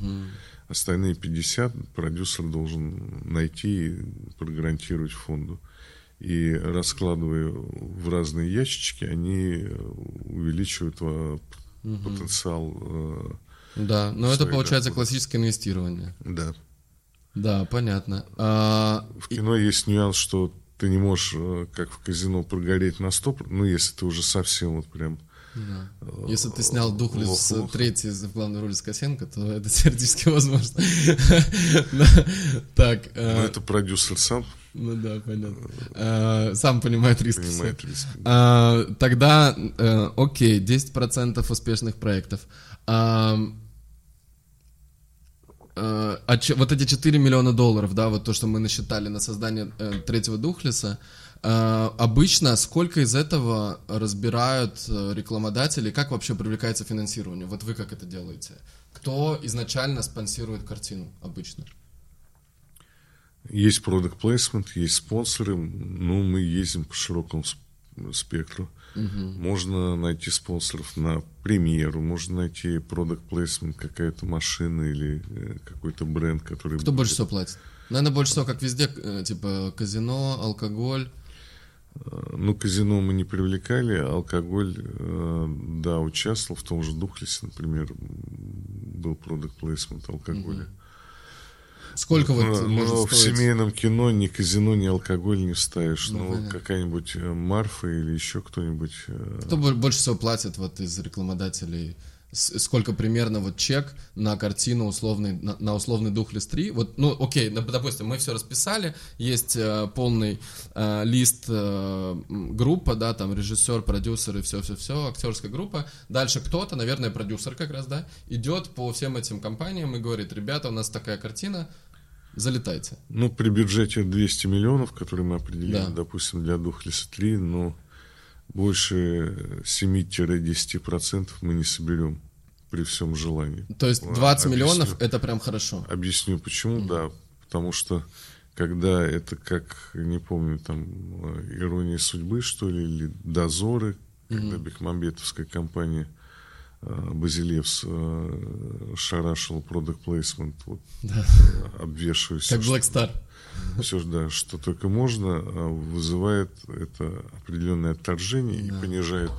Остальные 50 продюсер должен найти и прогарантировать фонду. И раскладывая в разные ящички, они э, увеличивают э, потенциал. Э, Да, но это получается доходы. классическое инвестирование. Да. Да, понятно. А, В кино есть нюанс, что ты не можешь, э, как в казино, прогореть на стоп, ну, если ты уже совсем вот прям... да. Если ты снял Духлес Лох-лох. третий в главной роли с Косенко, то это теоретически возможно. Так, Ну, э, это продюсер сам ну да, понятно. Э, Сам понимает риски. понимает риски. А, Тогда, э, окей, 10% успешных проектов. Э, а че- вот эти 4 миллиона долларов, да, вот то, что мы насчитали на создание э, третьего Духлеса, э, обычно сколько из этого разбирают э, рекламодатели, как вообще привлекается финансирование? Вот вы как это делаете? Кто изначально спонсирует картину обычно? Есть продукт плейсмент, есть спонсоры. Ну, мы ездим по широкому сп- спектру. Можно найти спонсоров на премьеру, можно найти продукт плейсмент, какая-то машина или э, какой-то бренд, который... Кто будет- больше всего платит? Наверное, больше всего, как везде, э, типа казино, алкоголь. Э, Ну, казино мы не привлекали, алкоголь, да, участвовал в том же Духлесе, например, был продукт плейсмент алкоголя. Сколько вот Но- может в стоить? семейном кино ни казино, ни алкоголь не вставишь. Ну, Ну, какая-нибудь э, Марфа или еще кто-нибудь. э, Кто бо- больше всего платит вот из рекламодателей? Сколько примерно вот чек на картину условный, на, на условный Духлес 3? Вот, ну, окей, допустим, мы все расписали, есть э, полный э, лист э, группа, да, там режиссер, продюсер и все-все-все, актерская группа. Дальше кто-то, наверное, продюсер как раз, да, идет по всем этим компаниям и говорит, ребята, у нас такая картина, залетайте. Ну, при бюджете 200 миллионов, который мы определили, Да. допустим, для Духлеса 3, но больше 7-10% мы не соберем при всем желании. То есть А, 20 объясню. миллионов это прям хорошо. Объясню почему, да. Потому что когда это как, не помню, там, э, «Ирония судьбы», что ли, или «Дозоры», когда Бекмамбетовская компания Базилевс э, шарашила продукт плейсмент, вот, Да. э, обвешивая Как Black Star. все, да, что только можно, а вызывает это определенное отторжение и понижает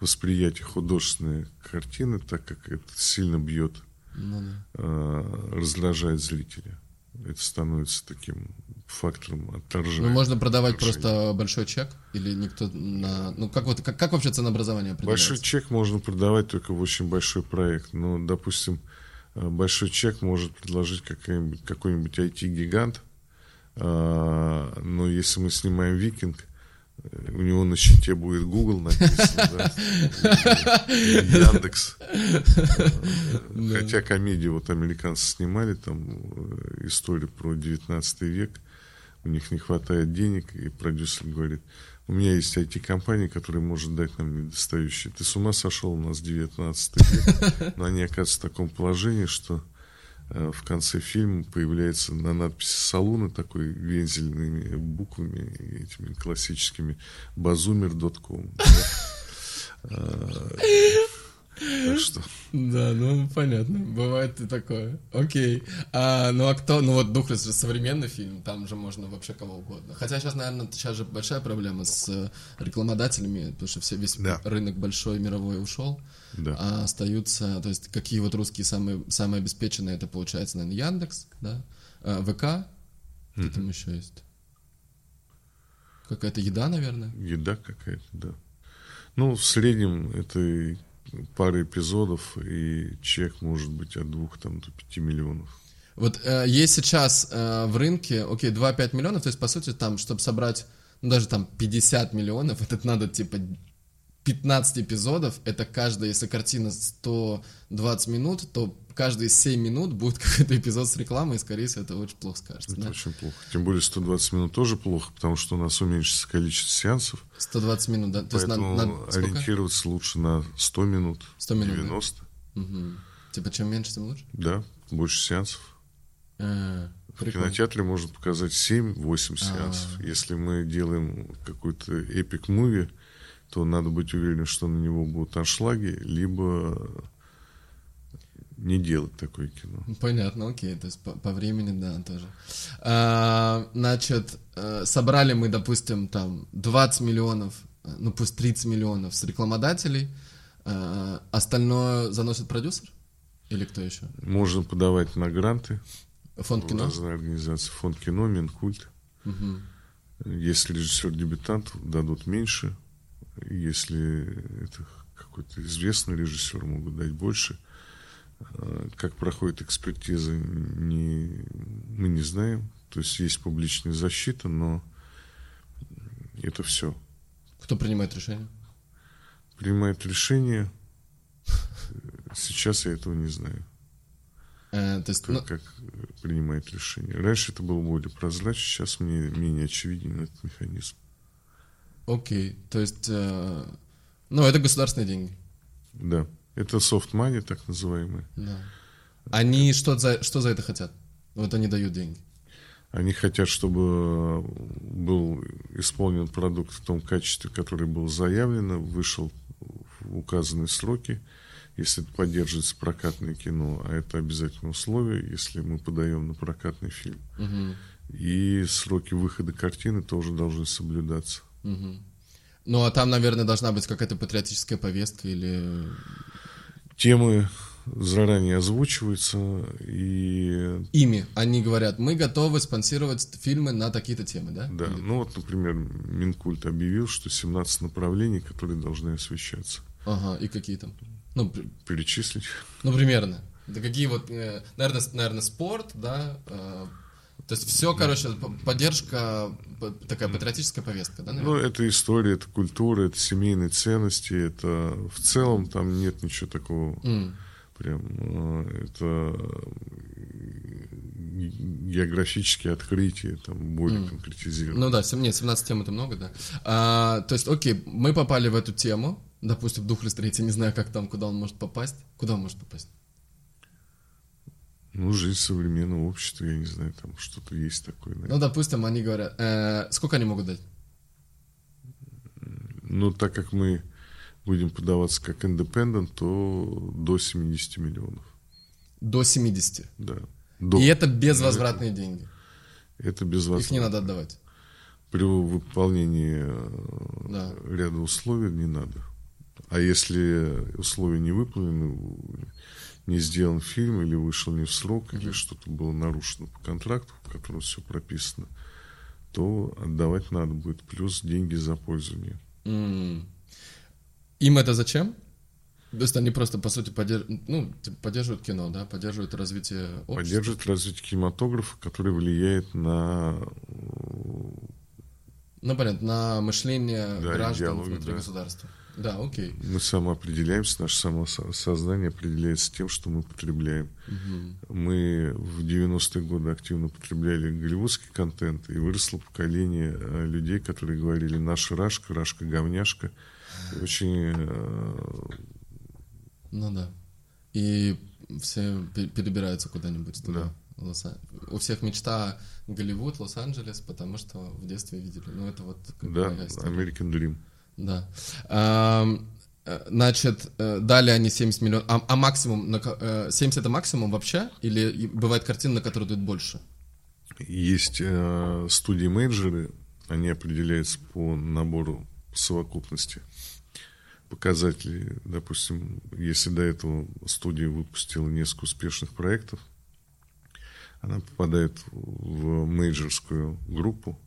восприятие художественной картины, так как это сильно бьет, Ну да. а, раздражает зрителя. Это становится таким фактором отторжения. Ну, можно продавать отторжения. просто большой чек? Или никто на... Ну, как вот, как, как вообще ценообразование определяется? Большой чек можно продавать только в очень большой проект. Но, допустим, э, большой чек может предложить какой-нибудь, какой-нибудь IT-гигант. А, Но если мы снимаем «Викинг», э, у него на щите будет Google написано, да, Яндекс. Хотя комедию вот американцы снимали, там э, историю про 19 век, у них не хватает денег, и продюсер говорит, у меня есть IT-компания, которая может дать нам недостающие. Ты с ума сошел, у нас 19 век. Но они оказываются в таком положении, что э, в конце фильма появляется на надписи салуна такой вензельными буквами, этими классическими bazoomer.com. Так что Да, ну, понятно. Бывает и такое. Окей. А, ну, а кто... Ну, вот «Духлес» же современный фильм, там же можно вообще кого угодно. Хотя сейчас, наверное, сейчас же большая проблема с э, рекламодателями, потому что все, весь Да. рынок большой мировой ушел. Да. А остаются... То есть, какие вот русские самые, самые обеспеченные, это получается, наверное, Яндекс, да? А, ВК. Что там еще есть? Какая-то еда, наверное? еда какая-то, да. Ну, в среднем это пары эпизодов, и чек может быть от двух там, до пяти миллионов. Вот э, есть сейчас э, в рынке, окей, 2-5 миллионов, то есть, по сути, там, чтобы собрать, ну, даже там 50 миллионов, это надо, типа, 15 эпизодов, это каждая, если картина 120 минут, то каждые 7 минут будет какой-то эпизод с рекламой, и, скорее всего, это очень плохо скажется. Это да? очень плохо. Тем более 120 минут тоже плохо, потому что у нас уменьшится количество сеансов. 120 минут, да? То есть поэтому надо, надо сколько? ориентироваться лучше на 100 минут, 100 минут, да? 90. Мгм. Типа, чем меньше, тем лучше? Да, больше сеансов. А, В прикольно. кинотеатре можно показать 7-8 сеансов. А. Если мы делаем какой-то эпик муви, то надо быть уверенным, что на него будут аншлаги, либо не делать такое кино. Понятно, окей, то есть по, по времени, да, тоже. А, значит, э, собрали мы, допустим, там 20 миллионов, э, ну пусть 30 миллионов с рекламодателей, а, остальное заносит продюсер? Или кто еще? Можно подавать на гранты Фонд кино? разные организации. Фонд кино, Минкульт. Мгм. Если режиссер-дебютант, дадут меньше. Если это какой-то известный режиссер, могут дать больше. А, Как проходит экспертиза, не, мы не знаем. То есть есть публичная защита, но это все. Кто принимает решение? Принимает решение. Сейчас я этого не знаю. Э, то есть, Как, ну, как принимает решение. Раньше это было более прозрачно, сейчас мне менее очевиден этот механизм. окей, то есть, э, ну, это государственные деньги. Да. Это soft money, так называемые. Да. Они что за, что за это хотят? Вот они дают деньги. Они хотят, чтобы был исполнен продукт в том качестве, которое было заявлено, вышел в указанные сроки, если это поддерживается прокатное кино, а это обязательное условие, если мы подаем на прокатный фильм. Мгм. И сроки выхода картины тоже должны соблюдаться. Мгм. Ну, а там, наверное, должна быть какая-то патриотическая повестка или... Темы заранее озвучиваются, и Ими. Они говорят, мы готовы спонсировать фильмы на такие-то темы, да? да, Или- ну вот, например, Минкульт объявил, что 17 направлений, которые должны освещаться. Ага, и какие там? Ну, при- Перечислить. ну примерно. Да какие вот, э, наверное, с- наверное, спорт, да? То есть все, короче, поддержка, такая патриотическая повестка, да, Ну, наверное? это история, это культура, это семейные ценности, это в целом там нет ничего такого М, прям, э, это географические открытия, там более конкретизировано. Ну да, нет, 17 тем это много, да. А, то есть, окей, мы попали в эту тему, допустим, Духлес третий, не знаю, как там, куда он может попасть. Куда он может попасть? Ну, жизнь современного общества, я не знаю, там что-то есть такое. Ну, наверное. допустим, они говорят, э, сколько они могут дать? Но так как мы будем подаваться как индепендент, то до 70 миллионов. До 70. Да. До. И это безвозвратные деньги. Это без вас. Их не надо отдавать. При выполнении э, Да. ряда условий не надо. А если условия не выполнены, не сделан фильм или вышел не в срок, или что-то было нарушено по контракту, в котором все прописано, то отдавать надо будет, плюс деньги за пользование. М. Им это зачем? То есть они просто, по сути, поддерж... ну, типа, поддерживают кино, да, поддерживают развитие общества. Поддерживает развитие кинематографа, который влияет на Ну, понятно, на мышление Да, граждан идеологию, внутри да. государства. Да, окей. Мы самоопределяемся, наше самосознание определяется тем, что мы потребляем. Мы в 90-е годы активно потребляли голливудский контент, и выросло поколение э, людей, которые говорили «наша Рашка, Рашка говняшка». Очень э, Ну да. И все пе- перебираются куда-нибудь туда. в Лос-Ан- У всех мечта Голливуд, Лос-Анджелес, потому что в детстве видели. Ну, это вот да. American Dream. Да. Э, Значит, э, дали они 70 миллионов. А, а максимум, на ко- э, 70 это максимум вообще? Или бывает картина, на которую дают больше? Есть студии-менеджеры, они определяются по набору совокупности показателей. Допустим, если до этого студия выпустила несколько успешных проектов, она попадает в менеджерскую группу,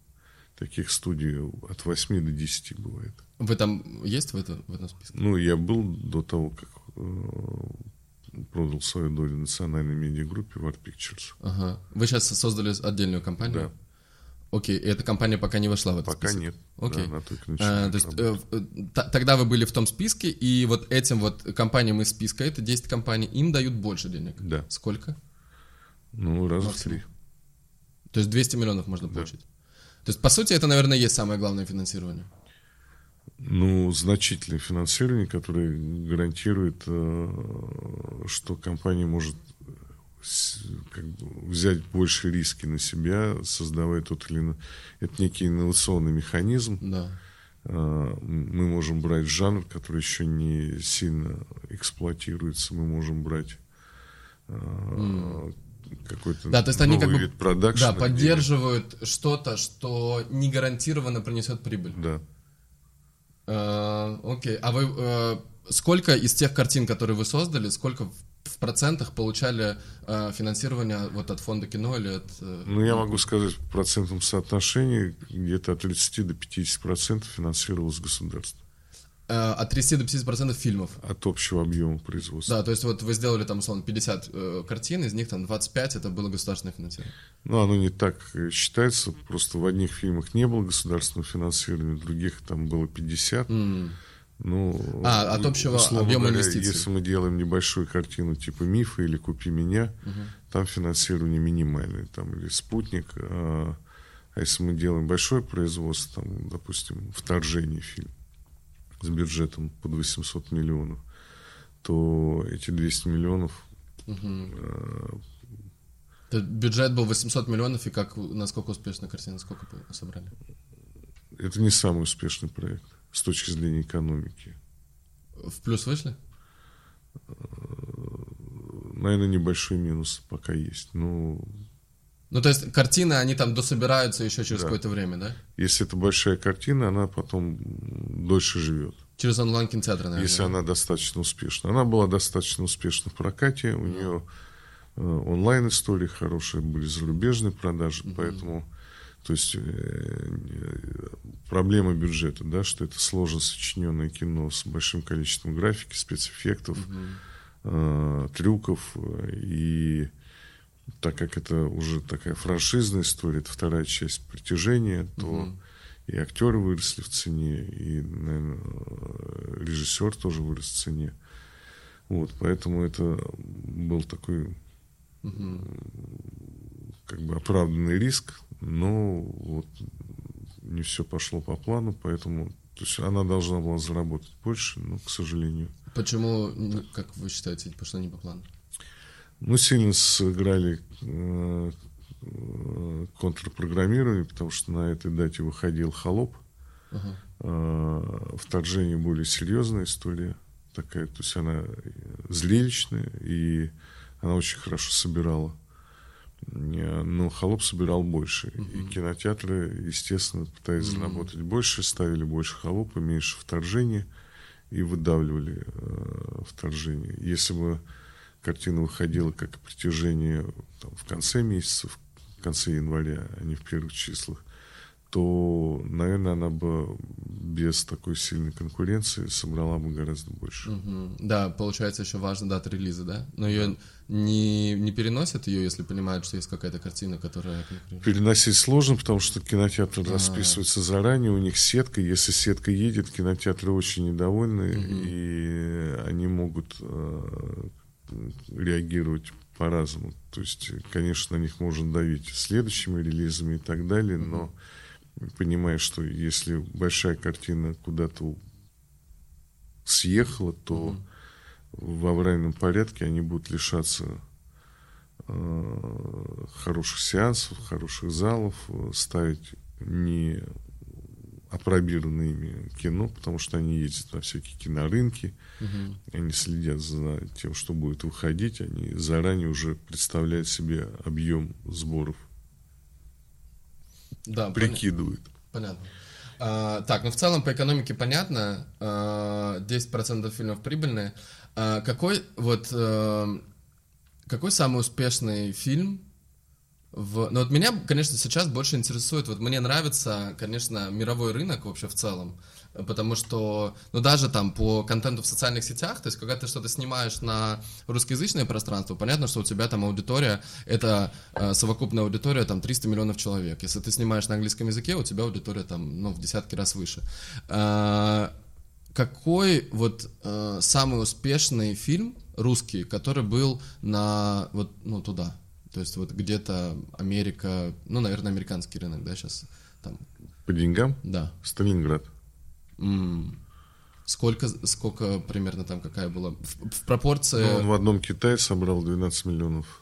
Таких студий от 8 до 10 бывает. Вы там есть в, это, в этом списке? Ну, я был до того, как э, продал свою долю национальной медиагруппе War Pictures. Ага. Вы сейчас создали отдельную компанию? Да. Окей, и эта компания пока не вошла в этот Пока список? нет. Окей. Да, она только А, то есть э, э, т- тогда вы были в том списке, и вот этим вот компаниям из списка, это 10 компаний, им дают больше денег? Да. Сколько? Ну, раз в три. То есть 200 миллионов можно Да. получить? То есть, по сути, это, наверное, есть самое главное финансирование. Ну, значительное финансирование, которое гарантирует, э, что компания может как бы взять больше риски на себя, создавая тот или иной... Это некий инновационный механизм. Да. Э, Мы можем брать жанр, который еще не сильно эксплуатируется. Мы можем брать э, какой-то Да, то есть они как бы вид продакшена. да, поддерживают что-то, что не гарантированно принесет прибыль. Да. Э, окей, а вы э, сколько из тех картин, которые вы создали, сколько в, процентах получали э, финансирование вот от фонда кино или от... э, Ну, я могу сказать в процентном соотношении где-то от 30 до 50 процентов финансировалось государство от 30 до 50 процентов фильмов? от общего объема производства. Да, то есть вот вы сделали там, условно, 50 э, картин, из них там 25 это было государственное финансирование. Но оно не так э, считается, просто в одних фильмах не было государственного финансирования, в других там было 50. Ну, А, от общего условно объема говоря, инвестиций. Если мы делаем небольшую картину типа «Мифа» или «Купи меня», там финансирование минимальное, там, или «Спутник», а, а если мы делаем большое производство, там, допустим, «Вторжение» фильм с бюджетом под 800 миллионов, то эти 200 миллионов То есть бюджет был 800 миллионов, и как, насколько успешно картина, сколько собрали? Это не самый успешный проект с точки зрения экономики. В плюс вышли? Наверное, небольшой минус пока есть. Но Ну, то есть картины, они там дособираются еще через Да. какое-то время, да? если это большая картина, она потом дольше живет. Через онлайн-кинотеатры, наверное. Если да? она достаточно успешна. Она была достаточно успешна в прокате, у нее э, онлайн-истории хорошие, были зарубежные продажи, поэтому то есть э, э, проблема бюджета, да, что это сложно сочиненное кино с большим количеством графики, спецэффектов, э, трюков э, и так как это уже такая франшизная история, это вторая часть притяжения, то и актеры выросли в цене, и, наверное, режиссер тоже вырос в цене. Вот, поэтому это был такой как бы оправданный риск, но вот не все пошло по плану, поэтому то есть она должна была заработать больше, но, к сожалению, Почему, как вы считаете, пошло не по плану? Мы сильно сыграли э, контрпрограммирование, потому что на этой дате выходил «Холоп». Э, Вторжение более серьезная история такая, то есть она зрелищная, и она очень хорошо собирала. Э, Но «Холоп» собирал больше. И кинотеатры, естественно, пытаясь заработать больше, ставили больше «Холопа», меньше вторжения и выдавливали э, вторжение. Если бы картина выходила как притяжение там, в конце месяца, в конце января, а не в первых числах, то, наверное, она бы без такой сильной конкуренции собрала бы гораздо больше. Мгм. Да, получается, еще важна дата релиза, да? Но ее не, не переносят ее, если понимают, что есть какая-то картина, которая... Переносить сложно, потому что кинотеатр расписывается заранее, у них сетка. Если сетка едет, кинотеатры очень недовольны, и они могут э, реагировать по-разному. То есть, конечно, на них можно давить следующими релизами и так далее, но понимая, что если большая картина куда-то съехала, то в авральном порядке они будут лишаться э, хороших сеансов, хороших залов, э, ставить не опробированное ими кино, потому что они ездят на всякие кинорынки, они следят за тем, что будет выходить, они заранее уже представляют себе объем сборов, Да, прикидывают. Понятно. А, так, ну в целом по экономике понятно. А, 10% фильмов прибыльные. А, какой вот э, какой самый успешный фильм в... Ну вот меня, конечно, сейчас больше интересует, вот мне нравится, конечно, мировой рынок вообще в целом, потому что, ну даже там по контенту в социальных сетях, то есть когда ты что-то снимаешь на русскоязычное пространство, понятно, что у тебя там аудитория, это э, совокупная аудитория там 300 миллионов человек. Если ты снимаешь на английском языке, у тебя аудитория там, ну, в десятки раз выше. Э, какой вот э, самый успешный фильм русский, который был на вот ну туда, то есть вот где-то Америка, ну наверное американский рынок, да, сейчас там. По деньгам? Да. Сталинград. М. Сколько сколько примерно там какая была в, в пропорции? Ну, он в одном Китае собрал 12 миллионов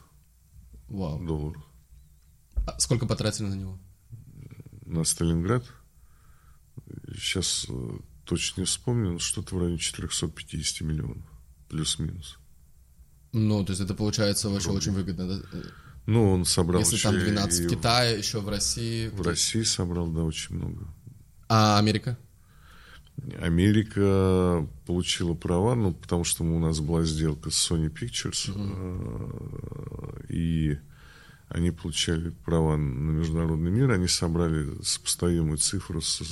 Вау. долларов. А сколько потратили на него? На Сталинград. Сейчас э, точно не вспомню, но что-то в районе 450 миллионов. Плюс-минус. Ну, то есть это получается вообще очень выгодно, да? Ну, он собрал Если там и 12 в Китае, еще в России. В России собрал, да, очень много. А Америка? Америка получила права, ну, потому что у нас была сделка с Sony Pictures, э, и они получали права на международный мир, они собрали сопоставимую цифру с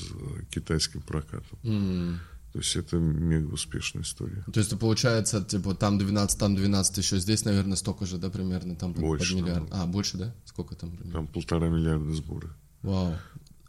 китайским прокатом. М. То есть это мега успешная история. То есть, получается, типа, там 12, там 12, еще здесь, наверное, столько же, да, примерно, там Больше, под миллиард. по-моему. А, больше, да? Сколько там примерно? Там полтора миллиарда сборы. Вау.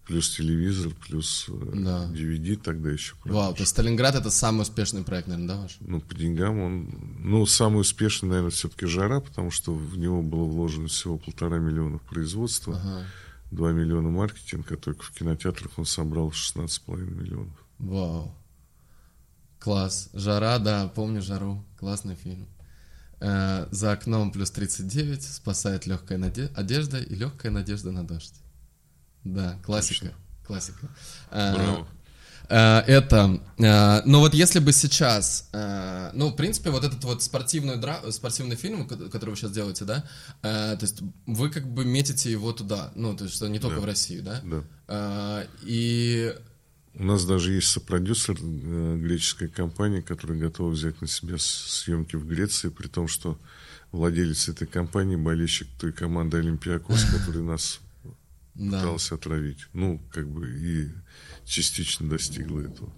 Плюс телевизор, плюс э, Да. DVD тогда еще. Вау, продаж. то есть Сталинград это самый успешный проект, наверное, да, ваш? Ну, по деньгам он... Ну, самый успешный, наверное, все-таки «Жара», потому что в него было вложено всего полтора миллиона в производство, Ага. 2 миллиона маркетинг, а только в кинотеатрах он собрал 16,5 миллионов. Вау. Класс. Жара, да, помню жару. Классный фильм. Э, за окном плюс 39, спасает легкая наде- одежда и легкая надежда на дождь. Да, классика. Точно. Классика. Э, Браво. э, Это, ну вот если бы сейчас, ну в принципе вот этот вот спортивный дра, спортивный фильм, ко- который вы сейчас делаете, да, то есть вы как бы метите его туда, ну то есть что не только Да. в Россию, да? Да. И У нас даже есть сопродюсер, э, греческая компания, которая готова взять на себя съемки в Греции, при том, что владелец этой компании болельщик той команды Олимпиакос, который нас пытался отравить. Ну, как бы и частично достигла этого.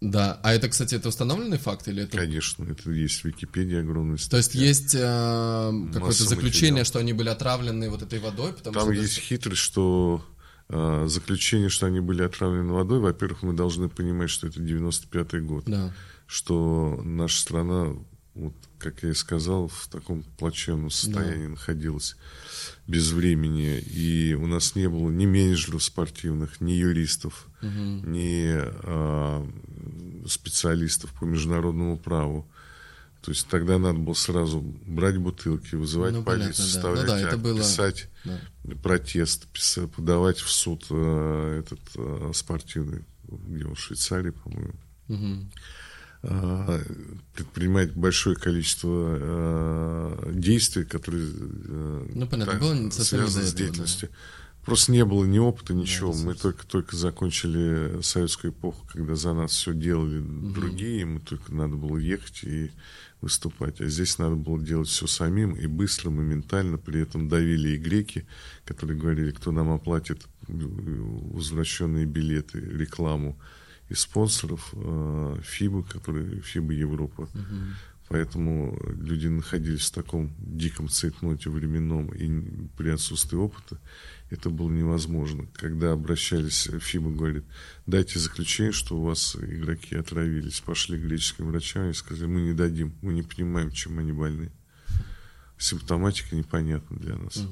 Да, а это, кстати, это установленный факт или это? Конечно, это есть в Википедии огромная То есть статья. есть э, какое-то заключение, материала. что они были отравлены вот этой водой, потому Там что есть хитрость, что заключение, что они были отравлены водой, во-первых, мы должны понимать, что это 95-й год, да, что наша страна, вот, как я и сказал, в таком плачевном состоянии находилась без времени, и у нас не было ни менеджеров спортивных, ни юристов, ни э, специалистов по международному праву. То есть тогда надо было сразу брать бутылки, вызывать Ну, понятно, полицию, да. составлять Ну да, это было- писать да. протест, писа- подавать в суд э, этот э, спортивный, где он в Швейцарии, по-моему. Мгм. А, предпринимать большое количество э, действий, которые э, Ну, понятно, так, было связаны с этого, деятельностью. Просто не было ни опыта, ничего. Мы ресурсов. только, только закончили советскую эпоху, когда за нас все делали другие, и мы только надо было ехать и выступать. А здесь надо было делать все самим и быстро, моментально. При этом давили и греки, которые говорили, кто нам оплатит э, возвращенные билеты, рекламу и спонсоров э, ФИБа, которые ФИБа Европа. Поэтому люди находились в таком диком цейтноте временном, и при отсутствии опыта это было невозможно. Когда обращались, ФИБа говорит, дайте заключение, что у вас игроки отравились. Пошли к греческим врачам и сказали, мы не дадим, мы не понимаем, чем они больны. Симптоматика непонятна для нас.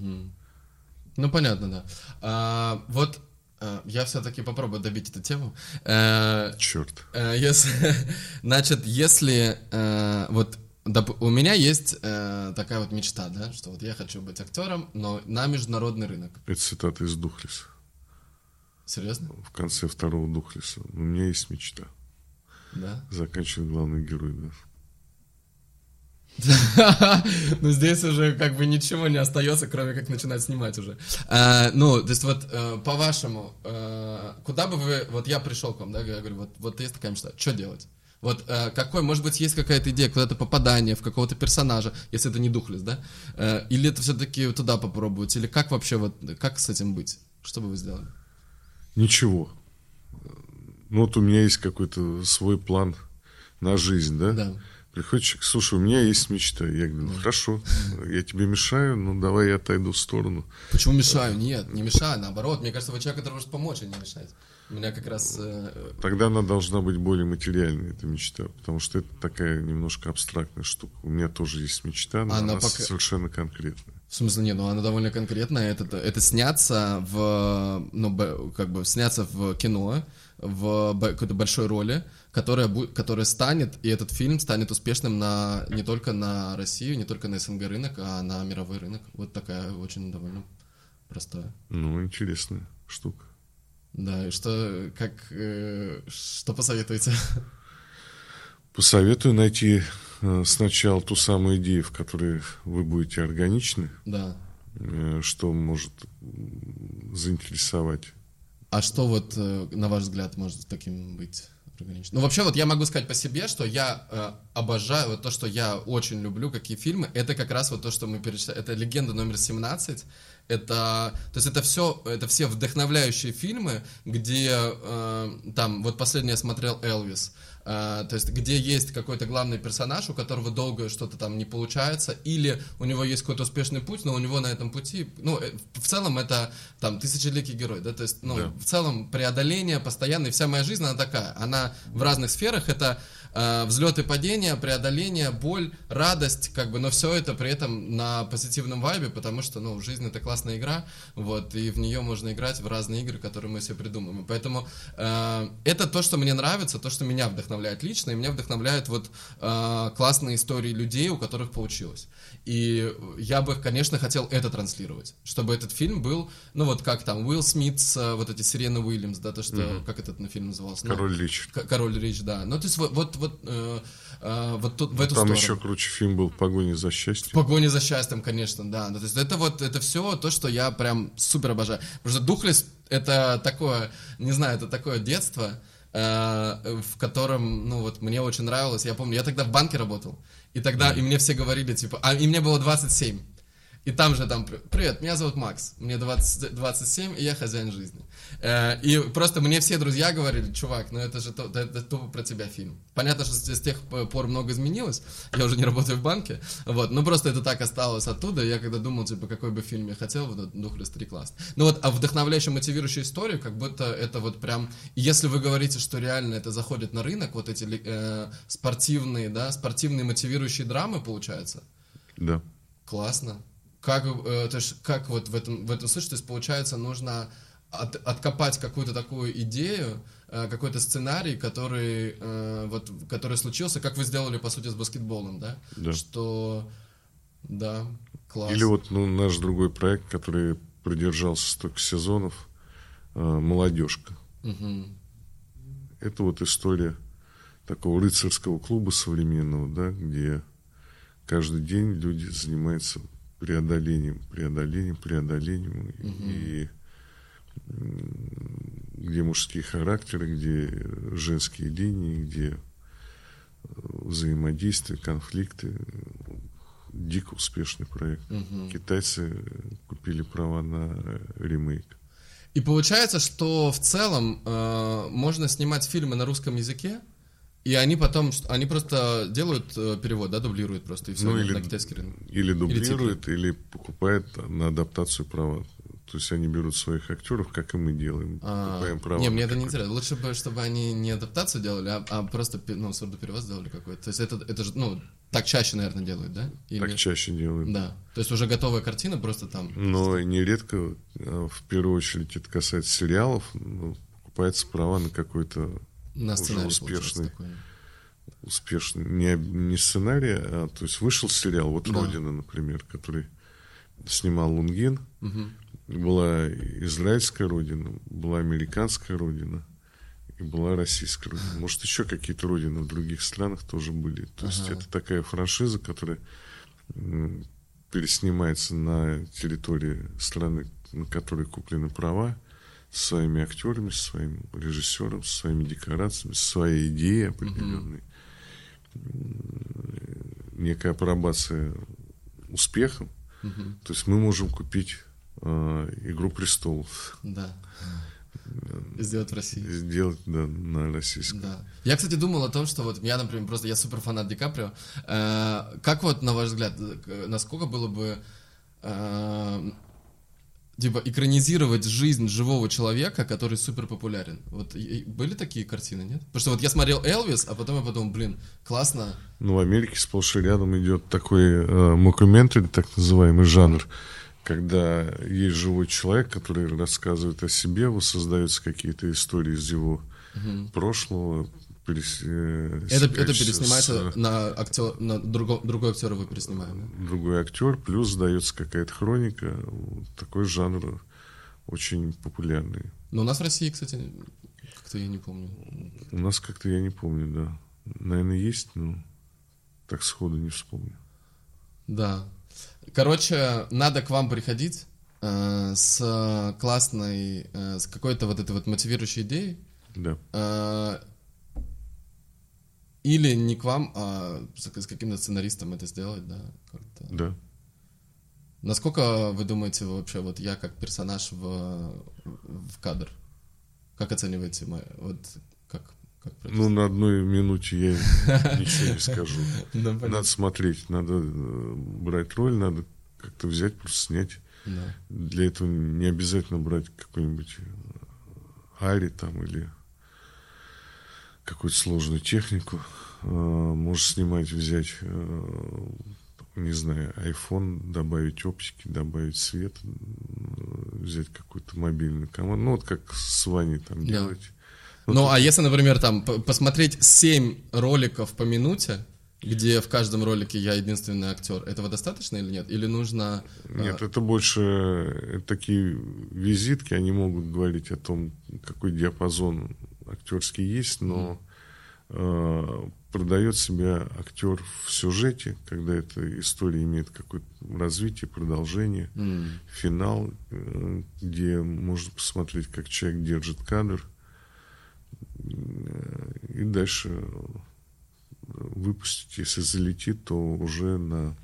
Ну, понятно, да. А, вот э, я все-таки попробую добить эту тему. Э, Черт. Э, Если, значит, если э, вот доп- у меня есть э, такая вот мечта, да, что вот я хочу быть актером, но на международный рынок. Это цитата из Духлиса. Серьезно? В конце второго Духлиса. У меня есть мечта. Да. Заканчивает главный герой. Да. Ну здесь уже как бы ничего не остается, кроме как начинать снимать уже. А, ну, то есть вот э, по-вашему, э, куда бы вы, вот я пришел к вам, да, я говорю, вот, вот есть такая мечта, что делать? Вот э, какой, может быть, есть какая-то идея, куда-то попадание в какого-то персонажа, если это не Духлес, да? Э, или это все-таки туда попробовать? Или как вообще, вот, как с этим быть? Что бы вы сделали? Ничего. Ну вот у меня есть какой-то свой план на жизнь, да? Да. Приходит человек, слушай, у меня есть мечта. Я говорю, ну хорошо, я тебе мешаю, ну давай я отойду в сторону. Почему мешаю? Нет, не мешаю, наоборот. Мне кажется, вы человек, который может помочь, а не мешать. У меня как раз... э, Тогда она должна быть более материальной, эта мечта, потому что это такая немножко абстрактная штука. У меня тоже есть мечта, но Она она, пока- совершенно конкретная. В смысле, нет, ну она довольно конкретная. Это, это сняться в, ну, как бы сняться в кино, в какой-то большой роли, которая, бу- которая станет, и этот фильм станет успешным на, не только на Россию, не только на СНГ рынок, а на мировой рынок. Вот такая очень довольно простая. Ну, интересная штука. Да, и что, как, э, что посоветуете? Посоветую найти э, сначала ту самую идею, в которой вы будете органичны, Да. э, что может заинтересовать. А что вот, э, на ваш взгляд, может таким быть органичным? Ну, вообще, вот я могу сказать по себе, что я э, обожаю, вот то, что я очень люблю, какие фильмы, это как раз вот то, что мы перечисляли, это «Легенда номер 17», это, то есть это все, это все вдохновляющие фильмы, где э, там, вот последний я смотрел «Элвис», э, то есть где есть какой-то главный персонаж, у которого долго что-то там не получается, или у него есть какой-то успешный путь, но у него на этом пути, ну, э, в целом это там тысячеликий герой, да, то есть, ну, Да. в целом преодоление постоянное, вся моя жизнь, она такая, она в разных сферах, это э, взлеты, падения, преодоление, боль, радость, как бы, но все это при этом на позитивном вайбе, потому что, ну, жизнь это классная игра, вот, и в нее можно играть в разные игры, которые мы себе придумаем, И поэтому э, это то, что мне нравится, то, что меня вдохновляет лично, и меня вдохновляют вот э, классные истории людей, у которых получилось. И я бы, конечно, хотел это транслировать, чтобы этот фильм был, ну вот как там, Уилл Смит, с, э, вот эти Сирена Уильямс, да, то, что, как этот на фильм назывался? Ну, Король Ричард. К- Король Рич, да. Ну, то есть вот, вот, вот, э, э, вот тут, в эту Там сторону. еще круче фильм был «Погоня за счастьем». Погони за счастьем, конечно, да. Ну, то есть это вот, это все то, что я прям супер обожаю. Потому что Духлес это такое, не знаю, это такое детство, э, в котором, ну вот, мне очень нравилось. Я помню, я тогда в банке работал, и тогда, и мне все говорили, типа, а, и мне было 27. И там же там, привет, меня зовут Макс, мне 20, 27, и я хозяин жизни. Э, И просто мне все друзья говорили, чувак, ну это же то- это тупо про тебя фильм. Понятно, что с с тех пор много изменилось, я уже не работаю в банке, вот, но просто это так осталось оттуда, я когда думал, типа, какой бы фильм я хотел, вот Духлес 3 класс. Ну вот, а вдохновляющую, мотивирующую историю, как будто это вот прям, если вы говорите, что реально это заходит на рынок, вот эти э, спортивные, да, спортивные мотивирующие драмы, получается, Да. Классно. Как, э, то есть, как вот в этом, в этом случае, то есть, получается, нужно от- откопать какую-то такую идею, э, какой-то сценарий, который, э, вот, который случился, как вы сделали, по сути, с баскетболом, да? Да. Что, да, класс. Или вот ну, наш другой проект, который продержался столько сезонов, э, «Молодежка». Мгм. Это вот история такого рыцарского клуба современного, да, где каждый день люди занимаются преодолением, преодолением, преодолением, и м, где мужские характеры, где женские линии, где э, взаимодействие, конфликты. Дико успешный проект. Китайцы купили права на ремейк. И получается, что в целом э, можно снимать фильмы на русском языке, и они потом, они просто делают э, перевод, да, дублируют просто, и все, Ну, или- на китайский рынок. Или дублируют, или, покупают на адаптацию права. То есть они берут своих актеров, как и мы делаем. А, покупаем права. не, мне это не интересно. Лучше бы, чтобы они не адаптацию делали, а, а просто ну, сурдоперевод сделали какой-то. То есть это, это же, ну, так чаще, наверное, делают, да? Или- Так чаще делают. Да. То есть уже готовая картина, просто там. Но нередко, э, в первую очередь, это касается сериалов, ну, покупаются права на какой-то На уже сценарий получается успешный, успешный не, не сценарий, а то есть вышел сериал, вот Да. Родина, например, который снимал Лунгин. Мгм. Была израильская родина, была американская родина и была российская родина. Может, еще какие-то родины в других странах тоже были. То есть это такая франшиза, которая переснимается на территории страны, на которой куплены права, со своими актерами, со своим режиссером, со своими декорациями, со своей идеей определенной. некая апробация успехом, то есть мы можем купить э, «Игру престолов», Да. Сделать в России. сделать да, на российском. Да. Я, кстати, думал о том, что вот я, например, просто я супер фанат Ди Каприо. Э, как вот, на ваш взгляд, э, насколько было бы э, типа экранизировать жизнь живого человека, который супер популярен? Вот и- и были такие картины, нет? Потому что вот я смотрел Элвис, а потом я подумал, блин, классно. Ну, в Америке сплошь и рядом идет такой э, мокументари, так называемый жанр, когда есть живой человек, который рассказывает о себе, воссоздаются какие-то истории из его прошлого. Перес- э, Это, это переснимается с, на, актер, на друго- другой актер его переснимаем. да? другой актер, плюс дается какая-то хроника. Вот такой жанр очень популярный. Но у нас в России, кстати, как-то я не помню. У нас как-то, я не помню, да. Наверное, есть, но так сходу не вспомню. Да. Короче, надо к вам приходить э, с классной, э, с какой-то вот этой вот мотивирующей идеей. Да. э, или не к вам, а с, каким-то сценаристом это сделать, да. как-то. Да. Насколько вы думаете вообще, вот я как персонаж в, в кадр? Как оцениваете мой, вот как, как Ну, на одной минуте я ничего не скажу. Понятно. Надо смотреть, надо э, брать роль, надо как-то взять, просто снять. Для этого не обязательно брать какой-нибудь э, Ари там или какую-то сложную технику. Э, Можешь снимать, взять, э, не знаю, iPhone, добавить оптики, добавить свет, э, взять какую-то мобильную команду. Ну, вот как с Ваней там Да. делать. Ну, а если, например, там посмотреть 7 роликов по минуте, где в каждом ролике я единственный актер, этого достаточно или нет? Или нужно... Нет, а, это больше э, такие визитки, они могут говорить о том, какой диапазон актерский есть, но э, продает себя актер в сюжете, когда эта история имеет какое-то развитие, продолжение, м, финал, э, где можно посмотреть, как человек держит кадр, э, и дальше выпустить, если залетит, то уже на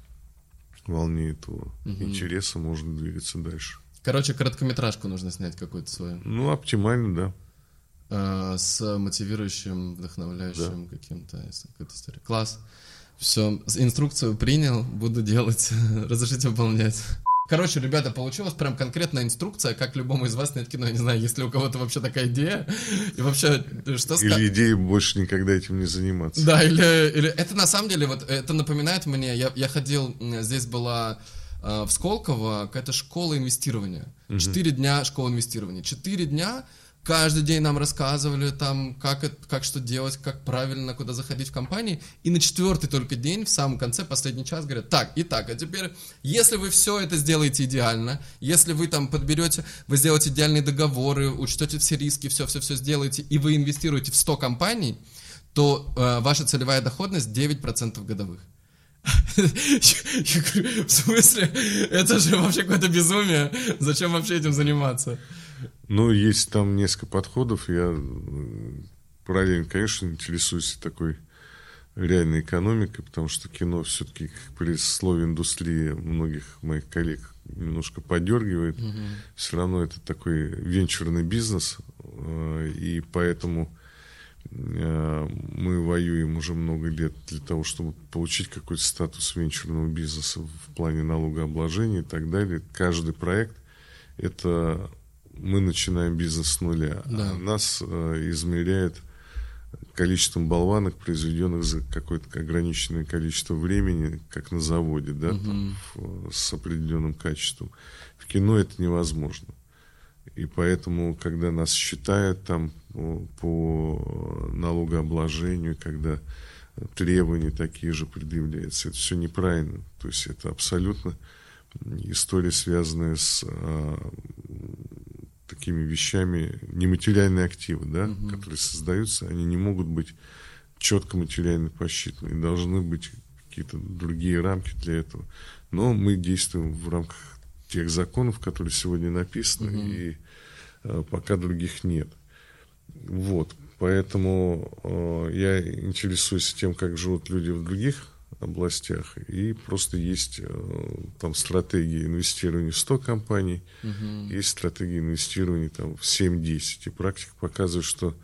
волне этого интереса можно двигаться дальше. Короче, короткометражку нужно снять какую-то свою. Ну, оптимально, да. Э, с мотивирующим, вдохновляющим каким-то с- какой-то историей. Класс. Все, инструкцию принял, буду делать. Разрешите выполнять. Короче, ребята, получилась прям конкретная инструкция, как любому из вас снять кино. Я не знаю, есть ли у кого-то вообще такая идея. И вообще, что сказать? Или идея больше никогда этим не заниматься. Да, или, или это на самом деле, вот это напоминает мне, я, я ходил, здесь была э, в Сколково какая-то школа инвестирования. Четыре дня школа инвестирования. Четыре дня каждый день нам рассказывали там, как, это- как что делать, как правильно, куда заходить в компании. И на четвертый только день, в самом конце, последний час, говорят, так, итак, а теперь, если вы все это сделаете идеально, если вы там подберете, вы сделаете идеальные договоры, учтете все риски, все-все-все сделаете, и вы инвестируете в 100 компаний, то э, ваша целевая доходность 9% годовых. Я говорю, в смысле? Это же вообще какое-то безумие. Зачем вообще этим заниматься? Ну, есть там несколько подходов. Я параллельно, конечно, интересуюсь такой реальной экономикой, потому что кино все-таки при слове индустрии многих моих коллег немножко подергивает. Все равно это такой венчурный бизнес, э, и поэтому э, мы воюем уже много лет для того, чтобы получить какой-то статус венчурного бизнеса в плане налогообложения и так далее. Каждый проект – это мы начинаем бизнес с нуля, Да. а нас э, измеряет количеством болванок, произведенных за какое-то ограниченное количество времени, как на заводе, да, там, в- с определенным качеством. В кино это невозможно. И поэтому, когда нас считают там по, по налогообложению, когда требования такие же предъявляются, это все неправильно. То есть это абсолютно история, связанная с а, такими вещами, нематериальные активы, да, которые создаются, они не могут быть четко материально посчитаны. Должны быть какие-то другие рамки для этого. Но мы действуем в рамках тех законов, которые сегодня написаны, и э, пока других нет. Вот. поэтому э, я интересуюсь тем, как живут люди в других областях, и просто есть э, там стратегии инвестирования в 100 компаний, угу. есть стратегии инвестирования там в 7-10, и практика показывает, что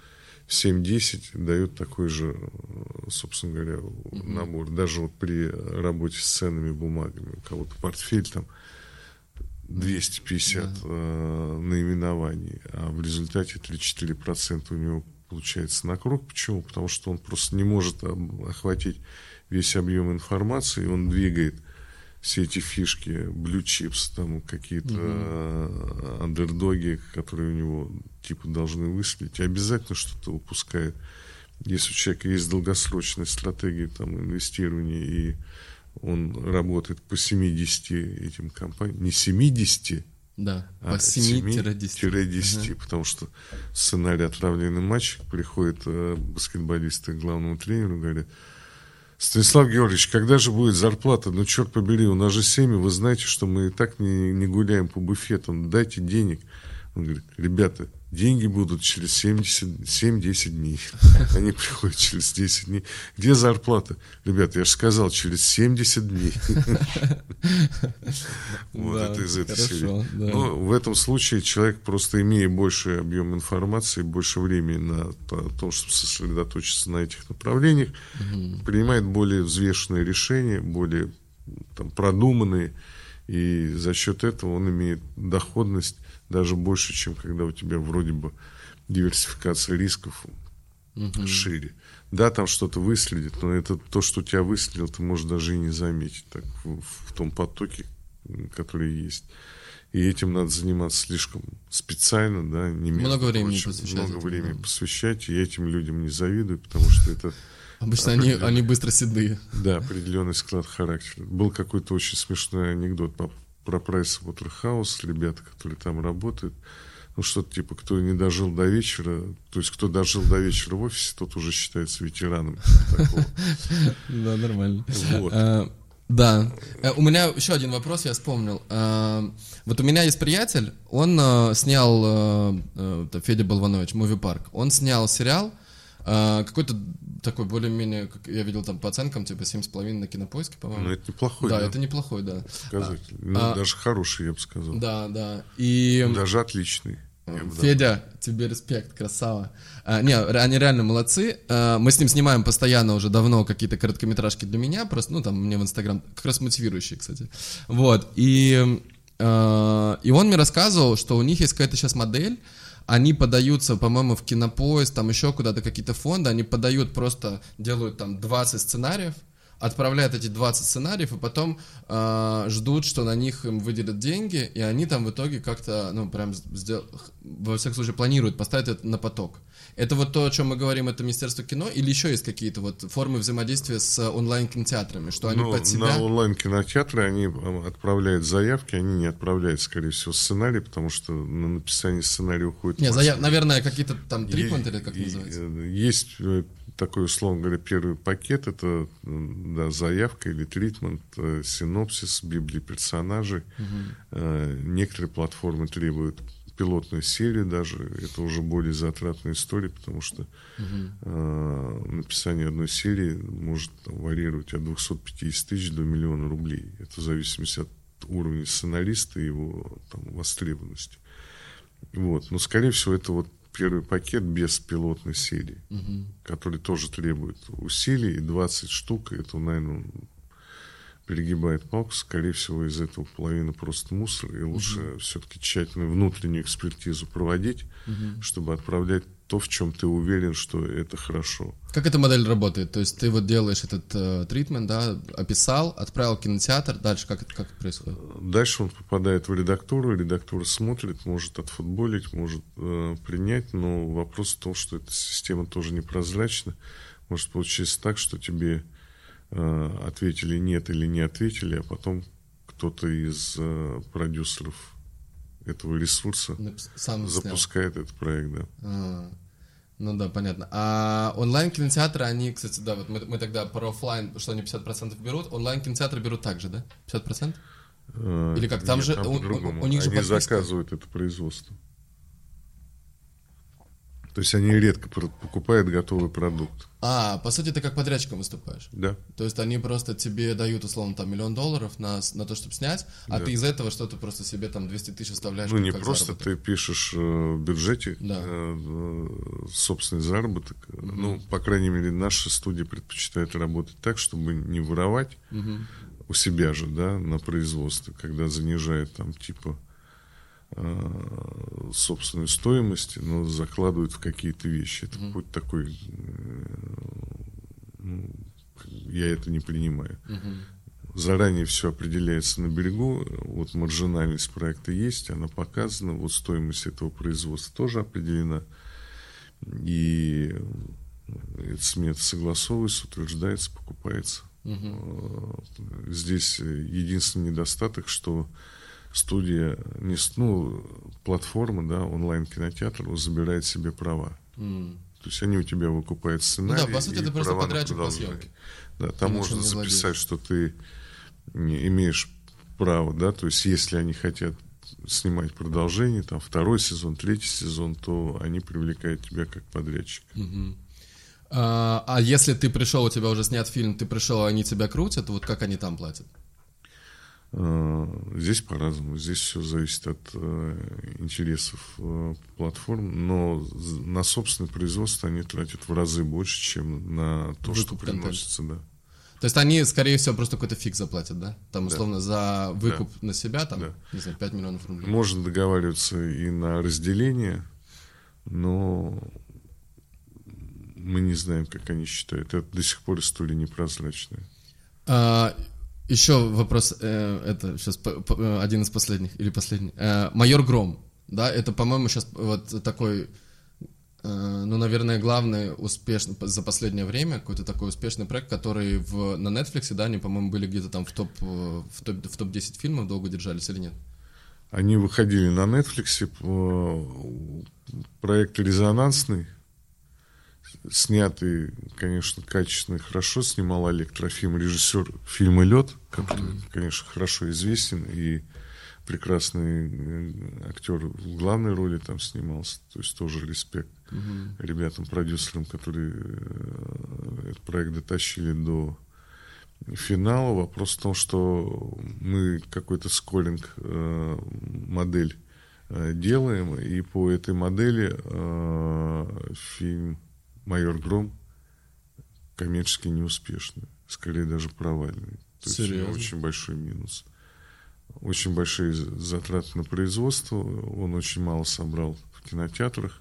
7-10 дают такой же, э, собственно говоря, угу. набор. Даже вот при работе с ценными бумагами, у кого-то портфель там 250 да. э, наименований, а в результате 3-4% у него получается на круг. Почему? Потому что он просто не может охватить весь объем информации, он двигает все эти фишки, blue chips, там какие-то угу. андердоги, которые у него типа должны выстрелить, и обязательно что-то упускает. Если у человека есть долгосрочная стратегия там, инвестирования, и он работает по 70 этим компаниям, не 70, да, а по 7-10. Ага. Потому что сценарий отравленный матч приходит э, баскетболисты к главному тренеру говорят, Станислав Георгиевич, когда же будет зарплата? Ну, черт побери, у нас же семьи, вы знаете, что мы и так не, не гуляем по буфетам, дайте денег. Он говорит, ребята, деньги будут через 7-10 дней. Они приходят через 10 дней. Где зарплата? Ребята, я же сказал, через 70 дней. Вот это из этой серии. Но в этом случае человек, просто имея больший объем информации, больше времени на то, чтобы сосредоточиться на этих направлениях, принимает более взвешенные решения, более продуманные, и за счет этого он имеет доходность даже больше, чем когда у тебя вроде бы диверсификация рисков угу. шире. Да, там что-то выследит, но это то, что тебя выследил, ты можешь даже и не заметить так, в, в том потоке, который есть. И этим надо заниматься слишком специально, да, не Много времени прочим, посвящать. Много этому, времени да. посвящать, и этим людям не завидую, потому что это... Обычно они, они быстро седые. Да, определенный склад характера. Был какой-то очень смешной анекдот по про прайс Waterhouse, ребята, которые там работают. Ну, что-то типа, кто не дожил до вечера, то есть, кто дожил до вечера в офисе, тот уже считается ветераном. Да, нормально. А, да. Э, у меня еще один вопрос, я вспомнил. А, вот у меня есть приятель, он э, снял, э, Федя Болванович, Movie Park, он снял сериал, какой-то такой более-менее, как я видел там по оценкам, типа 7,5 на кинопоиске, по-моему. Ну, это неплохой, да. Да, это неплохой, да. Показатель. А, ну, а, даже хороший, я бы сказал. Да, да. И... Даже отличный. Федя, тебе респект, красава. А, не, они реально молодцы. А, мы с ним снимаем постоянно уже давно какие-то короткометражки для меня, просто, ну, там, мне в Инстаграм, как раз мотивирующие, кстати. Вот, и, а, и он мне рассказывал, что у них есть какая-то сейчас модель, они подаются, по-моему, в кинопоезд, там еще куда-то какие-то фонды, они подают просто, делают там 20 сценариев, отправляют эти 20 сценариев, и потом э, ждут, что на них им выделят деньги, и они там в итоге как-то, ну, прям, сдел... во всяком случае, планируют поставить это на поток. Это вот то, о чем мы говорим, это Министерство кино, или еще есть какие-то вот формы взаимодействия с онлайн-кинотеатрами, что они ну, под себя... На онлайн-кинотеатры они отправляют заявки, они не отправляют, скорее всего, сценарий, потому что на написание сценария уходит... Не, заяв... наверное, какие-то там трипмент или как называется? Есть э, такой, условно говоря, первый пакет, это да, заявка или тритмент, э, синопсис, библии персонажей. Угу. Некоторые платформы требуют пилотную серию даже, это уже более затратная история, потому что угу. написание одной серии может там, варьировать от 250 тысяч до миллиона рублей. Это в зависимости от уровня сценариста и его там, востребованности. Вот. Но, скорее всего, это вот первый пакет без пилотной серии, угу. который тоже требует усилий, и 20 штук, это, наверное, перегибает палку, скорее всего, из этого половина просто мусор, и лучше угу. все-таки тщательную внутреннюю экспертизу проводить, угу. чтобы отправлять то, в чем ты уверен, что это хорошо. Как эта модель работает? То есть ты вот делаешь этот э, тритмент, да, описал, отправил в кинотеатр, дальше как это, как это происходит? Дальше он попадает в редактуру, редактура смотрит, может отфутболить, может э, принять, но вопрос в том, что эта система тоже непрозрачна. Может получиться так, что тебе э, ответили нет или не ответили, а потом кто-то из э, продюсеров этого ресурса Сам запускает снял. этот проект, да. А, ну да, понятно. А онлайн-кинотеатры, они, кстати, да, вот мы, мы тогда про офлайн, что они 50% берут, онлайн-кинотеатры берут также, да? 50%? А, Или как? Там Нет, же там у, у, у них они же подписка... заказывают это производство. То есть они редко покупают готовый продукт. А, по сути, ты как подрядчиком выступаешь. Да. То есть они просто тебе дают, условно, там миллион долларов на, на то, чтобы снять, а Да. ты из этого что-то просто себе там 200 тысяч оставляешь. Ну, не просто заработок. ты пишешь э, в бюджете Да. э, собственный заработок. Ну, по крайней мере, наша студия предпочитает работать так, чтобы не воровать у себя же, да, на производстве, когда занижает там типа э, собственную стоимость, но закладывают в какие-то вещи. Это путь такой, э, ну, я это не принимаю. Заранее все определяется на берегу, вот маржинальность проекта есть, она показана, вот стоимость этого производства тоже определена, и эта смета согласовывается, утверждается, покупается. Э, Здесь единственный недостаток, что студия, не, ну, платформа, да, онлайн-кинотеатр забирает себе права. М. То есть они у тебя выкупают сценарий. Ну да, по сути, ты просто подрядчик по съемке. Да, там можно записать, что ты имеешь права, да, то есть если они хотят снимать продолжение, там второй сезон, третий сезон, то они привлекают тебя как подрядчик. А, а если ты пришел, у тебя уже снят фильм, ты пришел, а они тебя крутят, вот как они там платят? Э, Здесь по-разному. Здесь все зависит от э, интересов э, платформ, но на собственное производство они тратят в разы больше, чем на то, что Выкуп контента. приносится, да. То есть они, скорее всего, просто какой-то фиг заплатят, да? Там, условно, за выкуп на себя, там, Да. не знаю, 5 миллионов рублей. Можно договариваться и на разделение, но мы не знаем, как они считают. Это до сих пор история непрозрачная. А, еще вопрос, э, это сейчас один из последних, или последний. Э, Майор Гром, да, это, по-моему, сейчас вот такой, э, ну, наверное, главный успешный за последнее время, какой-то такой успешный проект, который в, на Netflix, да, они, по-моему, были где-то там в топ, э, в топ, в топ-10 фильмов долго держались или нет? Они выходили на Netflix, э, проект резонансный, снятый, конечно, качественно и хорошо, снимал Олег Трофим, режиссер фильма «Лед», который, конечно, хорошо известен, и прекрасный э, актер в главной роли там снимался, то есть тоже респект ребятам, продюсерам, которые э, этот проект дотащили до финала. Вопрос в том, что мы какой-то сколлинг э, модель делаем, и по этой модели фильм «Майор Гром» коммерчески неуспешный, скорее даже провальный. То есть у него Серьезно? очень большой минус. Очень большие затраты на производство, он очень мало собрал в кинотеатрах.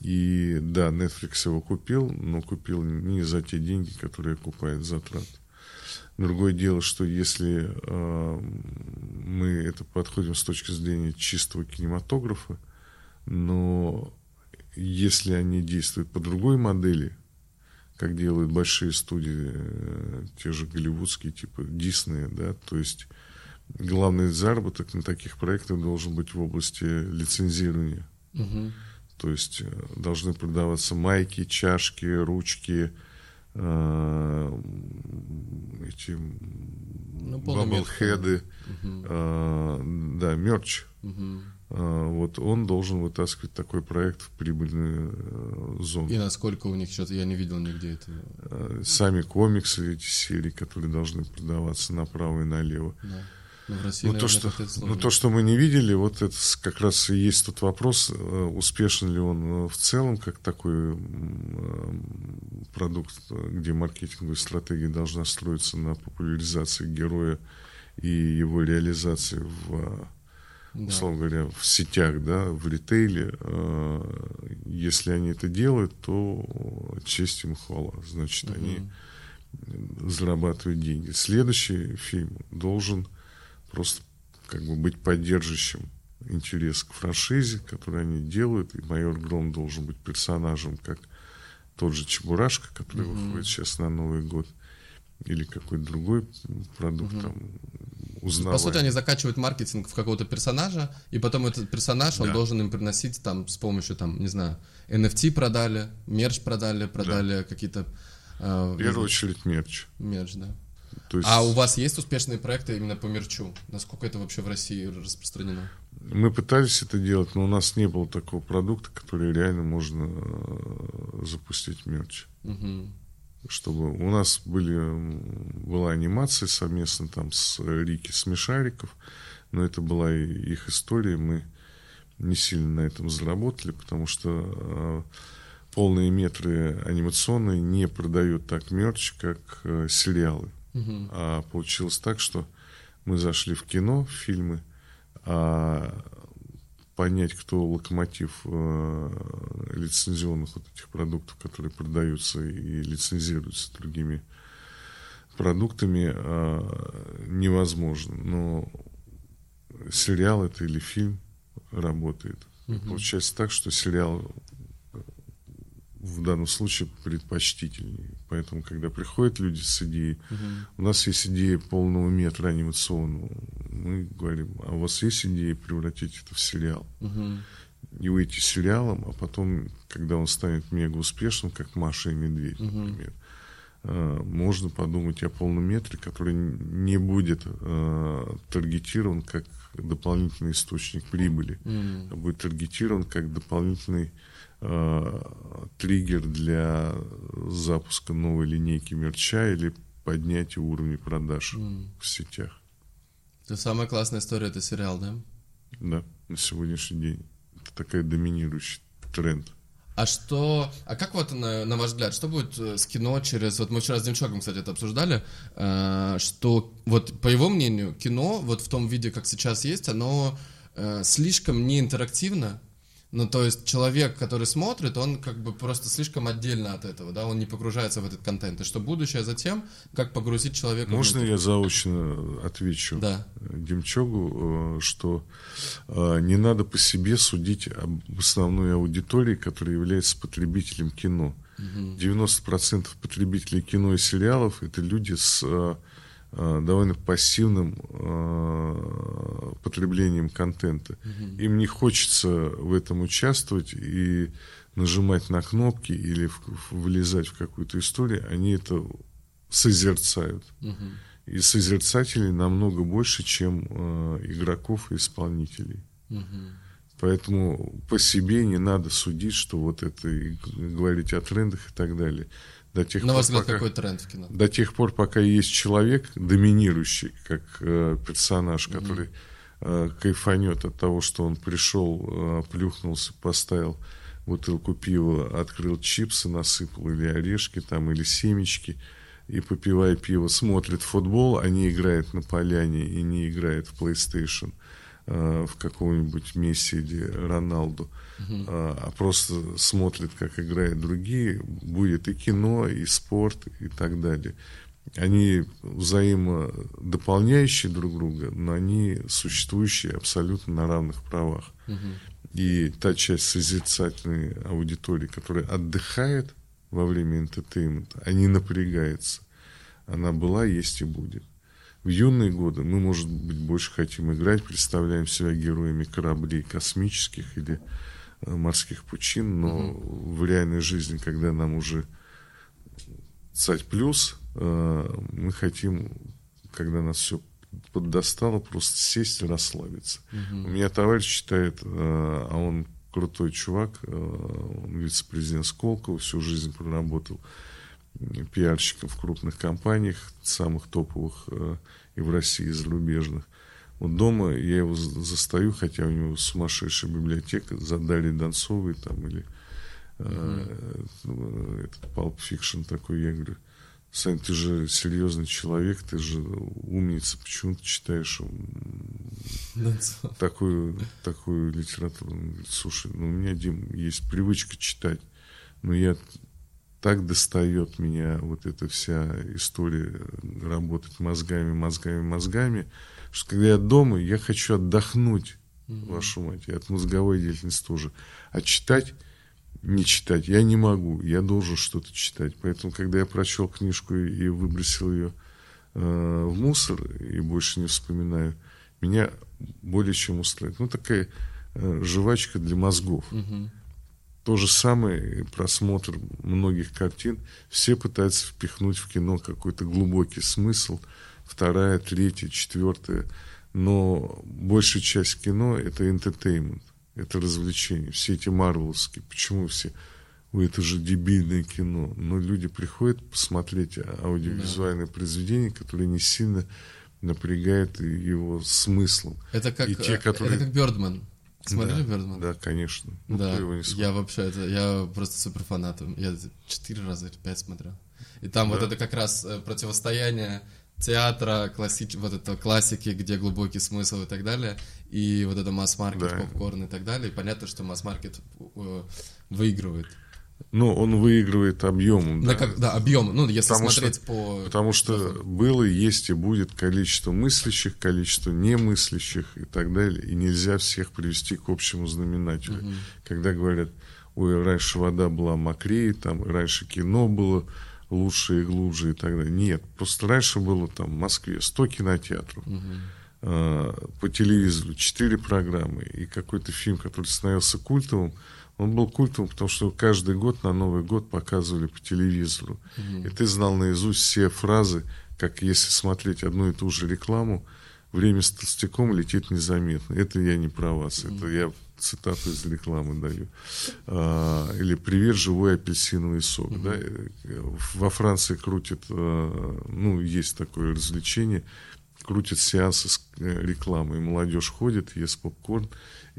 И да, Netflix его купил, но купил не за те деньги, которые окупает затрат. Другое дело, что если э, мы это подходим с точки зрения чистого кинематографа, но если они действуют по другой модели, как делают большие студии, э, те же голливудские, типа Диснея, да, то есть главный заработок на таких проектах должен быть в области лицензирования. То есть э, должны продаваться майки, чашки, ручки, э, эти Ну, мерч, баблхеды, э, да, мерч. Э, Вот он должен вытаскивать такой проект в прибыльную э, зону. И насколько у них что-то, я не видел нигде это. Э, Сами комиксы, эти серии, которые должны продаваться направо и налево. Да. Ну, в России, Ну то, наверное, что, как-то это ну, то, что мы не видели, вот это как раз и есть тот вопрос, э, успешен ли он э, в целом, как такой э, продукт, э, где маркетинговая стратегия должна строиться на популяризации героя и его реализации в, э, Да. условно говоря, в сетях, да, в ритейле. Э, Если они это делают, то честь им хвала. Значит, они зарабатывают деньги. Следующий фильм должен просто как бы быть поддерживающим интерес к франшизе, который они делают, и майор Гром должен быть персонажем, как тот же Чебурашка, который выходит сейчас на Новый год, или какой-то другой продукт, там, По узнаваемый. сути, они закачивают маркетинг в какого-то персонажа, и потом этот персонаж, он Да. должен им приносить там с помощью, там, не знаю, NFT продали, мерч продали, продали какие-то... э, В первую очередь мерч. мерч, да. То есть, А у вас есть успешные проекты именно по мерчу? Насколько это вообще в России распространено? Мы пытались это делать, но у нас не было такого продукта, который реально можно э, запустить мерч. Чтобы у нас были, была анимация совместно там с Рики Смешариков, но это была их история, мы не сильно на этом заработали, потому что э, полные метры анимационные не продают так мерч, как э, сериалы. А получилось так, что мы зашли в кино, в фильмы, а понять, кто локомотив э, лицензионных вот этих продуктов, которые продаются и лицензируются другими продуктами, э, невозможно. Но сериал это или фильм работает. Получается так, что сериал в данном случае предпочтительнее. Поэтому, когда приходят люди с идеей, у нас есть идея полного метра анимационного, мы говорим, а у вас есть идея превратить это в сериал? И выйти сериалом, а потом, когда он станет мега успешным, как Маша и Медведь, например, э, можно подумать о полном метре, который не будет э, таргетирован как дополнительный источник прибыли, а будет таргетирован как дополнительный триггер для запуска новой линейки мерча или поднятия уровня продаж в сетях. Это самая классная история, это сериал, да? Да, на сегодняшний день. Это такая доминирующий тренд. А что, а как вот на, на ваш взгляд, что будет э, с кино через, вот мы вчера с Демчоком, кстати, это обсуждали, э, что вот по его мнению кино вот в том виде, как сейчас есть, оно э, слишком не интерактивно, ну, то есть человек, который смотрит, он как бы просто слишком отдельно от этого, да, он не погружается в этот контент. И что будущее затем, как погрузить человека Можно внутрь. я заочно отвечу Да. Демчогу, э, что э, не надо по себе судить об основной аудитории, которая является потребителем кино. 90% потребителей кино и сериалов это люди с э, довольно пассивным э, потреблением контента. Им не хочется в этом участвовать и нажимать на кнопки или в- в- влезать в какую-то историю, они это созерцают. И созерцателей намного больше, чем э, игроков и исполнителей. Поэтому по себе не надо судить, что вот это и говорить о трендах и так далее. До тех На пор, взгляд, пока- какой тренд в кино? до тех пор, пока есть человек доминирующий, как э, персонаж, который э, кайфанет от того, что он пришел, э, плюхнулся, поставил бутылку пива, открыл чипсы, насыпал или орешки там, или семечки, и попивая пиво, смотрит футбол, а не играет на поляне и не играет в PlayStation э, в каком-нибудь Месси или Роналду, а, а просто смотрит, как играют другие, будет и кино, и спорт, и так далее. Они взаимодополняющие друг друга, но они существующие абсолютно на равных правах. И та часть созерцательной аудитории, которая отдыхает во время entertainment а, не напрягается, она была, есть и будет. В юные годы мы, может быть, больше хотим играть, представляем себя героями кораблей космических или морских пучин, но в реальной жизни, когда нам уже цать плюс, э, мы хотим, когда нас все поддостало, просто сесть и расслабиться. У меня товарищ читает, э, а он крутой чувак, э, он вице-президент Сколково, всю жизнь проработал пиарщиком в крупных компаниях, самых топовых э, и в России, и зарубежных. Вот дома я его за- застаю, хотя у него сумасшедшая библиотека, за Дарьей Донцовой там или э, ну, этот Pulp Fiction такой, я говорю, Сань, ты же серьезный человек, ты же умница, почему ты читаешь м, такую, такую литературу? Он говорит, слушай, ну у меня, Дим, есть привычка читать, но я так достает меня вот эта вся история работать мозгами, мозгами, мозгами, что когда я дома, я хочу отдохнуть, вашу мать, и от мозговой деятельности тоже. А читать, не читать я не могу, я должен что-то читать. Поэтому, когда я прочел книжку и выбросил ее э, в мусор и больше не вспоминаю, меня более чем устраивает. Ну, такая э, жвачка для мозгов. То же самое просмотр многих картин. Все пытаются впихнуть в кино какой-то глубокий смысл. Вторая, третья, четвертая но большая часть кино это entertainment, это развлечение. Все эти марвеловские, почему все Ой, это же дебильное кино. Но люди приходят посмотреть аудиовизуальное да. произведение, которое не сильно напрягает его смыслом. Это как, и те, которые... это как Бёрдман. Смотрели да, Бёрдман? Да, конечно. Ну, да, его не я вообще, это, я просто супер фанат. Я четыре раза или пять смотрел. И там да? вот это как раз э, противостояние театра, классич... вот это классики, где глубокий смысл и так далее, и вот это масс-маркет, да. попкорн и так далее. И понятно, что масс-маркет э, выигрывает. Ну, он выигрывает объемом. Да, да. Как, да объем. Ну, если потому смотреть что, по... Потому что было, есть и будет количество мыслящих, количество немыслящих и так далее. И нельзя всех привести к общему знаменателю. Угу. Когда говорят, ой, раньше вода была мокрее, там, раньше кино было лучше и глубже и так далее. Нет, просто раньше было там в Москве 100 кинотеатров. Угу по телевизору 4 программы и какой-то фильм, который становился культовым, он был культовым, потому что каждый год на Новый год показывали по телевизору. Mm-hmm. И ты знал наизусть все фразы, как если смотреть одну и ту же рекламу, время с толстяком летит незаметно. Это я не про вас, mm-hmm. это я цитату из рекламы даю. А, или «Привет, живой апельсиновый сок». Mm-hmm. Да? Во Франции крутят, а, ну, есть такое развлечение, крутят сеансы с э, рекламой. Молодежь ходит, ест попкорн,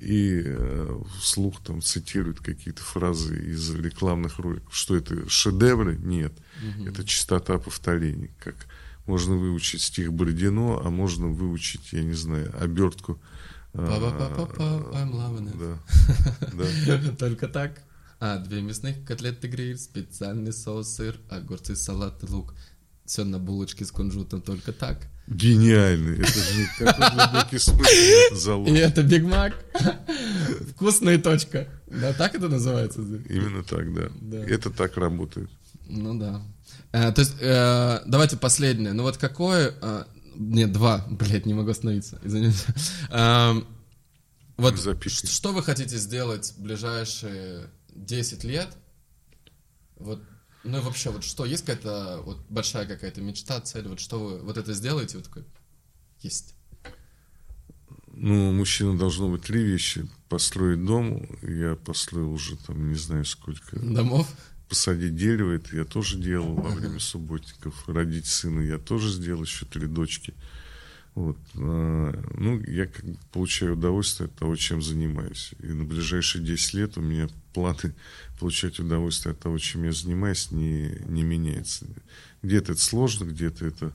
и э, вслух там цитирует какие-то фразы из рекламных роликов. Что это шедевры? Нет. Угу. Это частота повторений. Как можно выучить стих Бородино, а можно выучить, я не знаю, обертку. It. Да. Только так. А, две мясных котлеты гриль, специальный соус, сыр, огурцы, салат и лук. Все на булочке с кунжутом, только так. Гениальный. Это же какой глубокий смысл залог. И это Биг Мак. Вкусная точка. Да, так это называется? Именно так, да. да. Это так работает. Ну да. А, то есть, э, давайте последнее. Ну вот какое... Э, нет, два. Блять, не могу остановиться. Извините. Э, вот что, что вы хотите сделать в ближайшие 10 лет? Вот ну и вообще, вот что, есть какая-то вот большая какая-то мечта, цель, вот что вы вот это сделаете, вот такой, есть. Ну, у мужчины должно быть три вещи. Построить дом, я построил уже там не знаю сколько. Домов? Посадить дерево, это я тоже делал во время субботников. Родить сына я тоже сделал, еще три дочки. Вот. А, ну, я как получаю удовольствие от того, чем занимаюсь. И на ближайшие 10 лет у меня планы получать удовольствие от того, чем я занимаюсь, не, не меняется. Где-то это сложно, где-то это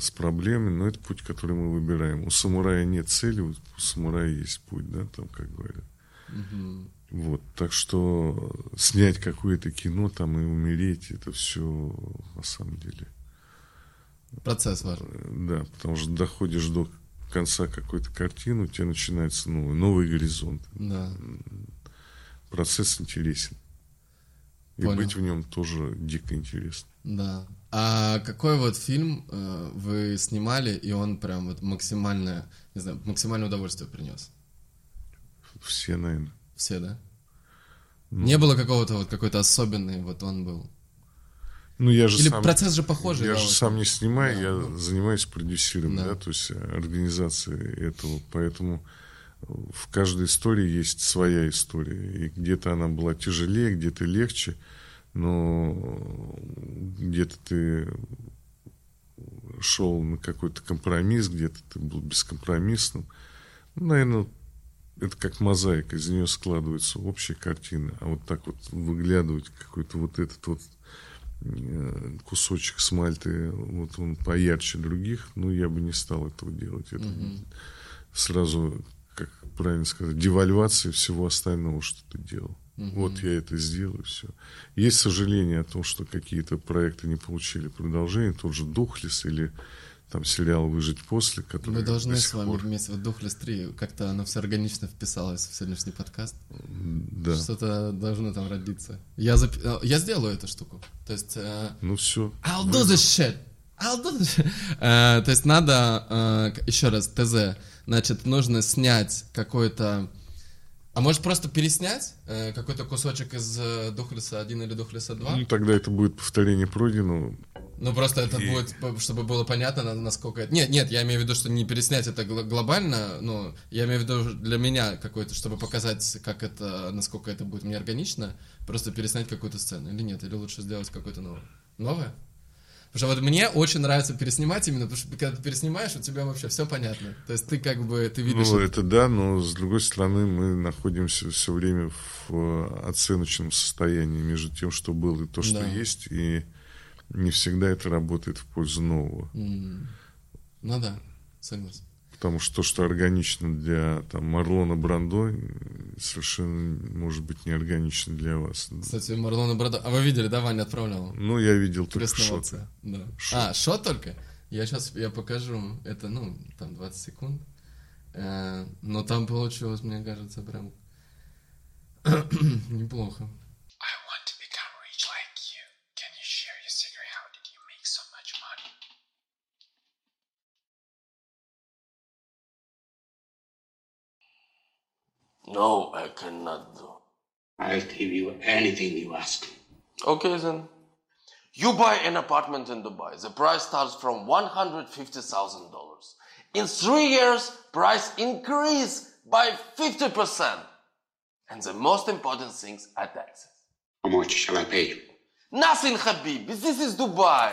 с проблемами, но это путь, который мы выбираем. У самурая нет цели, у самурая есть путь, да, там, как говорят. Угу. Вот, так что снять какое-то кино там и умереть, это все на самом деле Процесс важен. Да, потому что доходишь до конца какой-то картины, у тебя начинается новый, новый горизонт. Да. Процесс интересен. И Понял. быть в нем тоже дико интересно. Да. А какой вот фильм э, вы снимали, и он прям вот максимальное, не знаю, максимальное удовольствие принес? Все, наверное. Все, да? Ну, не было какого-то вот какой-то особенный, вот он был. Ну, я же Или сам, процесс же похожий. Я да, же вот. сам не снимаю, да, я ну. занимаюсь продюсированием, да. да, то есть организацией этого, поэтому в каждой истории есть своя история, и где-то она была тяжелее, где-то легче, но где-то ты шел на какой-то компромисс, где-то ты был бескомпромиссным. Ну, наверное, это как мозаика, из нее складывается общая картина, а вот так вот выглядывать какой-то вот этот вот Э, кусочек смальты, вот он поярче других, ну, я бы не стал этого делать. Это угу. сразу, правильно сказать, девальвация всего остального, что ты делал. Угу. Вот я это сделаю, все. Есть сожаление о том, что какие-то проекты не получили продолжение, тот же Духлес или там сериал «Выжить после», который Мы должны с вами пор... вместе, вот «Духлес 3», как-то оно все органично вписалось в сегодняшний подкаст. Да. Что-то должно там родиться. Я, зап... Э, я сделаю эту штуку. То есть... Э... Ну все. I'll do this shit! I'll do this shit! Э, то есть надо, э, еще раз, ТЗ, значит, нужно снять какой-то... А может просто переснять э, какой-то кусочек из э, Духлеса 1 или Духлеса 2? Ну, тогда это будет повторение пройденного Ну, просто это И- будет, чтобы было понятно, на- насколько это... Нет, нет, я имею в виду, что не переснять это гл- глобально, ну, я имею в виду для меня какой-то, чтобы показать, как это, насколько это будет мне органично, просто переснять какую-то сцену, или нет, или лучше сделать какое-то новое. Новое? Потому что вот мне очень нравится переснимать именно, потому что когда ты переснимаешь, у тебя вообще все понятно. То есть ты как бы, ты видишь... Ну, это да, но с другой стороны мы находимся все время в э, оценочном состоянии между тем, что было и то, что Да. есть, и не всегда это работает в пользу нового. М. Ну да, согласен. Потому что то, что органично для там, Марлона Брандо, совершенно может быть не органично для вас. Кстати, Марлона Бродо... А вы видели, да, Ваня отправлял? Ну, я видел только шоты. Да. Шот. А, шот только? Я сейчас я покажу. Это, ну, там 20 секунд. Э, но там получилось, мне кажется, прям неплохо. No, I cannot do. I'll give you anything you ask. Okay then. You buy an apartment in Dubai. The price starts from $150,000. In three years, price increase by 50%. And the most important things are taxes. How much shall I pay you? Nothing, Habib. This is Dubai.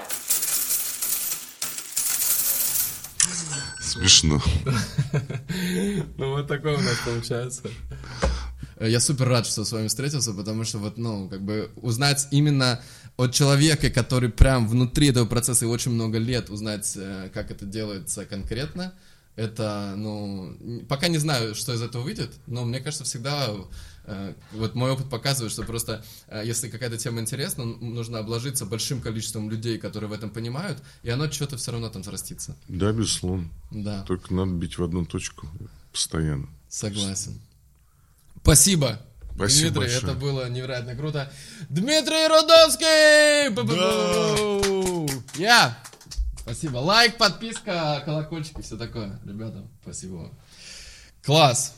Смешно. Ну, вот такое у нас получается. Я супер рад, что с вами встретился, потому что вот, ну, как бы узнать именно от человека, который прям внутри этого процесса и очень много лет узнать, э, как это делается конкретно, это, ну, пока не знаю, что из этого выйдет, но мне кажется, всегда, вот мой опыт показывает, что просто, э, если какая-то тема интересна, нужно обложиться большим количеством людей, которые в этом понимают, и оно что-то все равно там срастится. Да, безусловно. Да. Только надо бить в одну точку постоянно. Согласен. Спасибо. Спасибо Дмитрий, большое. это было невероятно круто. Дмитрий Рудовский! Бу-бу-бу! Я! Спасибо. Лайк, подписка, колокольчик и все такое. Ребята, спасибо вам. Класс.